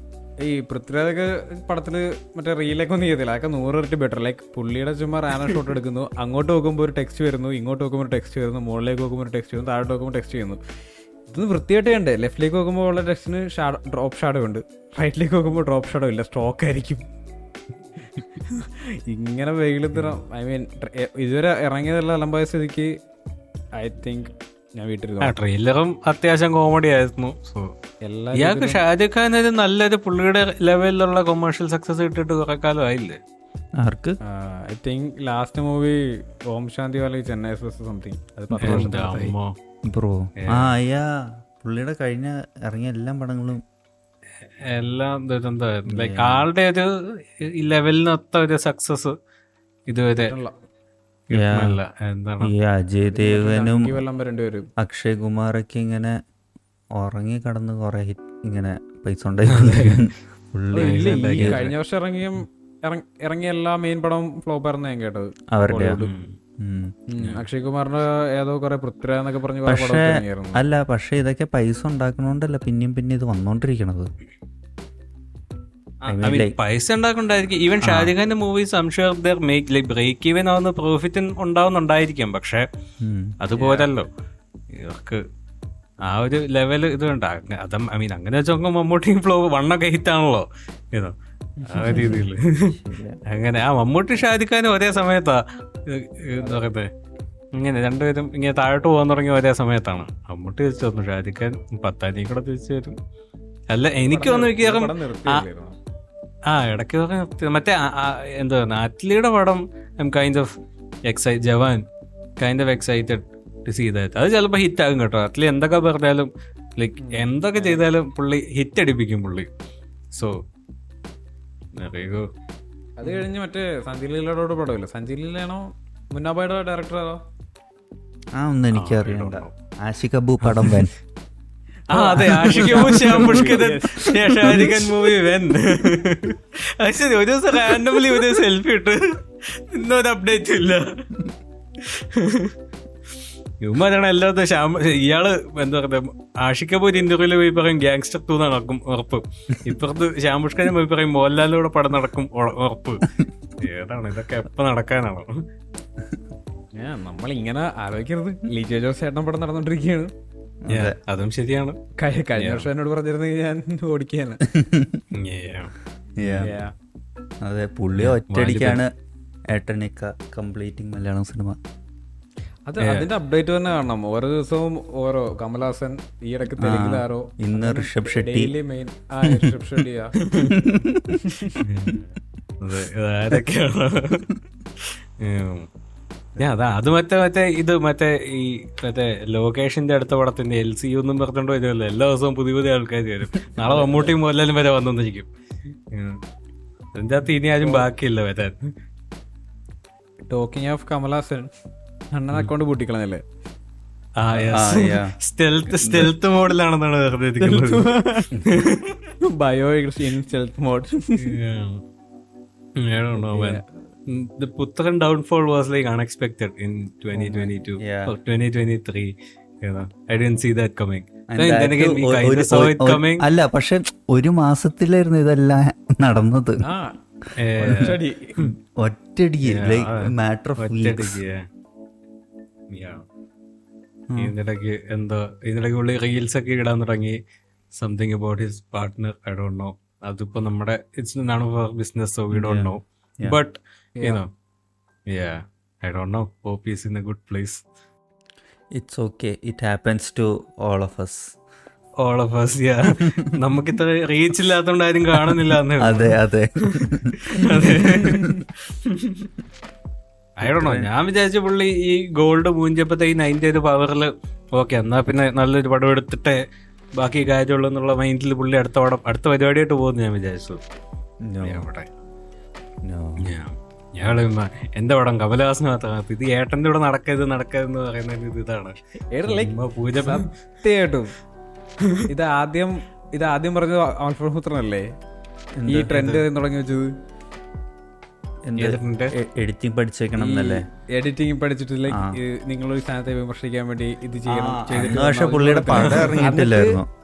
ഈ പൃഥ്വിരാജൊക്കെ പടത്തിൽ മറ്റേ റീലൊക്കെ ഒന്നും ചെയ്തില്ല അതൊക്കെ നൂറ് ഇരട്ടി ബെറ്റർ ലൈക്ക് പുള്ളിയുടെ ചുമ്മാ റാന ഷോട്ട് എടുക്കുന്നു. അങ്ങോട്ട് നോക്കുമ്പോൾ ഒരു ടെക്സ്റ്റ് വരുന്നു ഇങ്ങോട്ട് നോക്കുമ്പോൾ ഒരു ടെക്സ്റ്റ് വരുന്നു മുകളിലേക്ക് നോക്കുമ്പോൾ ഒരു ടെക്സ്റ്റ് വരുന്നു താഴോട്ട് നോക്കുമ്പോൾ ടെക്സ്റ്റ് ചെയ്യുന്നു. ഇതൊന്ന് വൃത്തിയായിട്ട് കണ്ടേ ലെഫ്റ്റിലേക്ക് നോക്കുമ്പോൾ ഉള്ള ടെക്സ്റ്റിന് ഷാഡോ ഡ്രോപ്പ് ഷാഡോ ഉണ്ട്. റൈറ്റിലേക്ക് നോക്കുമ്പോൾ ഡ്രോപ്പ് ഷാഡോ ഇല്ല. സ്ട്രോക്ക് ആയിരിക്കും. ഇങ്ങനെ വെയിലത്തിറ ഐ മീൻ ഇതുവരെ ഇറങ്ങിയതല്ല അലമ്പായ സ്ഥിതിക്ക് ഐ തിങ്ക് ഞാൻ വീട്ടിൽ ആ ട്രെയിലറും അത്യാവശ്യം കോമഡി ആയിരുന്നു. സോ എല്ലാ ഇയാൾക്ക് ഷാജഖ് ഖാൻ ഒരു നല്ലൊരു പുള്ളിയുടെ ലെവലിലുള്ള കൊമേഴ്ഷ്യൽ സക്സസ് ഇട്ടിട്ട് കുറെ കാലം ആയില്ലേ? ആർക്ക്? I think last movie Om Shanti Valley Chennai express something അത് പത്ത് വർഷം വർഷത്തെ ബ്രോ ആ അയ്യാ പുള്ളിയുടെ കഴിഞ്ഞ ഇറങ്ങിയ എല്ലാ പടങ്ങളും. എല്ലാം ദുരന്തമായിരുന്നു ലൈക്ക് ആളുടെ ഒരു ലെവലിനൊത്ത ഒരു സക്സസ് ഇതുവരെ. ഈ അജയ് ദേവനും അക്ഷയ് കുമാറൊക്കെ ഇങ്ങനെ ഉറങ്ങി കടന്ന് കുറെ ഇങ്ങനെ പൈസ കഴിഞ്ഞ വർഷം ഇറങ്ങിയ ഇറങ്ങിയ എല്ലാ മെയിൻ പടവും ഫ്ലോപ്പ് ആയിരുന്നു ഞാൻ കേട്ടത്. അവരുടെ. അക്ഷയ് കുമാറിന്റെ ഏതോ കുറെ പൃഥ്വിരാജ് എന്നൊക്കെ പറഞ്ഞു അല്ല പക്ഷെ ഇതൊക്കെ പൈസ ഉണ്ടാക്കണോണ്ടല്ല പിന്നെയും പിന്നെ ഇത് വന്നോണ്ടിരിക്കണത്. പൈസ ഉണ്ടാക്കുന്നുണ്ടായിരിക്കും ഈവൻ ഷാജിഖാന്റെ മൂവീസ് സംശയം മേക്ക് ലൈക്ക് ബ്രേക്ക് ഈവൻ ആവുന്ന പ്രോഫിറ്റ് ഉണ്ടാവുന്നുണ്ടായിരിക്കും. പക്ഷെ. അതുപോലല്ലോ. ഇവർക്ക് ആ ഒരു ലെവൽ ഇത് വേണ്ട അത് ഐ മീൻ അങ്ങനെ വെച്ച് നോക്കുമ്പോൾ മമ്മൂട്ടി ഫ്ലോ വണ്ണൊക്കെ ഹിറ്റാണല്ലോ ഇതോ ആ രീതിയിൽ അങ്ങനെ ആ മമ്മൂട്ടി ഷാജിഖാനും ഒരേ സമയത്താ നോക്കത്തെ ഇങ്ങനെ രണ്ടുപേരും ഇങ്ങനെ താഴോട്ട് പോകാൻ തുടങ്ങിയ ഒരേ സമയത്താണ്. മമ്മൂട്ടി തിരിച്ചു വന്നു. ഷാജിഖാൻ പത്താം പത്താനി കൂടെ തിരിച്ചു വരും. അല്ല എനിക്ക് വന്നു മിക്കവാറും ആ ഇടയ്ക്ക് മറ്റേ എന്താ പറയുക അറ്റ്ലിയുടെ പടം kind of excited Jawan kind of excited to see that അത് ചിലപ്പോൾ ഹിറ്റ് ആകും കേട്ടോ. അറ്റ്ലി എന്തൊക്കെ പറഞ്ഞാലും ലൈക്ക് എന്തൊക്കെ ചെയ്താലും പുള്ളി ഹിറ്റ് അടിപ്പിക്കും പുള്ളി. സോ അറിയോ അത് കഴിഞ്ഞ് മറ്റേ സഞ്ജയ് ലീലയോട് പടമില്ല? സഞ്ജയ് ലീലയാണോ? മുന്നാബായുടെ ഡയറക്ടർ ആണോ? ആ ഒന്നും എനിക്കറിയണ്ട. ആഷിക് അബു പടം വൻ. ആ അതെ ആഷിക്കും ശ്യാം പുഷ്കരൻ ഷാജിഖ് ഖാൻ മൂവി വെൻ. ശരി ഒരു ദിവസം റാൻഡംലി ഒരു സെൽഫി ഇട്ട് ഇന്നൊരു അപ്ഡേറ്റ് ഇല്ല. ഇവന്മാരാണ് എല്ലാത്തും ശ്യാം ഇയാൾ എന്താ പറയുക ആഷിക്കപ്പോ പോയി ഇന്റർവ്യൂൽ പോയി പറയും ഗ്യാങ്സ്റ്റർ ടൂ നടക്കും ഉറപ്പ്. ഇപ്പുറത്ത് ശ്യാം പുഷ്കരൻ പോയി പറയും മോഹൻലാലിലൂടെ പടം നടക്കും ഉറപ്പ്. ഏതാണ് ഇതൊക്കെ എപ്പോ നടക്കാനാണോ? ഇങ്ങനെ ആലോചിക്കരുത്. ലിജോ ജോസ് ചേട്ടൻ പടം നടന്നോണ്ടിരിക്കുകയാണ് Yeah, അതും. ശരിയാണ്. കഴി- കഴിഞ്ഞ വർഷം എന്നോട് പറഞ്ഞിരുന്നെങ്കിൽ ഞാൻ ഓടിക്കുകയാണ് Yeah. അതെ പുള്ളി ഒറ്റയടിക്കാണ് ഏട്ടനിക്ക കംപ്ലീറ്റിംഗ് മലയാളം സിനിമ. അത് അതിന്റെ അപ്ഡേറ്റ് തന്നെ കാണണം. ഓരോ ദിവസവും ഓരോ കമൽഹാസൻ ഈ ഇടയ്ക്ക് തെലുങ്കിലാരോ ഇന്ന് ഋഷഭ് ഷെട്ടി. ഡെയിലി മെയിൻ ആ ഋഷഭ് ഷെട്ടിയാ ഇതാരൊക്കെയാണ് ഉം. ഞാൻ അതാ അത് മറ്റേ മറ്റേ ഇത് മറ്റേ ഈ മറ്റേ ലൊക്കേഷന്റെ അടുത്ത പടത്തിന്റെ എൽ സി യു എന്നും ഇതല്ല എല്ലാ ദിവസവും പുതിയ പുതിയ ആൾക്കാർ വരും. നാളെ മമ്മൂട്ടിയും മോഹൻലാലും വരെ വന്നിരിക്കും അതിന്റെ അകത്ത് ഇനി ആരും ബാക്കിയില്ല വരാൻ. ടോക്കിംഗ് ഓഫ് കമൽഹാസൻ അണ്ണൻ അക്കൗണ്ട് പൂട്ടിക്കളഞ്ഞല്ലേ. സ്റ്റെൽത്ത് സ്റ്റെൽത്ത് മോഡിലാണെന്നാണ് വെറുതെ bio in stealth mode The Putran downfall was like unexpected in 2022 Yeah. or 2023. You know, I didn't see that coming. അല്ല പക്ഷെ ഒരു മാസത്തിലായിരുന്നു ഇതെല്ലാം നടന്നത്. ഒറ്റടി ലൈക്ക് മാറ്റർ ഓഫ്. Yeah. ഇതിനിടയ്ക്ക് എന്തോ ഇതിനിടയ്ക്ക് ഉള്ളി റീൽസ് ഒക്കെ ഇടാൻ തുടങ്ങി something about his partner I don't know അതിപ്പോ നമ്മുടെ it's none for business so we don't know Yeah. But you know ya I don't know hope is in a good place it's okay it happens all of us. As all of us ya നമുക്ക് ഇത്ര റീച്ച് ഇല്ലാത്തതുകൊണ്ട് ആരും കാണുന്നില്ല. അതെ അതെ. അയടണോ ഞാൻ വിചാരിച്ച പുള്ളി ഈ ഗോൾഡ് മൂഞ്ചപ്പത്തെ ഈ നയന്റി ഒരു പവറിൽ ഓക്കെ എന്നാ പിന്നെ നല്ലൊരു പടം എടുത്തിട്ടേ ബാക്കി കാര്യമുള്ളൂ എന്നുള്ള മൈൻഡിൽ പുള്ളി അടുത്ത പടം അടുത്ത പരിപാടിയായിട്ട് പോകുന്നു ഞാൻ വിചാരിച്ചു. ഞാൻ- ഞങ്ങൾ എന്റെ പടം കമലഹാസൻ മാത്രം ഇത് ഏട്ടന്റെ കൂടെ നടക്കരുത് നടക്കരുതെന്ന് പറയുന്ന ഇത് ഇതാണ്. പൂജ സത്യമായിട്ടും. ഇത് ആദ്യം ഇത് ആദ്യം പറഞ്ഞത് ആൽഫ്രഡ് പുത്രനല്ലേ ഈ ട്രെൻഡ് തുടങ്ങി വെച്ചത്? എഡിറ്റിംഗ് പഠിച്ചേക്കണം എന്നല്ലേ? എഡിറ്റിംഗ് പഠിച്ചിട്ട് ലൈക്ക് നിങ്ങളൊരു സ്ഥാനത്തെ വിമർശിക്കാൻ വേണ്ടി ഇത് ചെയ്യണം പക്ഷെ. പുള്ളിയുടെ പടം ഇറങ്ങിയിട്ടില്ലായിരുന്നു.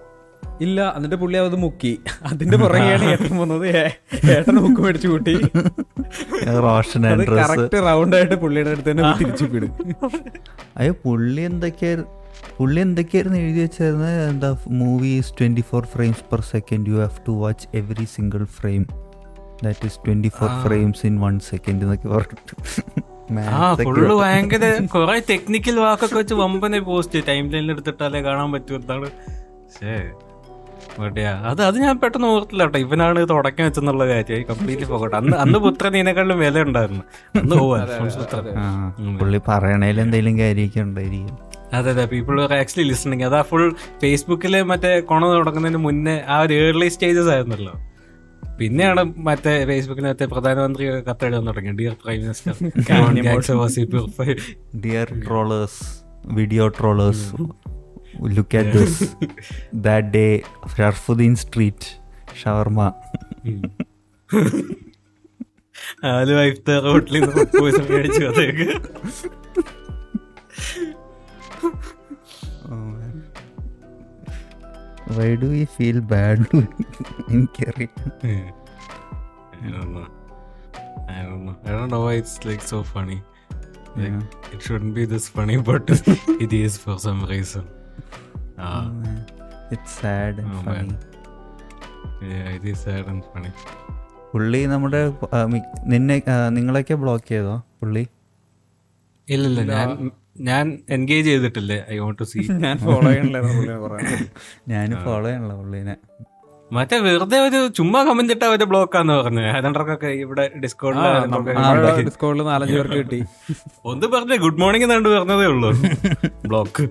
ഇല്ല എന്നിട്ട് പുള്ളി അത് മുക്കി. അതിന്റെ പുറകെയാണ് ഏട്ടൻ ഏ- ഏട്ടൻ മുക്ക് മേടിച്ചു കൂട്ടി. അത് കറക്റ്റ് റൗണ്ട് ആയിട്ട് പുള്ളിയുടെ അടുത്ത് തന്നെ തിരിച്ചു വിടും അയ്യോ പുള്ളി എന്തൊക്കെയായിരുന്നു പുള്ളി എന്തൊക്കെയായിരുന്നു എഴുതി വെച്ചിരുന്നത്? എന്താ movies twenty four frames per second you have to watch every single frame that is twenty four frames in one second എന്നൊക്കെ പറഞ്ഞിട്ട്. ഫുള്ള് ഭയങ്കര കുറെ ടെക്നിക്കൽ വാക്കൊക്കെ വെച്ച് വമ്പനെ പോസ്റ്റ് ടൈം ലൈനിൽ എടുത്തിട്ടാലേ കാണാൻ പറ്റൂ. എന്താണ്? അത് അത് ഞാൻ പെട്ടെന്ന് ഓർത്തില്ല കേട്ടോ. ഇവനാണ് ഇത് തുടക്കം വെച്ചെന്നുള്ള കാര്യം. കംപ്ലീറ്റ്ലി പോകട്ടെ അന്ന് അന്ന് പുത്രൻ ഇതിനെക്കാളും വില ഉണ്ടായിരുന്നു അന്ന് പോവാൻ ആ, പുള്ളി പറയണേൽ എന്തെങ്കിലും കാര്യമൊക്കെ ഉണ്ടായിരിക്കും. അതെ അതെ. പീപ്പിൾ ആക്ച്വലി ലിസണിങ് അതാ ഫുൾ ഫേസ്ബുക്കിൽ മറ്റേ കൊണ തുടങ്ങുന്നതിന് മുന്നേ ആ ഒരു ഏർലി സ്റ്റേജസ് ആയിരുന്നല്ലോ. പിന്നെയാണ് മറ്റേ ഫേസ്ബുക്കിൽ മറ്റേ പ്രധാനമന്ത്രി കത്തെഴുതാൻ തുടങ്ങി. Dear prime minister dear trollers video trollers look at yeah. this. that day, Sharfuddin Street, shawarma. ആലു വൈഫ്ത്തെ റോട്ടിൽ നിന്ന് പോയി മേടിച്ചു അതേക്ക് why do you feel bad എനിക്കറിയാം I don't know. I don't know. I don't know why it's like so funny. Like yeah. it shouldn't be this funny, but it is for some reason. It's sad and and funny. പുള്ളി നമ്മുടെ നിന്നെ നിങ്ങളൊക്കെ ബ്ലോക്ക് ചെയ്തോ പുള്ളി? ഇല്ലില്ല ഞാൻ ഞാൻ എൻഗേജ് ചെയ്തിട്ടില്ലേ? ഐ വോണ്ട് ടു സീ ഞാൻ ഫോളോ ചെയ്യണല്ലേ ഞാൻ ഫോളോ ചെയ്യണല്ലോ പുള്ളീനെ. മറ്റേ വെറുതെ ഒരു ചുമ്മാ കമന്റ് ഇട്ട ഒരു ബ്ലോക്കാന്ന് പറഞ്ഞു. ഏതാണ്ടൊക്കെ ഇവിടെ ഡിസ്കൗണ്ടിൽ നാലഞ്ച് പേർക്ക് കിട്ടി. ഒന്ന് പറഞ്ഞു ഗുഡ് മോർണിംഗ് എന്നാണ്ട് പറഞ്ഞതേ ഉള്ളൂ. ബ്ലോക്ക്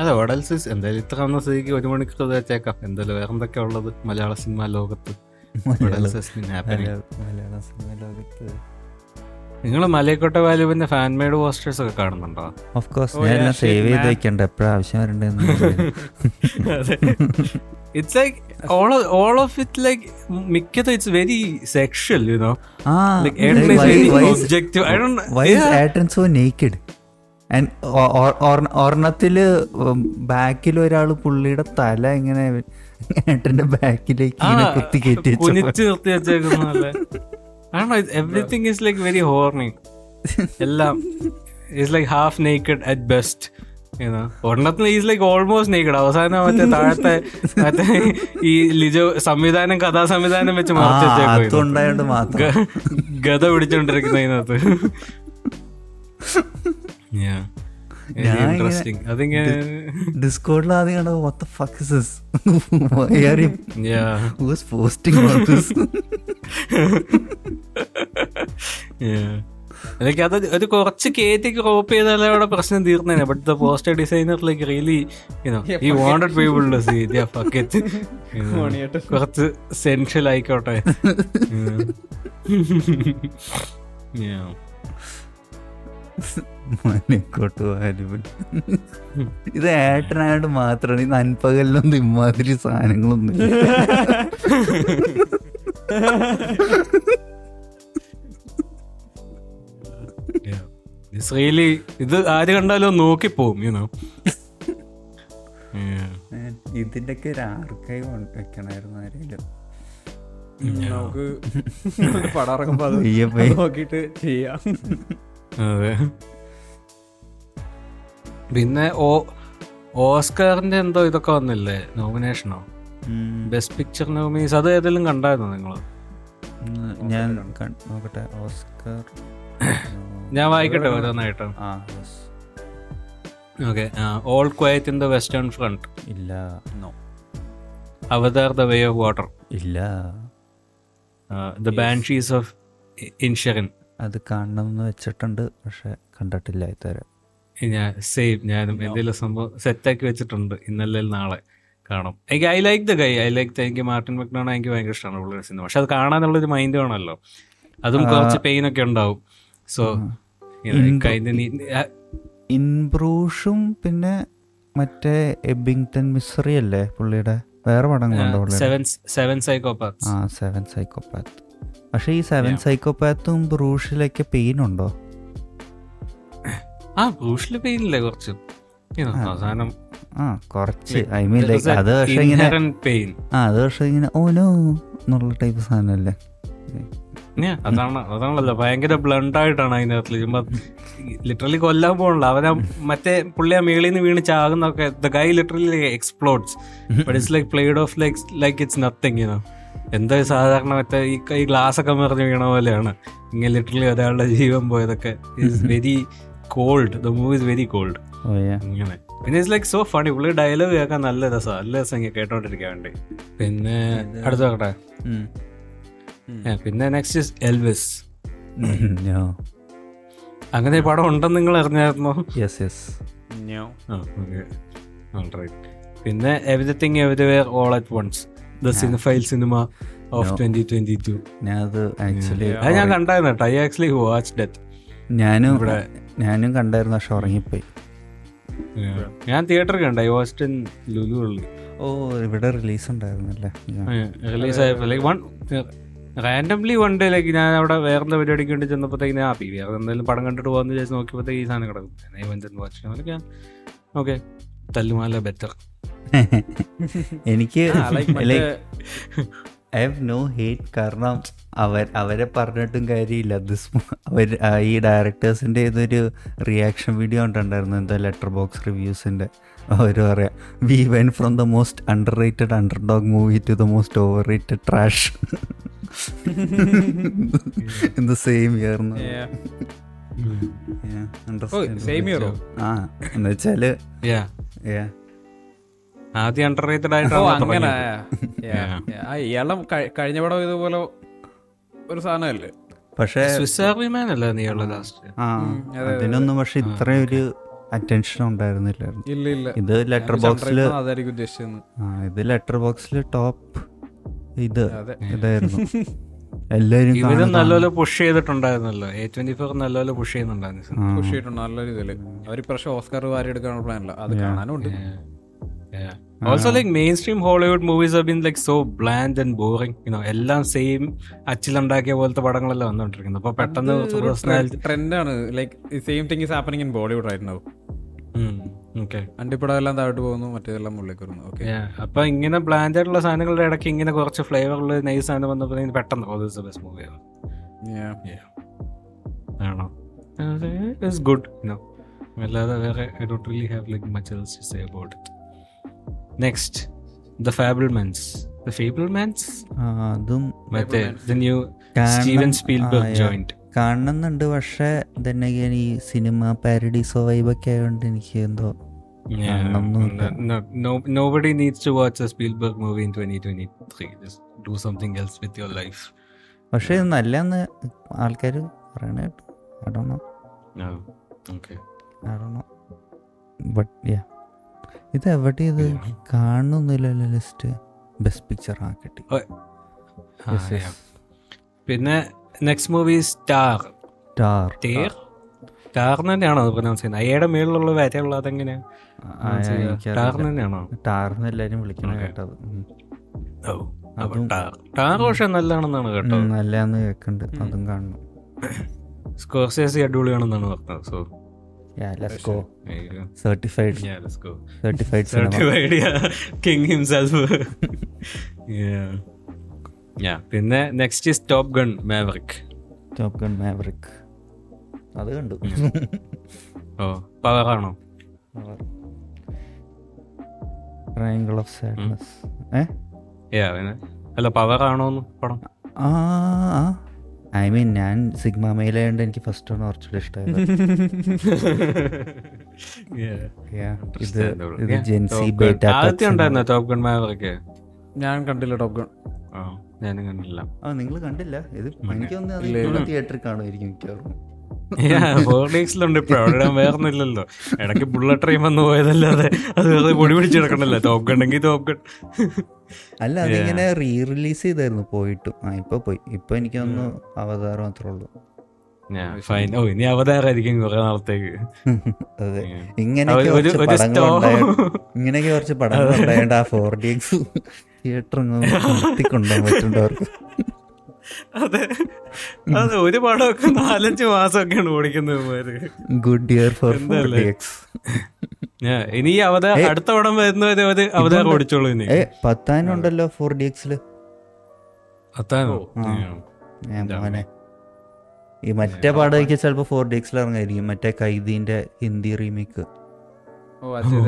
അതെ വഡൽസിസ് എന്തായാലും ഇത്ര വന്ന സ്ഥിതിക്ക് ഒരു മണിക്കൂർ വെച്ചേക്കാം. എന്തായാലും വേറെന്തൊക്കെയാ ഉള്ളത്? മലയാള സിനിമ ലോകത്ത്. What else has been happening? Malayala- Malayala cinema ലോകത്ത്. നിങ്ങൾ മലയക്കോട്ട വാലുവിന്റെ ഫാൻ മെയ്ഡ് പോസ്റ്റേഴ്സ് ഒക്കെ കാണുന്നുണ്ടോ? ഓഫ് കോഴ്സ് ഞാൻ എല്ലാം സേവ് ചെയ്ത് വെക്കണ്ട. എപ്പോഴും ആവശ്യം വരണ്ടെന്ന് it's like all all of it like മിക്കതും it's very sexual you know why. ഏട്ടൻ സോ നേക്കഡ് ആൻഡ് ഒരെണ്ണത്തിൽ ബാക്കിൽ ഒരാൾ പുള്ളിയുടെ തല ഇങ്ങനെ ഏട്ടന്റെ ബാക്കിലേക്ക് കുത്തി കയറ്റി വെച്ച കുനിച്ച് നിർത്തി വെച്ചേക്കുന്നല്ലേ ആണോ everything is like very horny എല്ലാം. Is like half naked at best ഒരെണ്ണത്തിന് ഈസ് ലൈക്ക് ഓൾമോസ്റ്റ് നേക്കഡ് അവസാനം മറ്റേ താഴത്തെ മറ്റേ ഈ ലിജോ സംവിധാനം കഥാ സംവിധാനം വെച്ച് മറച്ചു ഗത ഇൻട്രസ്റ്റിംഗ് അതിങ്ങനെ ഡിസ്കോഡിൽ ആദ്യം കണ്ടത് what the fuck is this? Why are you Yeah. who's posting all this? Like അത് ഒരു കുറച്ച് കയറ്റി കോപ്പ് ചെയ്താലേ അവിടെ പ്രശ്നം തീർന്നേനെ. But the poster designer like really he wanted people to see fuck കുറച്ച് സെൻഷ്യൽ ആയിക്കോട്ടെ. മനക്കോട്ട് പോയാലും ഇത് ഏട്ടനായോണ്ട് മാത്രമാണ്. ഈ നൻപകലിലൊന്നും ഇമാതിരി സാധനങ്ങളൊന്നും റിയലി ഇത് ആര് കണ്ടാലും നോക്കിപ്പോവും പോകും ഏ, ഇതിന്റെയൊക്കെ ഒരു ആർക്കൈവ് വെക്കണായിരുന്നു ആരെങ്കിലും നമുക്ക് പടം ഇറങ്ങുമ്പോ അത് പയ്യെ പയ്യെ. നോക്കിയിട്ട് ചെയ്യാം. അതെ. പിന്നെ ഓ ഓസ്കാറിന്റെ എന്തോ ഇതൊക്കെ വന്നില്ലേ? നോമിനേഷനോ? ബെസ്റ്റ് പിക്ചർ നോമിനീസ് അത് ഏതെങ്കിലും കണ്ടായിരുന്നോ നിങ്ങൾ ഞാൻ നോക്കട്ടെ. ഓസ്കർ ഞാൻ വായിക്കട്ടെ ഓരോന്നായിട്ട്. Okay all quiet in the western front ഇല്ല. No Avatar the way of water ഇല്ല. ദ ബാൻഷീസ് ഓഫ് ഇൻഷറിൻ അത് കാണണമെന്ന് വെച്ചിട്ടുണ്ട് പക്ഷെ കണ്ടിട്ടില്ല ഇതുവരെ. ഞാൻ സേവ് ഞാനും എന്തെങ്കിലും സംഭവം സെറ്റാക്കി വെച്ചിട്ടുണ്ട് ഇന്നലെ നാളെ കാണും. എനിക്ക് I like the guy I like എനിക്ക് മാർട്ടിൻ മെക്ഡോണ എനിക്ക് ഭയങ്കര ഇഷ്ടമാണ് പുള്ളിയുടെ സിനിമ. പക്ഷെ അത് കാണാനുള്ളൊരു മൈൻഡ് വേണമല്ലോ. അതും കുറച്ച് പെയിൻ ഒക്കെ ഉണ്ടാവും. സോ ഇൻബ്രൂഷും പിന്നെ മറ്റേ എബിങ്ടൺ മിസറി അല്ലേ പുള്ളിയുടെ? വേറെ പടങ്ങളുണ്ടോ സെവൻ സൈക്കോപാത്ത് ആ സെവൻ സൈക്കോപാത്ത് പക്ഷെ ഈ സെവൻ സൈക്കോപാത്തും ബ്രൂഷിലൊക്കെ പെയിൻ ഉണ്ടോ ആ ബ്രൂഷിൽ പെയിൻ ഇല്ലേ കുറച്ച് അവസാനം ആ കുറച്ച്. ഐ മീൻ ലൈക്ക് അത് പക്ഷെ ഇങ്ങനെ ആ അത് പക്ഷെ ഇങ്ങനെ ഓ നോ എന്നുള്ള ടൈപ്പ് സാധനമല്ലേ? അതാണ് അതാണല്ലോ. ഭയങ്കര ബ്ലണ്ട് ആയിട്ടാണ് ചുമ്മാ ലിറ്ററലി കൊല്ലാൻ പോകണല്ലോ അവനെ മറ്റേ പുള്ളി ആ മേളിൽ നിന്ന് വീണ് ചാകുന്നൊക്കെ the guy literally explodes but it's like played off like like it's nothing you know എന്താ സാധാരണ മറ്റേ ഈ ഈ ഗ്ലാസ് ഒക്കെ മറിഞ്ഞ് വീണ പോലെയാണ്. ഇങ്ങനെ ലിറ്ററലി ഒരാളുടെ ജീവൻ പോയതൊക്കെ. Is very cold the movie is very cold oh yeah ഇങ്ങനെ. പിന്നെ ഇറ്റ്സ് ലൈക്ക് സോ ഫണി പുള്ളി ഡയലോഗ് കേൾക്കാൻ നല്ല രസമാണ് നല്ല രസം ഇങ്ങനെ കേട്ടോണ്ടിരിക്കാൻ വേണ്ടി. പിന്നെ അടുത്ത നോക്കട്ടെ. പിന്നെ നെക്സ്റ്റ് ഇസ് എൽവിസ് അങ്ങനെ ഒരു പടം ഉണ്ടെന്ന് നിങ്ങൾ അറിഞ്ഞായിരുന്നോ? Yes yes. പിന്നെ everything everywhere all at once the cinephile cinema of twenty twenty two ഞാൻ അത് ആക്ച്വലി അത് ഞാൻ കണ്ടായിരുന്നു കേട്ടോ ഐ ആക്ച്വലി വാച്ച് ഡെത്ത് ഞാനും ഞാനും കണ്ടായിരുന്നു പക്ഷെ ഉറങ്ങിപ്പോയി. ഞാൻ തിയേറ്ററിൽ കണ്ട. ഐ വാച്ച് ഇൻ ലുലു ഉള്ളി ഓ ഇവിടെ റിലീസ് ഉണ്ടായിരുന്നല്ലേ? റിലീസ് ആയപ്പോൾ like one randomly one day like ഞാൻ അവിടെ വേറെ പരിപാടിക്ക് വേണ്ടി ചെന്നപ്പോഴത്തേക്ക് ആ പി വേറെ എന്തെങ്കിലും പടം കണ്ടിട്ട് പോകാന്ന് വിചാരിച്ച് നോക്കിയപ്പോഴത്തേക്ക് ഈ സാധനം കിടക്കും. ഓക്കെ തല്ലുമാല ബെറ്റർ എനിക്ക് ഐ ഹവ് നോ ഹേറ്റ് കാരണം അവർ അവരെ പറഞ്ഞിട്ടും കാര്യമില്ല. ദിസ് അവർ ഈ ഡയറക്ടേഴ്സിന്റെ ഇതൊരു റിയാക്ഷൻ വീഡിയോ കണ്ടുണ്ടായിരുന്നു എന്താ ലെറ്റർ ബോക്സ് റിവ്യൂസിന്റെ അവർ പറയാം we went from the most underrated underdog movie to the most overrated trash in the same year same ഇയറോ ആ എന്ന് വെച്ചാൽ യാ yeah. ആദ്യം അണ്ടർ റേറ്റഡ് ആയിട്ടാണ് ഇയാളെ കഴിഞ്ഞ പടം ഇതുപോലെ ഒരു സാധനമല്ലേ? പക്ഷേ അതിനൊന്നും പക്ഷെ ഇത്രയും ഒരു അറ്റൻഷൻ ഉണ്ടായിരുന്നില്ല ഇല്ല ഇല്ല. ഇത് ലെറ്റർ ബോക്സിൽ ഇത് ലെറ്റർ ബോക്സിൽ ടോപ്പ് ഇത് ഇതായിരുന്നു. എല്ലാരും ഇവർ നല്ലപോലെ പുഷ് ചെയ്തിട്ടുണ്ടായിരുന്നല്ലോ. എ ട്വന്റി ഫോർ നല്ലപോലെ പുഷ് ചെയ്യുന്നുണ്ടായിരുന്നു പുഷ് ചെയ്തിട്ടുണ്ട് നല്ല രീതിയിൽ അവർ ഇപ്രാവശ്യം ഓസ്കാർ വാരി എടുക്കാനുള്ള പ്ലാനല്ല അത് കാണാനുണ്ട്. Also like mainstream Hollywood movies been like so bland and boring you know എല്ലാം സെയിം അച്ചിലുണ്ടാക്കിയ പോലത്തെ പടങ്ങളെല്ലാം വന്നുകൊണ്ടിരിക്കുന്നത് അപ്പൊ പെട്ടെന്ന് ട്രെൻഡാണ് like same thing is happening in Bollywood right now okay അണ്ടിപ്പടം എല്ലാം താഴോട്ട് പോകുന്നു മറ്റേതെല്ലാം മുകളിലേക്ക് വരുന്നു. ഓക്കെ അപ്പൊ ഇങ്ങനെ ബ്ലാൻഡ് ആയിട്ടുള്ള സാധനങ്ങളുടെ ഇടയ്ക്ക് ഇങ്ങനെ കുറച്ച് ഫ്ലേവറുള്ള നൈസ് സാധനം വന്നപ്പോൾ പെട്ടെന്ന് ബെസ്റ്റ് മൂവി ആണോ? ഗുഡ് അല്ലാതെ വേറെ I dot really have like much to say about it next the Fabelmans the Fabelmans അതും മറ്റേ the new. Steven Spielberg yeah. Joint കാണുന്നുണ്ട് പക്ഷെ തന്നെ ഈ സിനിമ പാരഡീസോ വൈബൊക്കെ ആയതുകൊണ്ട് എനിക്ക് എന്തോ nobody needs to watch a Spielberg movie in 2023 just do something else with your life. പക്ഷേ ഇത് നല്ലതെന്ന് ആൾക്കാർ പറയണ കേട്ടു. അടണോ no okay. അടണോ ബട്ട് യാ ഇത് എവിടെ ഇത് കാണുന്നില്ലല്ലോ ലിസ്റ്റ്. ബെസ്റ്റ് പിക്ചർ ആ കിട്ടി. പിന്നെ next movie star star Tar തന്നെയാണോ അത് പ്രൊനൗൺസ് ചെയ്യുന്നത്? അയ്യയുടെ മേളിലുള്ള വരെയുള്ള അതെങ്ങനെയാ? ടാർ തന്നെയാണോ? ടാർന്ന് എല്ലാരും വിളിക്കണ കേട്ടത് ടാർ പക്ഷെ നല്ലതാണെന്നാണ് കേട്ടോ. നല്ലതാന്ന് കേൾക്കുന്നുണ്ട് അതും കാണണം. സ്കോർസേസി അടിപൊളിയാണെന്നാണ് പറഞ്ഞത് so let's go certified Yeah. സിനിമ സർട്ടിഫൈഡ് കിങ് ഹിംസെൽഫ് പിന്നെ next is Top Gun Maverick Top Gun Maverick അത് കണ്ടു. ഓ പവറാണോ ട്രയാങ്കിൾ ഓഫ് സാഡ്നസ് ഏ? യാ പിന്നെ. അല്ല പവറാണോന്ന് പടം? ആ. ഐ മീൻ ഞാൻ സിഗ്മ മെയിലായതുകൊണ്ട് എനിക്ക് ഫസ്റ്റ് ആണ് കുറച്ചുകൂടെ ഇഷ്ടമായത് Yeah, ഇത് ഇത് ജെൻസി ബേറ്റ ആദ്യത്തെ ഉണ്ടായിരുന്ന ടോപ്പ് ഗൺ മാവറിക്ക് ഞാൻ കണ്ടില്ല ടോപ്പ് ഗൺ ഞാനും കണ്ടില്ല. ആ നിങ്ങൾ കണ്ടില്ല? ഇത് എനിക്ക് തോന്നുന്നു തിയേറ്ററിൽ കാണുമായിരിക്കും മിക്കവാറും. ഇപ്പൊ അവിടെ വേറൊന്നുമില്ലല്ലോ ഇടയ്ക്ക് ബുള്ളറ്റ് ട്രെയിൻ വന്നു പോയതല്ലാതെ അത് വെറുതെ പൊടി പിടിച്ച് കിടക്കണല്ലോ ടോപ്പ് കണ്ടെങ്കിൽ ഗൺ അല്ല അതിങ്ങനെ റീ റിലീസ് ചെയ്തായിരുന്നു പോയിട്ടും. ആ ഇപ്പൊ പോയി. ഇപ്പൊ എനിക്കൊന്ന് അവതാരം മാത്രമേ ഉള്ളൂ. ഞാൻ ഫൈൻ ഓ ഇനി അവതാരായിരിക്കും കുറെ നാളത്തേക്ക്. അതെ. Yeah. ഇങ്ങനെയൊക്കെ കുറച്ച് പടങ്ങൾ stone. ഇങ്ങനെയൊക്കെ കുറച്ച് പടങ്ങൾ ഉണ്ടായത് ആ ഫോർ ഡി എക്സ് തിയേറ്റർ നിർത്തിക്കൊണ്ടുപോകാൻ പറ്റുന്നുണ്ട് അവർക്ക്? അതെ. അതെ ഒരു പടമൊക്കെ നാലഞ്ച് മാസമൊക്കെയാണ് ഓടിക്കുന്നത്. ഗുഡ് ഇയർ ഫോർ ഇനി അവതാർ അടുത്ത പടം വരുന്നവരെ ഒരു അവതാരം ഓടിച്ചോളൂ ഇനി. പത്താനും? ഉണ്ടല്ലോ ഫോർ ഡി എക്സിൽ ഈ മറ്റേ പാടമൊക്കെ ചിലപ്പോ ഫോർ ഡി എക്സിൽ ഇറങ്ങായിരിക്കും. മറ്റേ കൈദീന്റെ ഹിന്ദി റീമേക്ക് ഓ അജയ്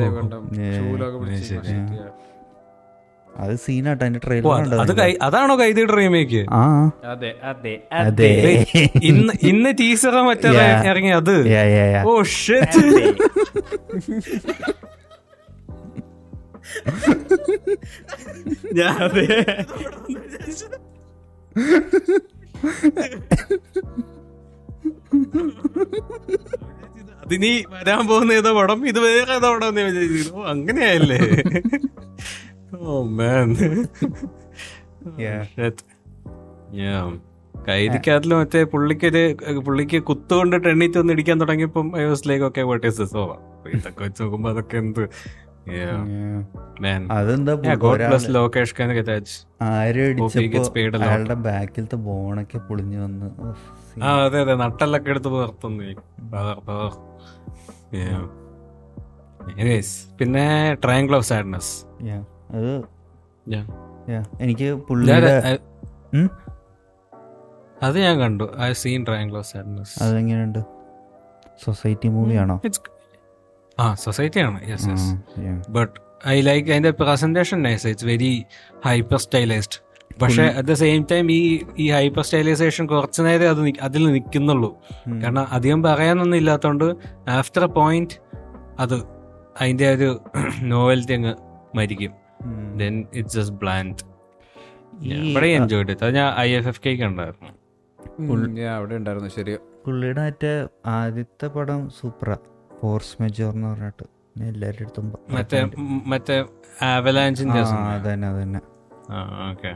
അത് സീനാട്ടോ അതിന്റെ ട്രെയിലർ അത് അത് അതാണോ കൈതിയുടെ റീമേക്ക്? ആ. അതെ അതെ അതെ. ഇന്ന് ഇന്ന് ടീച്ചറ മറ്റേ ഇറങ്ങി അത്. ഓ ഷിറ്റ് ഞാൻ അതെ. അതിനി വരാൻ പോകുന്ന ഏതോ പടം ഇത് വേറെ ഏതോ പടം അങ്ങനെയായല്ലേ? ഓ man. Yeah. Yeah. കൈതിക്കകത്തിൽ മറ്റേ പുള്ളിക്കൊരു പുള്ളിക്ക് കുത്തുകൊണ്ടിട്ട് എണ്ണീറ്റ് ഒന്ന് ഇടിക്കാൻ തുടങ്ങിയപ്പം I was like okay what is this over ഇതൊക്കെ വെച്ച് നോക്കുമ്പോ അതൊക്കെ എന്ത്? അയാളുടെ ബാക്കിലത്തെ ബോണൊക്കെ പൊളിഞ്ഞു വന്ന്. ആ അതെ അതെ. നട്ടെല്ലൊക്കെ എടുത്ത് പവർ പിന്നെ ട്രയാങ്കിൾ ഓഫ് സാഡ്നസ്. അത്. എനിക്ക് പുള്ളിയുടെ? അത് ഞാൻ കണ്ടു. I seen Triangle of Sadness. അതെങ്ങനെയുണ്ട്? Society മൂവിയാണോ? ആ സൊസൈറ്റി ആണ് yes yes but I like അതിന്റെ presentation nice it's very hyper stylised പക്ഷെ അറ്റ് ദ സെയിം ടൈം ഈ ഈ ഹൈപ്പർ സ്റ്റൈലൈസേഷൻ കുറച്ചു നേരം അത് അതിൽ നിൽക്കുന്നുള്ളൂ. കാരണം അധികം പറയാനൊന്നും ഇല്ലാത്തതുകൊണ്ട് ആഫ്റ്റർ എ പോയിന്റ് അത് അതിന്റെ ഒരു നോവൽറ്റി അങ്ങ് മരിക്കും. ദെൻ ഇറ്റ്സ് ജസ്റ്റ് ബ്ലാൻഡ് ഇവിടെ എൻജോയ് ചെയ്ത്. അത് ഞാൻ ഐ എഫ് എഫ് കെക്ക് ഉണ്ടായിരുന്നു അവിടെ ഉണ്ടായിരുന്നു ശരി. പുള്ളിയുടെ മറ്റേ ആദ്യത്തെ പടം സൂപ്പറാ ഫോർസ് മെജോർ എന്ന് പറഞ്ഞിട്ട്. ഞാൻ എല്ലാവരുടെ അടുത്തും പ- മറ്റേ ഉം, മറ്റേ ആവലാഞ്ചിന്റെ ആ, അതന്നെ അതന്നെ. ഓക്കെ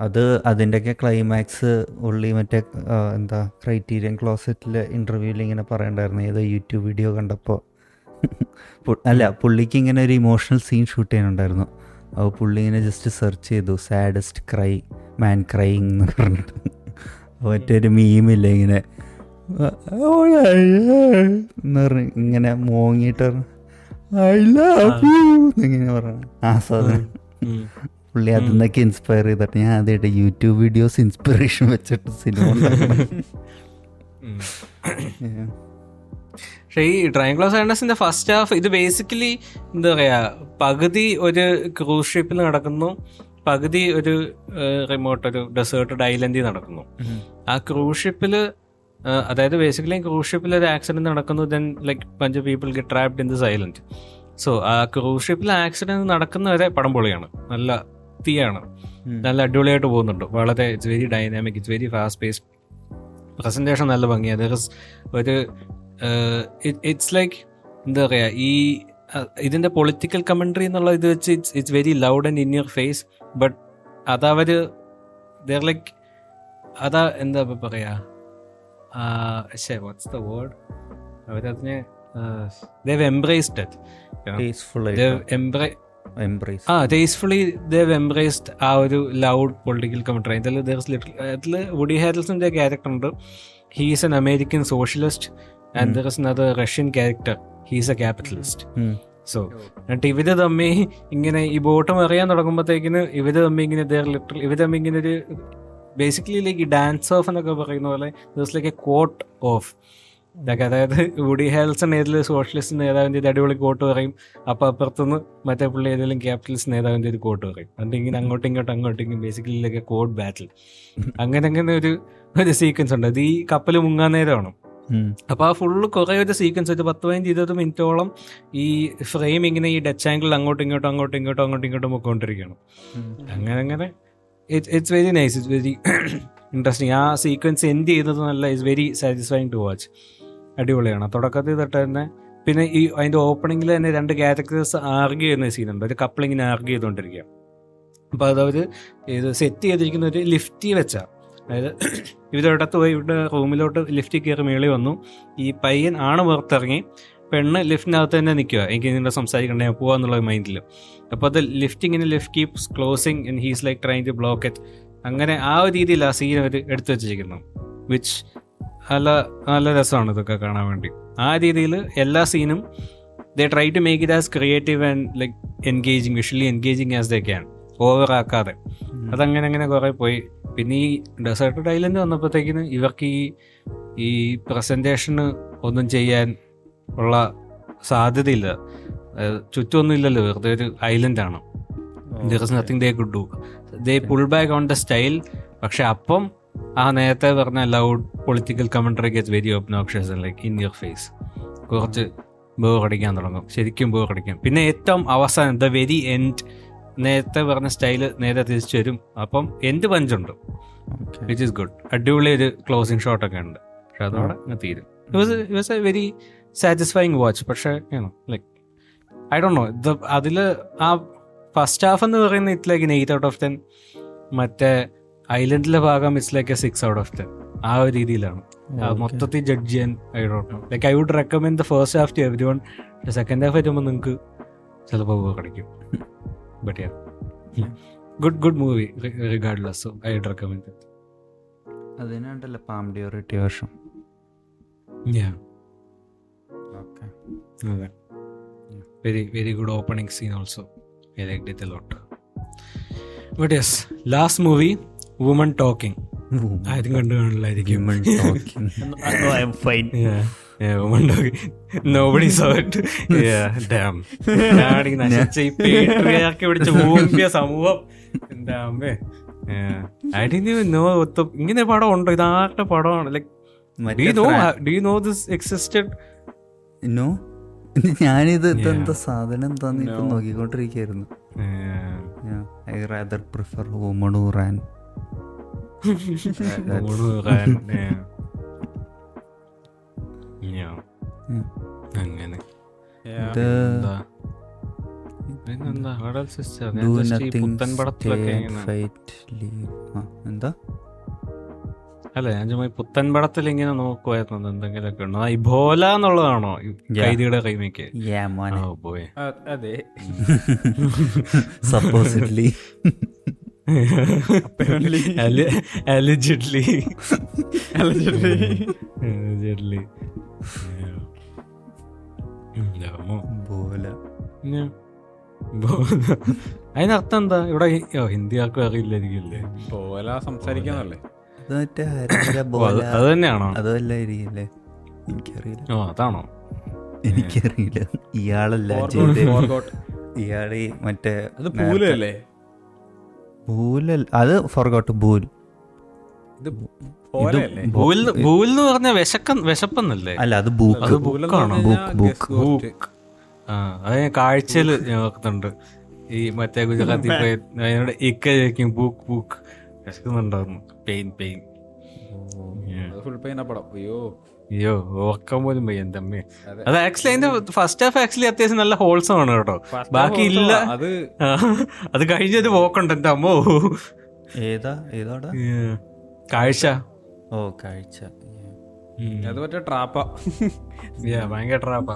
അത് അതിന്റെയൊക്കെ ക്ലൈമാക്സ് ഉള്ളി മറ്റേ എന്താ ക്രൈറ്റീരിയൻ ക്ലോസറ്റിലെ ഇന്റർവ്യൂവിൽ ഇങ്ങനെ പറയണ്ടായിരുന്നു. ഏതോ യൂട്യൂബ് വീഡിയോ കണ്ടപ്പോൾ അല്ല പുള്ളിക്ക് ഇങ്ങനെ ഒരു ഇമോഷണൽ സീൻ ഷൂട്ട് ചെയ്യാനുണ്ടായിരുന്നു. അപ്പോൾ പുള്ളി ഇങ്ങനെ ജസ്റ്റ് സെർച്ച് ചെയ്തു സാഡസ്റ്റ് ക്രൈ മാൻ ക്രൈങ് എന്ന് പറഞ്ഞിട്ട്. മറ്റൊരു മീമില്ല ഇങ്ങനെ. എന്ന് പറഞ്ഞ് ഇങ്ങനെ മോങ്ങിയിട്ട് ഐ ലവ് യു എന്നിങ്ങനെ ആ സാധനം. പുള്ളി അതിൽ നിന്നൊക്കെ ഇൻസ്പയർ ചെയ്തിട്ട് ഞാൻ ആദ്യമായിട്ട് യൂട്യൂബ് വീഡിയോസ് ഇൻസ്പിറേഷൻ വെച്ചിട്ട് സിനിമ പക്ഷെ ഈ ട്രയാങ്കിൾ സാൻഡസിന്റെ ഫസ്റ്റ് ഹാഫ് ഇത് ബേസിക്കലി എന്താ പറയാ പകുതി ഒരു ക്രൂസ് ഷിപ്പിൽ നടക്കുന്നു പകുതി ഒരു റിമോട്ട് ഒരു ഡെസേർട്ടഡ് ഐലൻഡിൽ നടക്കുന്നു. ആ ക്രൂസ് ഷിപ്പിൽ അതായത് ബേസിക്കലി ക്രൂസ് ഷിപ്പിൽ ഒരു ആക്സിഡന്റ് നടക്കുന്നു then like punch people get trapped in this island so ആ ക്രൂസ് ഷിപ്പിൽ ആക്സിഡന്റ് നടക്കുന്നവരെ പടം പൊളിയാണ്. നല്ല തീയാണ്. നല്ല അടിപൊളിയായിട്ട് പോകുന്നുണ്ട്. വളരെ it's very dynamic it's very fast paced presentation നല്ല ഭംഗിയാണ് ഒരു ഇറ്റ്സ് ലൈക്ക് എന്താ പറയുക ഈ ഇതിന്റെ ഇതിന്റെ പൊളിറ്റിക്കൽ കമന്ററി എന്നുള്ള ഇത് വെച്ച് it's it's very loud and in your face but അതവർ ദർ ലൈക്ക് അതാ എന്താ ഇപ്പൊ പറയാ വാട്ട്സ് ദ വേർഡ് അവരതിനെ they've embraced it peaceful they've embrace embrace uh tastefully they've embraced ആ ഒരു ലൗഡ് പൊളിറ്റിക്കൽ കമൻട്രി അതിൽ അതിൽ വുഡി ഹാരൽസിന്റെ ക്യാരക്ടർ ഉണ്ട്. He's an American socialist and there is Russian Russian character he's a capitalist so എന്നിട്ട് ഇവർ തമ്മി ഇങ്ങനെ ഈ ബോട്ടം അറിയാൻ തുടങ്ങുമ്പോഴത്തേക്കിന് ഇവർ തമ്മി ഇങ്ങനെ ലിറ്ററൽ ഇവർ തമ്മി ഇങ്ങനെ ഒരു ബേസിക്കലി ലൈക്ക് ഡാൻസ് ഓഫ് എന്നൊക്കെ പറയുന്ന പോലെ ദിവസം ലൈക്ക് എ കോട്ട് ഓഫ് ഇതൊക്കെ അതായത് വുഡി ഹാൽസൺ ഏതെങ്കിലും സോഷ്യലിസ്റ്റ് നേതാവിന്റെ ഒരു അടിപൊളി കോട്ട് പറയും. അപ്പോൾ അപ്പുറത്തുനിന്ന് മറ്റേ പുള്ളി ഏതെങ്കിലും ക്യാപിറ്റലിസ്റ്റ് നേതാവിന്റെ ഒരു കോട്ട് പറയും. എന്നിട്ട് ഇങ്ങനെ അങ്ങോട്ടും ഇങ്ങോട്ടും അങ്ങോട്ടും ഇങ്ങോട്ടും ബേസിക്കലി ലൈക്ക് കോട്ട് ബാറ്റിൽ അങ്ങനെ അങ്ങനെ ഒരു ഒരു സീക്വൻസ് ഉണ്ട്. അത് ഈ കപ്പൽ മുങ്ങാൻ നേരമാണ്? അപ്പോൾ ആ ഫുള്ള് കുറേ ഒരു സീക്വൻസ് ഒരു പത്ത് പതിനഞ്ച് ഇരുപത് മിനിറ്റോളം ഈ ഫ്രെയിം ഇങ്ങനെ ഈ ഡച്ച് ആംഗിൾ അങ്ങോട്ടും ഇങ്ങോട്ടും അങ്ങോട്ടും ഇങ്ങോട്ടും അങ്ങോട്ടും ഇങ്ങോട്ടും പൊക്കോണ്ടിരിക്കുകയാണ്. അങ്ങനെ അങ്ങനെ. It's very nice it's very interesting ആ സീക്വൻസ് എൻഡ് ചെയ്തത് നല്ല it's very satisfying to watch അടിപൊളിയാണ്. തുടക്കത്തിൽ തൊട്ട് തന്നെ പിന്നെ ഈ അതിന്റെ ഓപ്പണിംഗിൽ തന്നെ രണ്ട് ക്യാരക്ടേഴ്സ് ആർഗ്യൂ ചെയ്യുന്ന സീനുണ്ട് ഒരു കപ്പിളിങ്ങിനെ ആർഗ്യൂ ചെയ്തുകൊണ്ടിരിക്കുക അപ്പോൾ അതവർ ഇത് സെറ്റ് ചെയ്തിരിക്കുന്ന ഒരു ലിഫ്റ്റി വെച്ചാ അതായത് ഇവരൊരിടത്ത് പോയി ഇവിടെ റൂമിലോട്ട് ലിഫ്റ്റിൽ കയറി മേളി വന്നു. ഈ പയ്യൻ ആണ് പുറത്തിറങ്ങി. പെണ്ണ് ലിഫ്റ്റിനകത്ത് തന്നെ നിൽക്കുക. എനിക്ക് നിന്നെ സംസാരിക്കണ്ടേ പോവാന്നുള്ള മൈൻഡിൽ അപ്പോൾ അത് ലിഫ്റ്റ് ഇങ്ങനെ lift keeps closing and he's like try to block it അങ്ങനെ ആ ഒരു രീതിയിൽ ആ സീൻ അവർ എടുത്തു വെച്ചിരിക്കുന്നു. വിച്ച് നല്ല നല്ല രസമാണ് ഇതൊക്കെ കാണാൻ വേണ്ടി. ആ രീതിയിൽ എല്ലാ സീനും they try to make it as creative and like engaging visually engaging as they can over ആക്കാതെ. അതങ്ങനെ അങ്ങനെ കുറേ പോയി. പിന്നെ ഈ ഡെസേർട്ടഡ് ഐലൻഡ് വന്നപ്പോഴത്തേക്കിന് ഇവർക്ക് ഈ ഈ പ്രസന്റേഷന് ഒന്നും ചെയ്യാൻ ഉള്ള സാധ്യതയില്ല. അതായത് ചുറ്റുമൊന്നും ഇല്ലല്ലോ വെറുതെ ഒരു ഐലൻഡാണ് there is nothing they could do they pull back on the style പക്ഷെ അപ്പം ആ നേരത്തെ പറഞ്ഞ loud political commentary get very obnoxious like in your face കുറച്ച് ബോർ അടിക്കാൻ തുടങ്ങും. ശരിക്കും ബോർ കടിക്കാം പിന്നെ ഏറ്റവും അവസാനം ദ വെരി എൻഡ് നേരത്തെ പറഞ്ഞ സ്റ്റൈൽ നേരെ തിരിച്ചു വരും. അപ്പം എൻഡ് പഞ്ചുണ്ട്? വിച്ച് ഇസ് ഗുഡ് അടിപൊളി ഒരു ക്ലോസിങ് ഷോട്ട് ഒക്കെ ഉണ്ട്. പക്ഷെ അതോടെ അങ്ങ് തീരും. It was a very satisfying watch പക്ഷേ ലൈക്ക് ഐ ഡോ നോ ഇത് അതിൽ ആ ഫസ്റ്റ് ഹാഫ് എന്ന് പറയുന്ന it like eight out of ten മറ്റേ ഐലൻഡിലെ ഭാഗം it's like a six out of ten ആ ഒരു രീതിയിലാണ്. മൊത്തത്തിൽ ജഡ്ജ് ചെയ്യാൻ I dot know like I would recommend the first half to everyone second half വരുമ്പോൾ നിങ്ങൾക്ക് ചിലപ്പോൾ കിടക്കും but yeah good good movie regardless so I recommend recommend അതിനുണ്ടല്ലോ പാം ഡ്യൂറിറ്റി വർഷം? ഞാൻ ഓക്കെ അതെ very very good opening scene also I like lot but yes last movie woman talking ആരും കണ്ടു കാണില്ലായിരിക്കും നോബഡി സോ ഇറ്റ് ഡാം നശിച്ച ഈ പേട്ടുകയാക്കി പിടിച്ച ഊമ്പിയ സമൂഹം. എന്താ അമ്മേ? ഐ ഡി നോ ഇങ്ങനെ പടം ഉണ്ടോ? ഇത് ആരുടെ പടമാണ് like do you know do you know this existed no ഞാനിത് ഇതെന്താ സാധനം എന്താന്ന് ഇപ്പൊ നോക്കിക്കൊണ്ടിരിക്കായിരുന്നു. ഐ റാദർ പ്രിഫർ ഹോമണു റാൻ ഇത് എന്താ ലീവ് എന്താ? അല്ല ഞാൻ ചുമ്മാ പുത്തൻ പടത്തിൽ ഇങ്ങനെ നോക്കുമായിരുന്നു എന്തെങ്കിലുമൊക്കെ ഉണ്ടോ? ഇബോല എന്നുള്ളതാണോ? കൈദിയുടെ കൈമയ്ക്ക്? അതെ. സപ്പോസിഡ്ലി ബോല. അലിജിഡ്ലി ബോല. അതിനർത്ഥം എന്താ ഇവിടെ ഹി- ഓ ഹിന്ദി ആർക്കും അറിയില്ലായിരിക്കില്ലേ പോലെ സംസാരിക്കാന്നല്ലേ? അത് മറ്റേ ഹരിഹര ഓ, ബോല. അത് അത് തന്നെയാണോ അതല്ലായിരിക്കില്ലേ എനിക്കറിയില്ല. ഓ അതാണോ? എനിക്കറിയില്ല. ഇയാളല്ല Forgot, ജയദേവ്. forgot. ഇയാൾ ഈ മറ്റേ അത് പൂലല്ലേ? ഭൂലൽ അത് ഫോർഗോട്ട് പൂൽ. ഇത് ഭൂൽ പറഞ്ഞ വിശക്ക വിശപ്പെന്നല്ലേ? അല്ല അത് ബൂക്ക്. Book book book. ആ അത് ഞാൻ കാഴ്ചയിൽ ഞാൻ ഓർക്കുന്നുണ്ട്. ഈ മറ്റേ ഗുജറാത്തി അതിനോട് ഇക്ക ചോദിക്കും book book. വിശക്കുന്നുണ്ടായിരുന്നു. Pain pain. Full pain പടം. അയ്യോ. അയ്യോ ഓർക്കാൻ പോലും പോയി എന്റെ അമ്മയെ. അത്. ആക്ച്വലി അതിന്റെ ഫസ്റ്റ് ഹാഫ് ആക്ച്വലി അത്യാവശ്യം നല്ല ഹോൾസം ആണ് കേട്ടോ. ബാക്കി ഇല്ല. അത് അത് കഴിഞ്ഞത് പോക്കുണ്ട് എന്റെ അമ്മോ. ഏതാ? ഏതാടാ കാഴ്ച. ഓ കാഴ്ച അത് മറ്റേ ട്രാപ്പാ. Yeah, ഭയങ്കര ട്രാപ്പാ.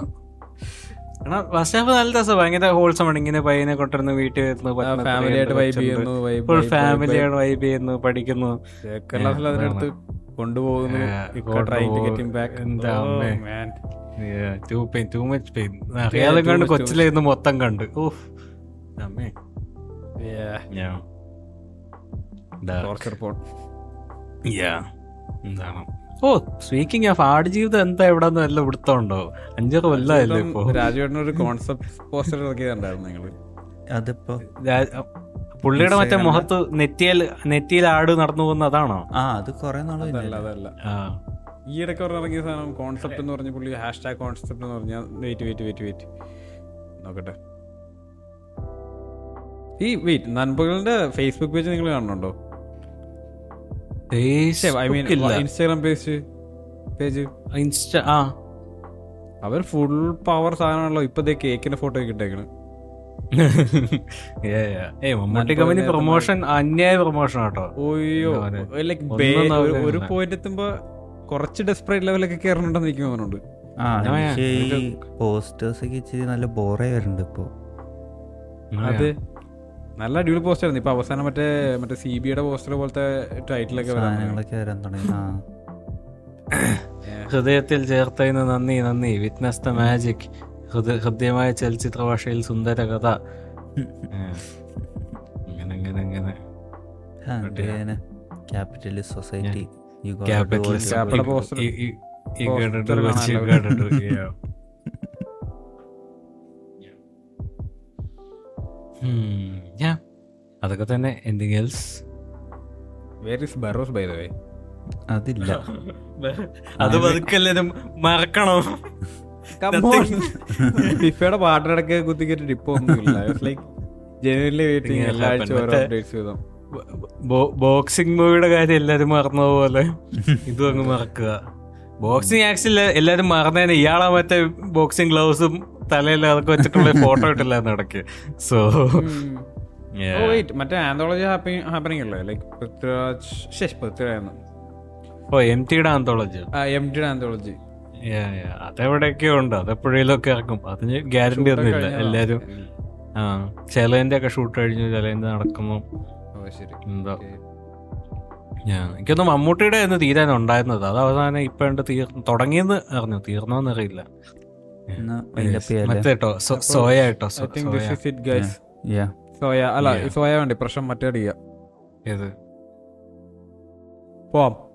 എന്നാ ഫസ്റ്റ് ഹാഫ് നല്ല രസം. ഭയങ്കര ഹോൾസം ആണ്. ഇങ്ങനെ പയ്യനെ കൊണ്ടുവരുന്നു വീട്ടിൽ വരുന്നു ആയിട്ട് vibe ചെയ്യുന്നു, ഫുൾ ഫാമിലിയാണ് വൈബ് ചെയ്യുന്നു പഠിക്കുന്നു. അതിനടുത്ത് കൊണ്ടുപോകുന്നു. പെയിൻ അറിയാതെ കണ്ട് കൊച്ചിലിരുന്ന് മൊത്തം കണ്ട്. ഓഹ് അമ്മേ. Torture porn Yeah. എന്താണ്? ഓ സ്പീക്കിംഗ് ഓഫ് ആട് ജീവിതം എന്താ എവിടെ നല്ല പിടുത്തമുണ്ടോ? അഞ്ചാറ് കൊല്ലമല്ലേ ഇപ്പൊ? രാജുവേട്ടനൊരു കോൺസെപ്റ്റ് പോസ്റ്റർ ഇറക്കിയതുണ്ടായിരുന്നു നിങ്ങൾ. അതിപ്പോ? പുള്ളിയുടെ മറ്റേ മുഖത്ത് നെറ്റിയൽ നെറ്റിയിൽ ആട് നടന്നു പോകുന്ന അതാണോ? ആ അത് കൊറേ നാളല്ല അതല്ല അതല്ല. ആ. ഈ ഇടയ്ക്ക് ഇറങ്ങിയ സാധനം കോൺസെപ്റ്റ് എന്ന് പറഞ്ഞ പുള്ളി ഹാഷ്ടാഗ് കോൺസെപ്റ്റ് എന്ന് പറഞ്ഞാൽ വെയിറ്റ് വെയിറ്റ് വെയിറ്റ് വെയിറ്റ് നോക്കട്ടെ. ഈ വെയിറ്റ് നൻപകളുടെ ഫേസ്ബുക്ക് പേജ് നിങ്ങൾ കാണുന്നുണ്ടോ? ഇൻസ്റ്റാഗ്രാം പേജ് പേജ് ഇൻസ്റ്റ ആ. അവർ ഫുൾ പവർ സാധനമാണല്ലോ. ഇപ്പൊ ദേ കേക്കിന്റെ ഫോട്ടോ ഒക്കെ ഇട്ടേക്കണ്. ഏ മമ്മൂട്ടി കമ്പനി പ്രൊമോഷൻ അന്യായ പ്രൊമോഷൻ ആട്ടോ. ഓയ്യോ ലൈക് ലൈക്ക് ഒരു പോയിന്റ് എത്തുമ്പോ കുറച്ച് ഡെസ്പറേറ്റ് ലെവലൊക്കെ കയറുന്നുണ്ടെന്ന് എനിക്ക് തോന്നുന്നുണ്ട്. ആ ആ, ഈ പോസ്റ്റേഴ്സ് ഒക്കെ ഇച്ചിരി നല്ല ബോറേ വരുന്നുണ്ട് ഇപ്പൊ. അത്? നല്ല അടിപൊളി പോസ്റ്റർ ആയിരുന്നു. ഇപ്പൊ അവസാനം മറ്റേ മറ്റേ സി ബിയുടെ പോസ്റ്റർ പോലത്തെ ടൈറ്റിലൊക്കെ വരാൻ തുടങ്ങി. ഹൃദയത്തിൽ ചേർത്തതിന് നന്ദി നന്ദി. വിറ്റ്നസ് ദ മാജിക് ഹൃദ്യമായ ചലച്ചിത്ര ഭാഷയിൽ സുന്ദര കഥ. ഹും അങ്ങനെ അങ്ങനെ അങ്ങനെ ക്യാപിറ്റലിസ്റ്റ് സൊസൈറ്റി ക്യാപിറ്റലിസ്റ്റ് Yeah. അതൊക്കെ തന്നെ anything else where is Barroz by the way അതില്ല. അത് പതുക്കെല്ലാരും മറക്കണം. ഫിഫയുടെ പാട്ടിടക്ക് കുത്തിക്കേറ്റിട്ട് ഇപ്പൊ ഒന്നുമില്ല. ലൈക്ക് ജനുവലി വെയിറ്റിംഗ് എല്ലാ ആഴ്ച ഓരോ അപ്ഡേറ്റ്സ് ചെയ്തോ. ബോക്സിംഗ് മൂവിയുടെ കാര്യം എല്ലാരും മറന്ന പോലെ. ഇതും അങ്ങ് മറക്കുക. ബോക്സിംഗ് ആക്സിൽ എല്ലാരും മറന്നതിന് ഇയാളെ മറ്റേ ബോക്സിംഗ് ഗ്ലൗസും തലയിൽ അതൊക്കെ വെച്ചിട്ടുള്ള ഫോട്ടോ ഇട്ടില്ലായിരുന്നു ഇടയ്ക്ക്. സോ ഓ വെയിറ്റ് മറ്റേ ആന്തോളജി ഹാപ്പനിങ് അല്ലേ? ലൈക്ക് പൃഥ്വിരാജ് ശേഷ് പൃഥ്വിരാജ് ഓ എം ടിയുടെ ആന്തോളജി എം ടിയുടെ ആന്തോളജി അതെവിടെയൊക്കെയോ ഉണ്ട്. അതെപ്പോഴേലൊക്കെ ഇറക്കും. അതിന് ഗ്യാരണ്ടി ഒന്നും ഇല്ല എല്ലാരും ആ ചിലതിന്റെ ഒക്കെ ഷൂട്ട് കഴിഞ്ഞു ചിലതിന്റെ നടക്കുന്നു ഓ ശരി. എന്തോ. ഞാൻ എനിക്കൊന്ന് മമ്മൂട്ടിയുടെ എന്ന് തീരാൻ ഉണ്ടായിരുന്നത്. അത് അവസാനം ഇപ്പൊ ഉണ്ട് തീർ തുടങ്ങിയെന്ന് അറിഞ്ഞു. തീർന്നോന്നറിയില്ല. മറ്റേട്ടോ മറ്റേ കേട്ടോ സോയ സോയ അല്ല. സോയ വേണ്ടി പ്രശ്നം മറ്റേ അടിക്കുക പോവാം.